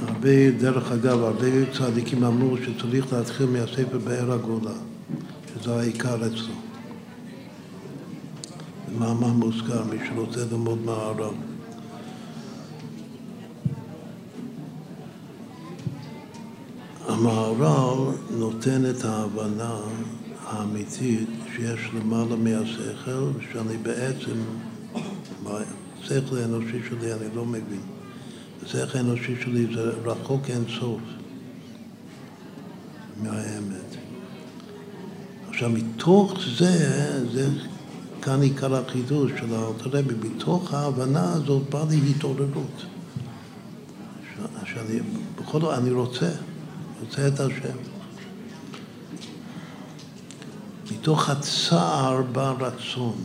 הרבה, דרך אגב, הרבה צדיקים אמרו שצריך להתחיל מהספר באר הגולה, שזה העיקר אצלו. מאמר מוזכר, מי שרוצה ללמוד מהרב. המהר"ל נותן את ההבנה האמיתית שיש למעלה מהשכל, ושאני בעצם, בשכל האנושי שלי אני לא מבין. השכל האנושי שלי זה רחוק אין סוף מהאמת. עכשיו, מתוך זה, זה כאן עיקר החידוש של האלתרעבי, מתוך ההבנה הזאת באה לי התעוררות. שאני, בכל זאת, אני רוצה, רוצה את השם. מתוך הצער בא רצון.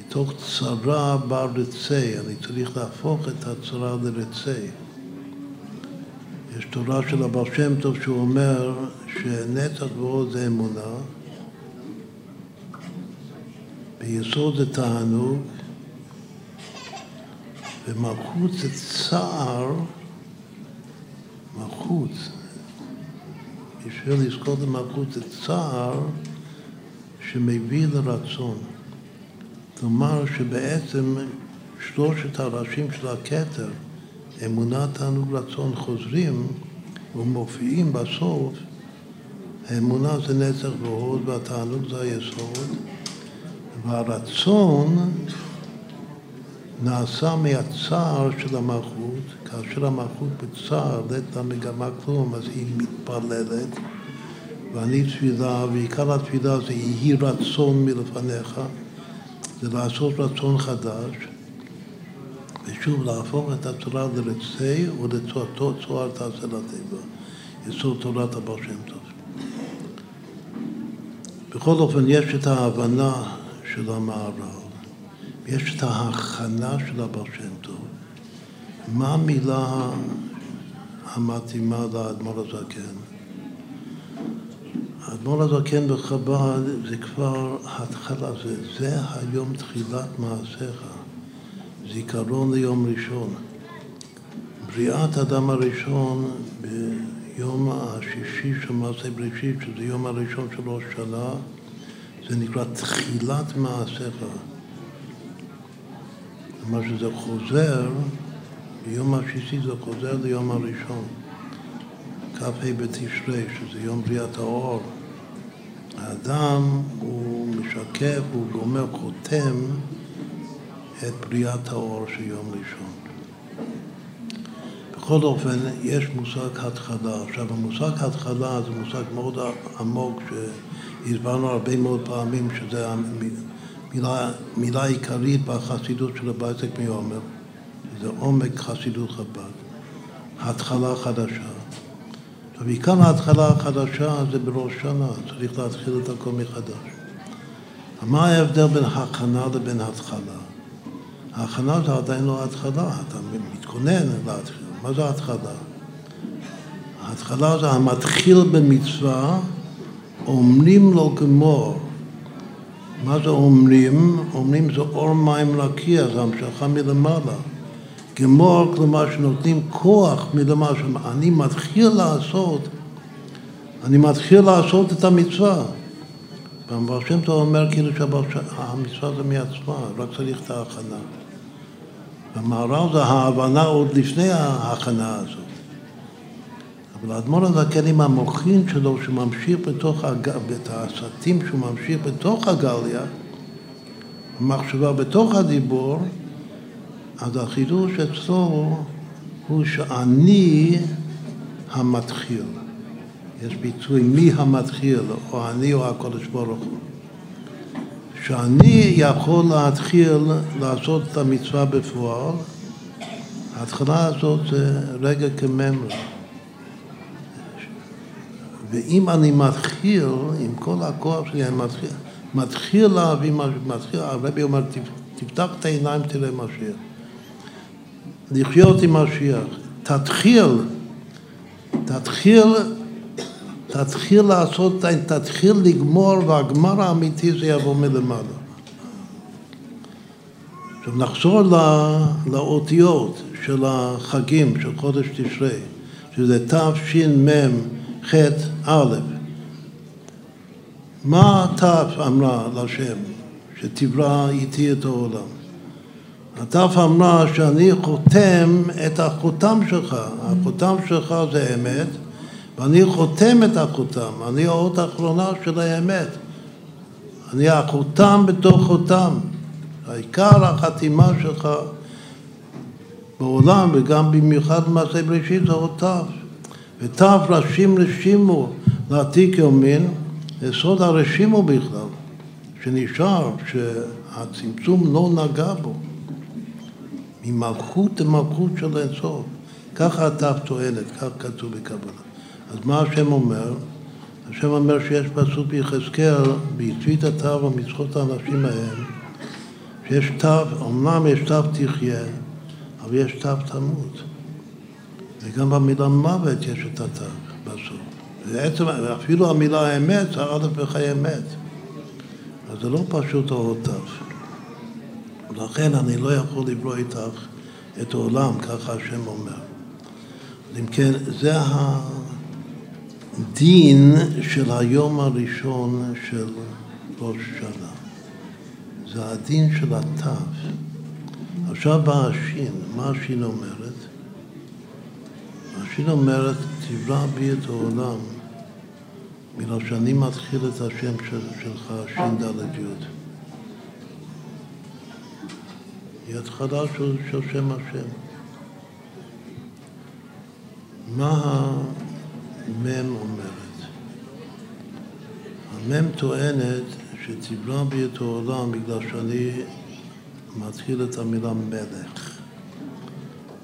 מתוך צרה בא רצי, אני צריך להפוך את הצרה לרצי. יש תורה של הבעל שם טוב שהוא אומר שנצח ועוד זה אמונה, ביסוד זה תענוג, ומלכות זה צער, מלכות, בשביל לזכות למלכות זה צער שמביא לרצון. כלומר שבעצם שלושת הראשים של הכתר, אמונה, תענוג, רצון, חוזרים ומופיעים בסוף. האמונה זה נצח והוד והתענוג זה היסוד, והרצון נעשה מהצער של המלכות, כאשר המלכות בצער, לית לה מגמה כלום, אז היא מתפללת, ואני תפילה, ועיקר התפילה זה יהי רצון מלפניך, זה לעשות רצון חדש, ושוב להפוך את הצורה לרצי או לצורתו צוהר תעשה לטבע, יסוד תורת הבעל שם טוב. בכל אופן, יש את ההבנה של המערב, יש את ההכנה של הבעל שם טוב. מה המילה המתאימה לאדמו"ר הזקן? האדמו"ר הזקן בחב"ד זה כבר התחלה, זה, זה היום תחילת מעשיך, זיכרון ליום ראשון. בריאת אדם הראשון ביום השישי של מעשה בראשית, שזה יום הראשון של ראש שנה, זה נקרא תחילת מעשיך. כלומר שזה חוזר, ביום השישי זה חוזר ליום הראשון. כ"ה בתשרי, שזה יום בריאת האור. האדם הוא משקף, הוא גומר, חותם את בריאת האור של יום ראשון. בכל אופן, יש מושג התחלה. עכשיו, המושג התחלה זה מושג מאוד עמוק שהסברנו הרבה מאוד פעמים שזה המילה מילה עיקרית בחסידות של הבייסק מיומר. זה עומק חסידות חב"ד. התחלה חדשה. ועיקר ההתחלה החדשה זה בראש שנה, צריך להתחיל את הכל מחדש. מה ההבדל בין הכנה לבין התחלה? ההכנה זה עדיין לא התחלה, אתה מתכונן להתחיל. מה זה התחלה? ההתחלה זה המתחיל במצווה, אומרים לו גמור. מה זה אומרים? אומרים זה אור מים רקיע, זה המשכה מלמעלה. גמור, כלומר שנותנים כוח מלמעלה, אני מתחיל לעשות, אני מתחיל לעשות את המצווה. והבר שם טוב אומר כאילו שהמצווה זה מעצמה, רק צריך את ההכנה. המהר"ל זה ההבנה עוד לפני ההכנה הזאת. אבל האדמו"ר הזקן עם המוחין שלו שממשיך בתוך, הג... את הסרטים שהוא ממשיך בתוך הגליה, המחשבה בתוך הדיבור, אז החידוש אצלו הוא שאני המתחיל. יש ביטוי מי המתחיל, או אני או הקודש ברוך הוא. שאני יכול להתחיל לעשות את המצווה בפועל, ההתחלה הזאת זה רגע כממרה. ואם אני מתחיל, עם כל הכוח שלי, אני מתחיל, מתחיל להביא משהו, מתחיל, הרבי אומר, תפתח את העיניים, תראה משיח. לחיות עם משיח. תתחיל, תתחיל, תתחיל לעשות, תתחיל לגמור, והגמר האמיתי זה יבוא מלמעלה. עכשיו נחזור לאותיות של החגים של חודש תשרי, שזה תשמ"ח א'. מה ת' אמרה להשם שתברא איתי את העולם. התף אמרה שאני חותם את החותם שלך, החותם שלך זה אמת, ואני חותם את החותם, אני האות האחרונה של האמת. אני החותם בתוך חותם. העיקר החתימה שלך בעולם, וגם במיוחד במעשה בראשית, זה תו. ותו ראשים לשימו לעתיק יומין, יסוד הרשימו בכלל, שנשאר, שהצמצום לא נגע בו. ממלכות למלכות של אינסוף. ככה התו טוענת, כך כתוב בקבלה. אז מה השם אומר? השם אומר שיש פסוק ביחזקאל, בעצבית התו ומצוות האנשים ההם, שיש תו, אמנם יש תו תחיה, אבל יש תו תמות. וגם במילה מוות יש את התו בסוף. בעצם, אפילו המילה אמת זה א' בחיי אמת. אז זה לא פשוט האות תו. ולכן אני לא יכול לברוא איתך את העולם, ככה השם אומר. אם כן, זה הדין של היום הראשון של ראש השנה. זה הדין של התו. עכשיו בא השין, מה השין אומרת? השין אומרת, תברא בי את העולם, בגלל שאני מתחיל את השם של, שלך, דלת יוד. היא התחלה של, של שם השם. מה המם אומרת? המם טוענת שתברא בי את העולם בגלל שאני מתחיל את המילה מלך.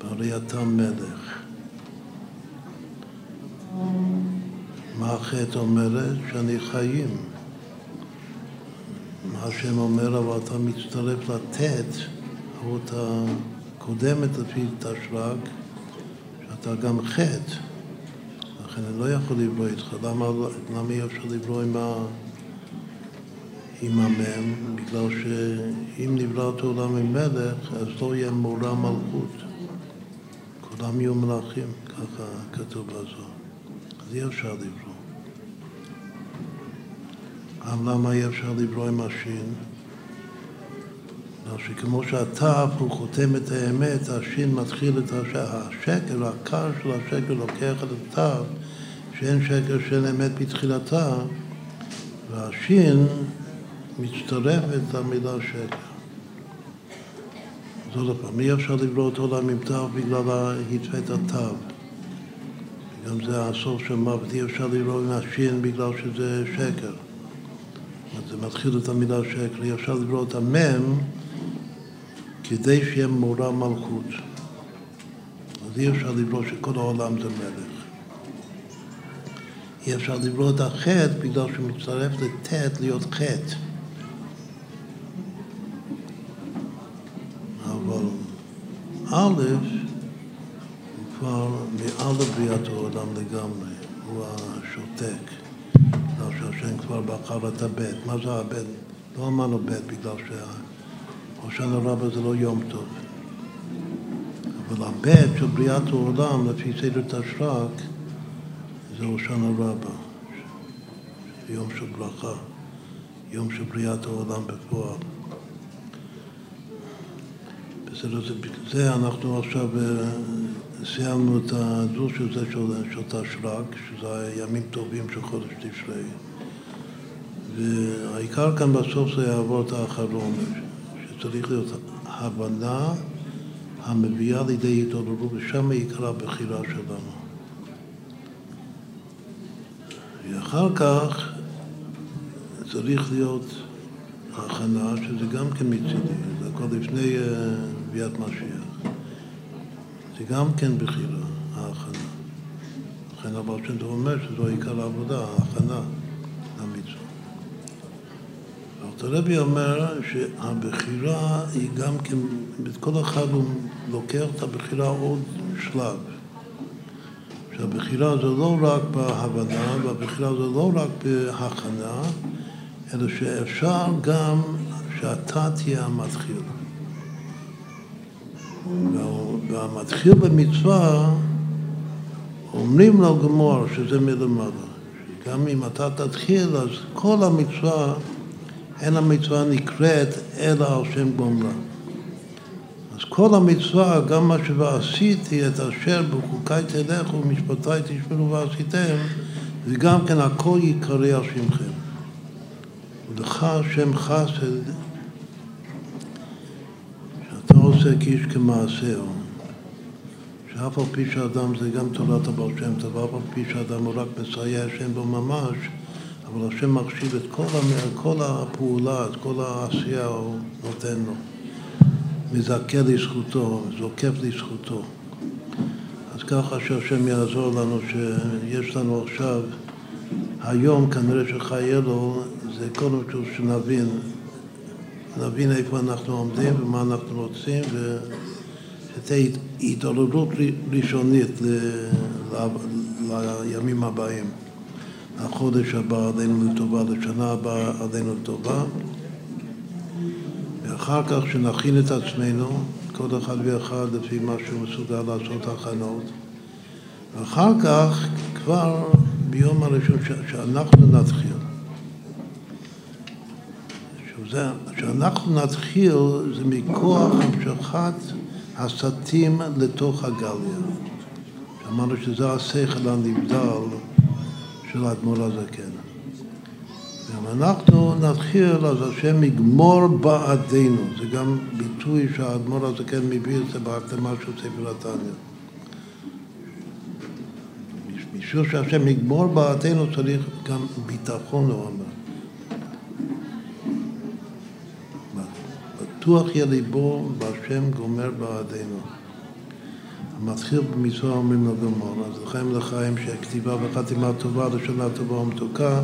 הרי אתה מלך. מה החטא אומרת? שאני חיים. מה השם אומר, אבל אתה מצטרף לתת, האות הקודמת לפי תשר"ג, שאתה גם חטא. לכן אני לא יכול לברוא איתך. למה, למה אי אפשר לברוא עם ה... עם המם, בגלל שאם נברא את העולם עם מלך, אז לא יהיה מורא מלכות. כולם יהיו מלאכים, ככה כתוב בזו. אז אי אפשר לברוא. אבל למה אי אפשר לברוא עם השין? שכמו שהתו הוא חותם את האמת, השין מתחיל את השקר, הקר של השקר לוקח את התו, שאין שקר שאין אמת בתחילתה, והשין מצטרפת המילה שקר. אז עוד אי אפשר לברוא את העולם עם תו בגלל התווית התו. גם זה הסוף של מוות, אי אפשר לברוא עם השין בגלל שזה שקר. זה מתחיל את המילה שקר, אי אפשר לברוא את המם כדי שיהיה מורא מלכות. אז אי אפשר לברוא שכל העולם זה מלך. אי אפשר לברוא את החטא בגלל שהוא מצטרף לט' להיות חטא. אבל א' כבר מעל לבריאת העולם לגמרי, הוא השותק. בגלל שהשם כבר בחר את הבית. מה זה הבית? לא אמרנו בית בגלל שהראשון רבה זה לא יום טוב. אבל הבית של בריאת העולם, לפי סדר תשר"ק, זה ראשון רבה. יום של ברכה, יום של בריאת העולם בפועל. בסדר, זה, זה אנחנו עכשיו אה, סיימנו את הדו של זה של, של תשר"ג, שזה הימים טובים של חודש תשרי. והעיקר כאן בסוף זה יעבור את האחרון, שצריך להיות הבנה המביאה לידי התעוררות, ושם עיקר הבחירה שלנו. ואחר כך צריך להיות הכנה, שזה גם כן מצידי, זה הכל לפני ביאת משיח. זה גם כן בחירה, ההכנה. לכן הבעל שם טוב אומר שזו עיקר העבודה, ההכנה למצווה. הרבי אומר שהבחירה היא גם כן, כל אחד הוא לוקח את הבחירה עוד שלב. שהבחירה זה לא רק בהבנה, והבחירה זה לא רק בהכנה, אלא שאפשר גם שאתה תהיה המתחיל. והמתחיל במצווה, אומרים לו גמור שזה מלמעלה. גם אם אתה תתחיל, אז כל המצווה אין המצווה נקראת אלא על שם גומרה. אז כל המצווה, גם מה שעשיתי את אשר בחוקי תלכו ומשפטי תשמעו ועשיתם, זה כן הכל יקרא על שמכם. ולך שם חסד, שאתה עושה כאיש כמעשהו, שאף על פי שאדם זה גם תורת הבעל שם טוב, אף על פי שאדם הוא רק מסייע השם בו ממש, אבל השם מחשיב את כל, כל הפעולה, את כל העשייה הוא נותן לו. מזכה לזכותו, זוקף לזכותו. אז ככה שהשם יעזור לנו שיש לנו עכשיו, היום כנראה שחיינו זה קודם כל שנבין, נבין איפה אנחנו עומדים ומה אנחנו רוצים ושתהיה התעוררות ראשונית לימים הבאים. החודש הבא עלינו לטובה, לשנה הבאה עלינו לטובה. ואחר כך שנכין את עצמנו, כל אחד ואחד לפי מה שהוא מסוגל לעשות הכנות. ואחר כך, כבר ביום הראשון שאנחנו נתחיל, שזה, שאנחנו נתחיל זה מכוח המשכת הסטים לתוך הגליה. אמרנו שזה השכל הנבדל של האדמו"ר הזקן. אם אנחנו נתחיל, אז השם יגמור בעדינו. זה גם ביטוי שהאדמו"ר הזקן מביא את זה בהקדמה של ספר התניא. בשביל שהשם יגמור בעדינו צריך גם ביטחון, הוא בטוח יהיה ליבו בהשם גומר בעדינו. מתחיל במצווה אומרים לו גמור, אז לחיים לחיים שכתיבה וחתימה טובה לשנה טובה ומתוקה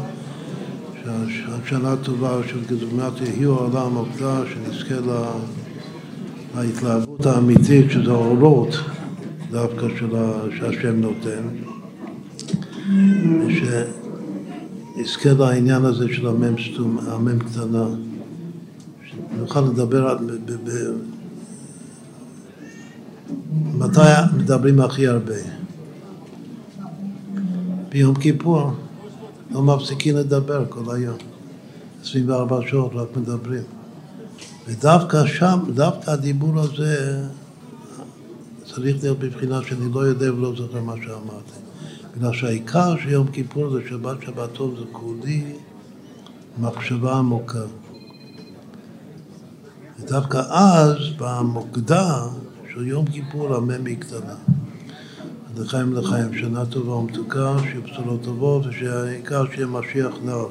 שהשנה טובה של גזומת יהיו העולם עובדה, שנזכה לה, להתלהבות האמיתית שזה האורות דווקא של שהשם נותן, שנזכה לעניין הזה של המם קטנה, שנוכל לדבר על... ב, ב, ב, מתי מדברים הכי הרבה? ביום כיפור. לא מפסיקים לדבר כל היום. 24 שעות רק מדברים. ודווקא שם, דווקא הדיבור הזה צריך להיות בבחינה שאני לא יודע ולא זוכר מה שאמרתי. בגלל שהעיקר של יום כיפור זה שבת שבת טוב זה כולי מחשבה עמוקה. ודווקא אז, במוקדה של יום כיפור, המם היא קטנה. לחיים לחיים, שנה טובה ומתוקה, שיהיו בשורות טובות ושהעיקר שיהיה משיח נאור.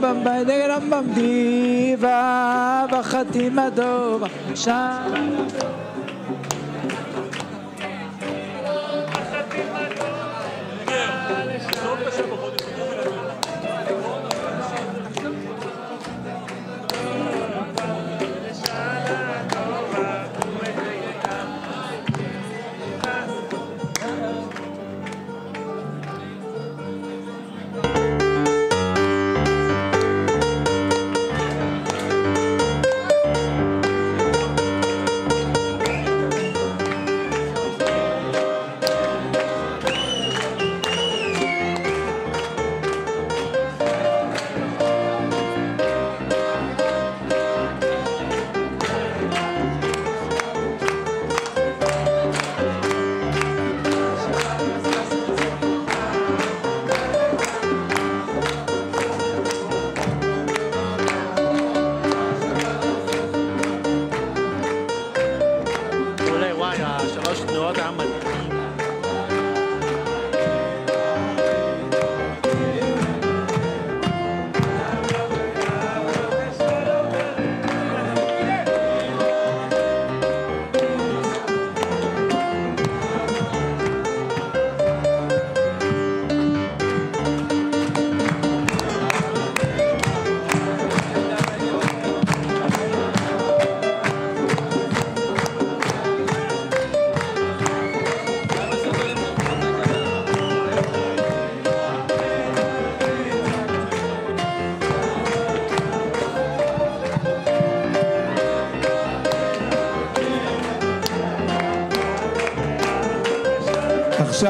דם בם בם בם בי די דם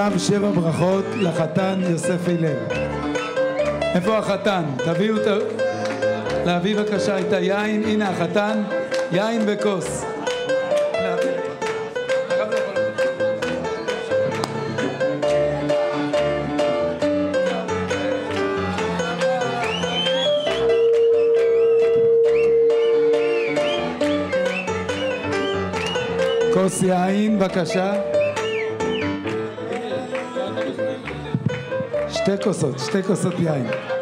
עכשיו שבע ברכות לחתן יוסף הלל. איפה החתן? תביאו את ה... להביא בבקשה את היין, הנה החתן, יין וכוס. כוס יין בבקשה. שתי כוסות, שתי כוסות יין.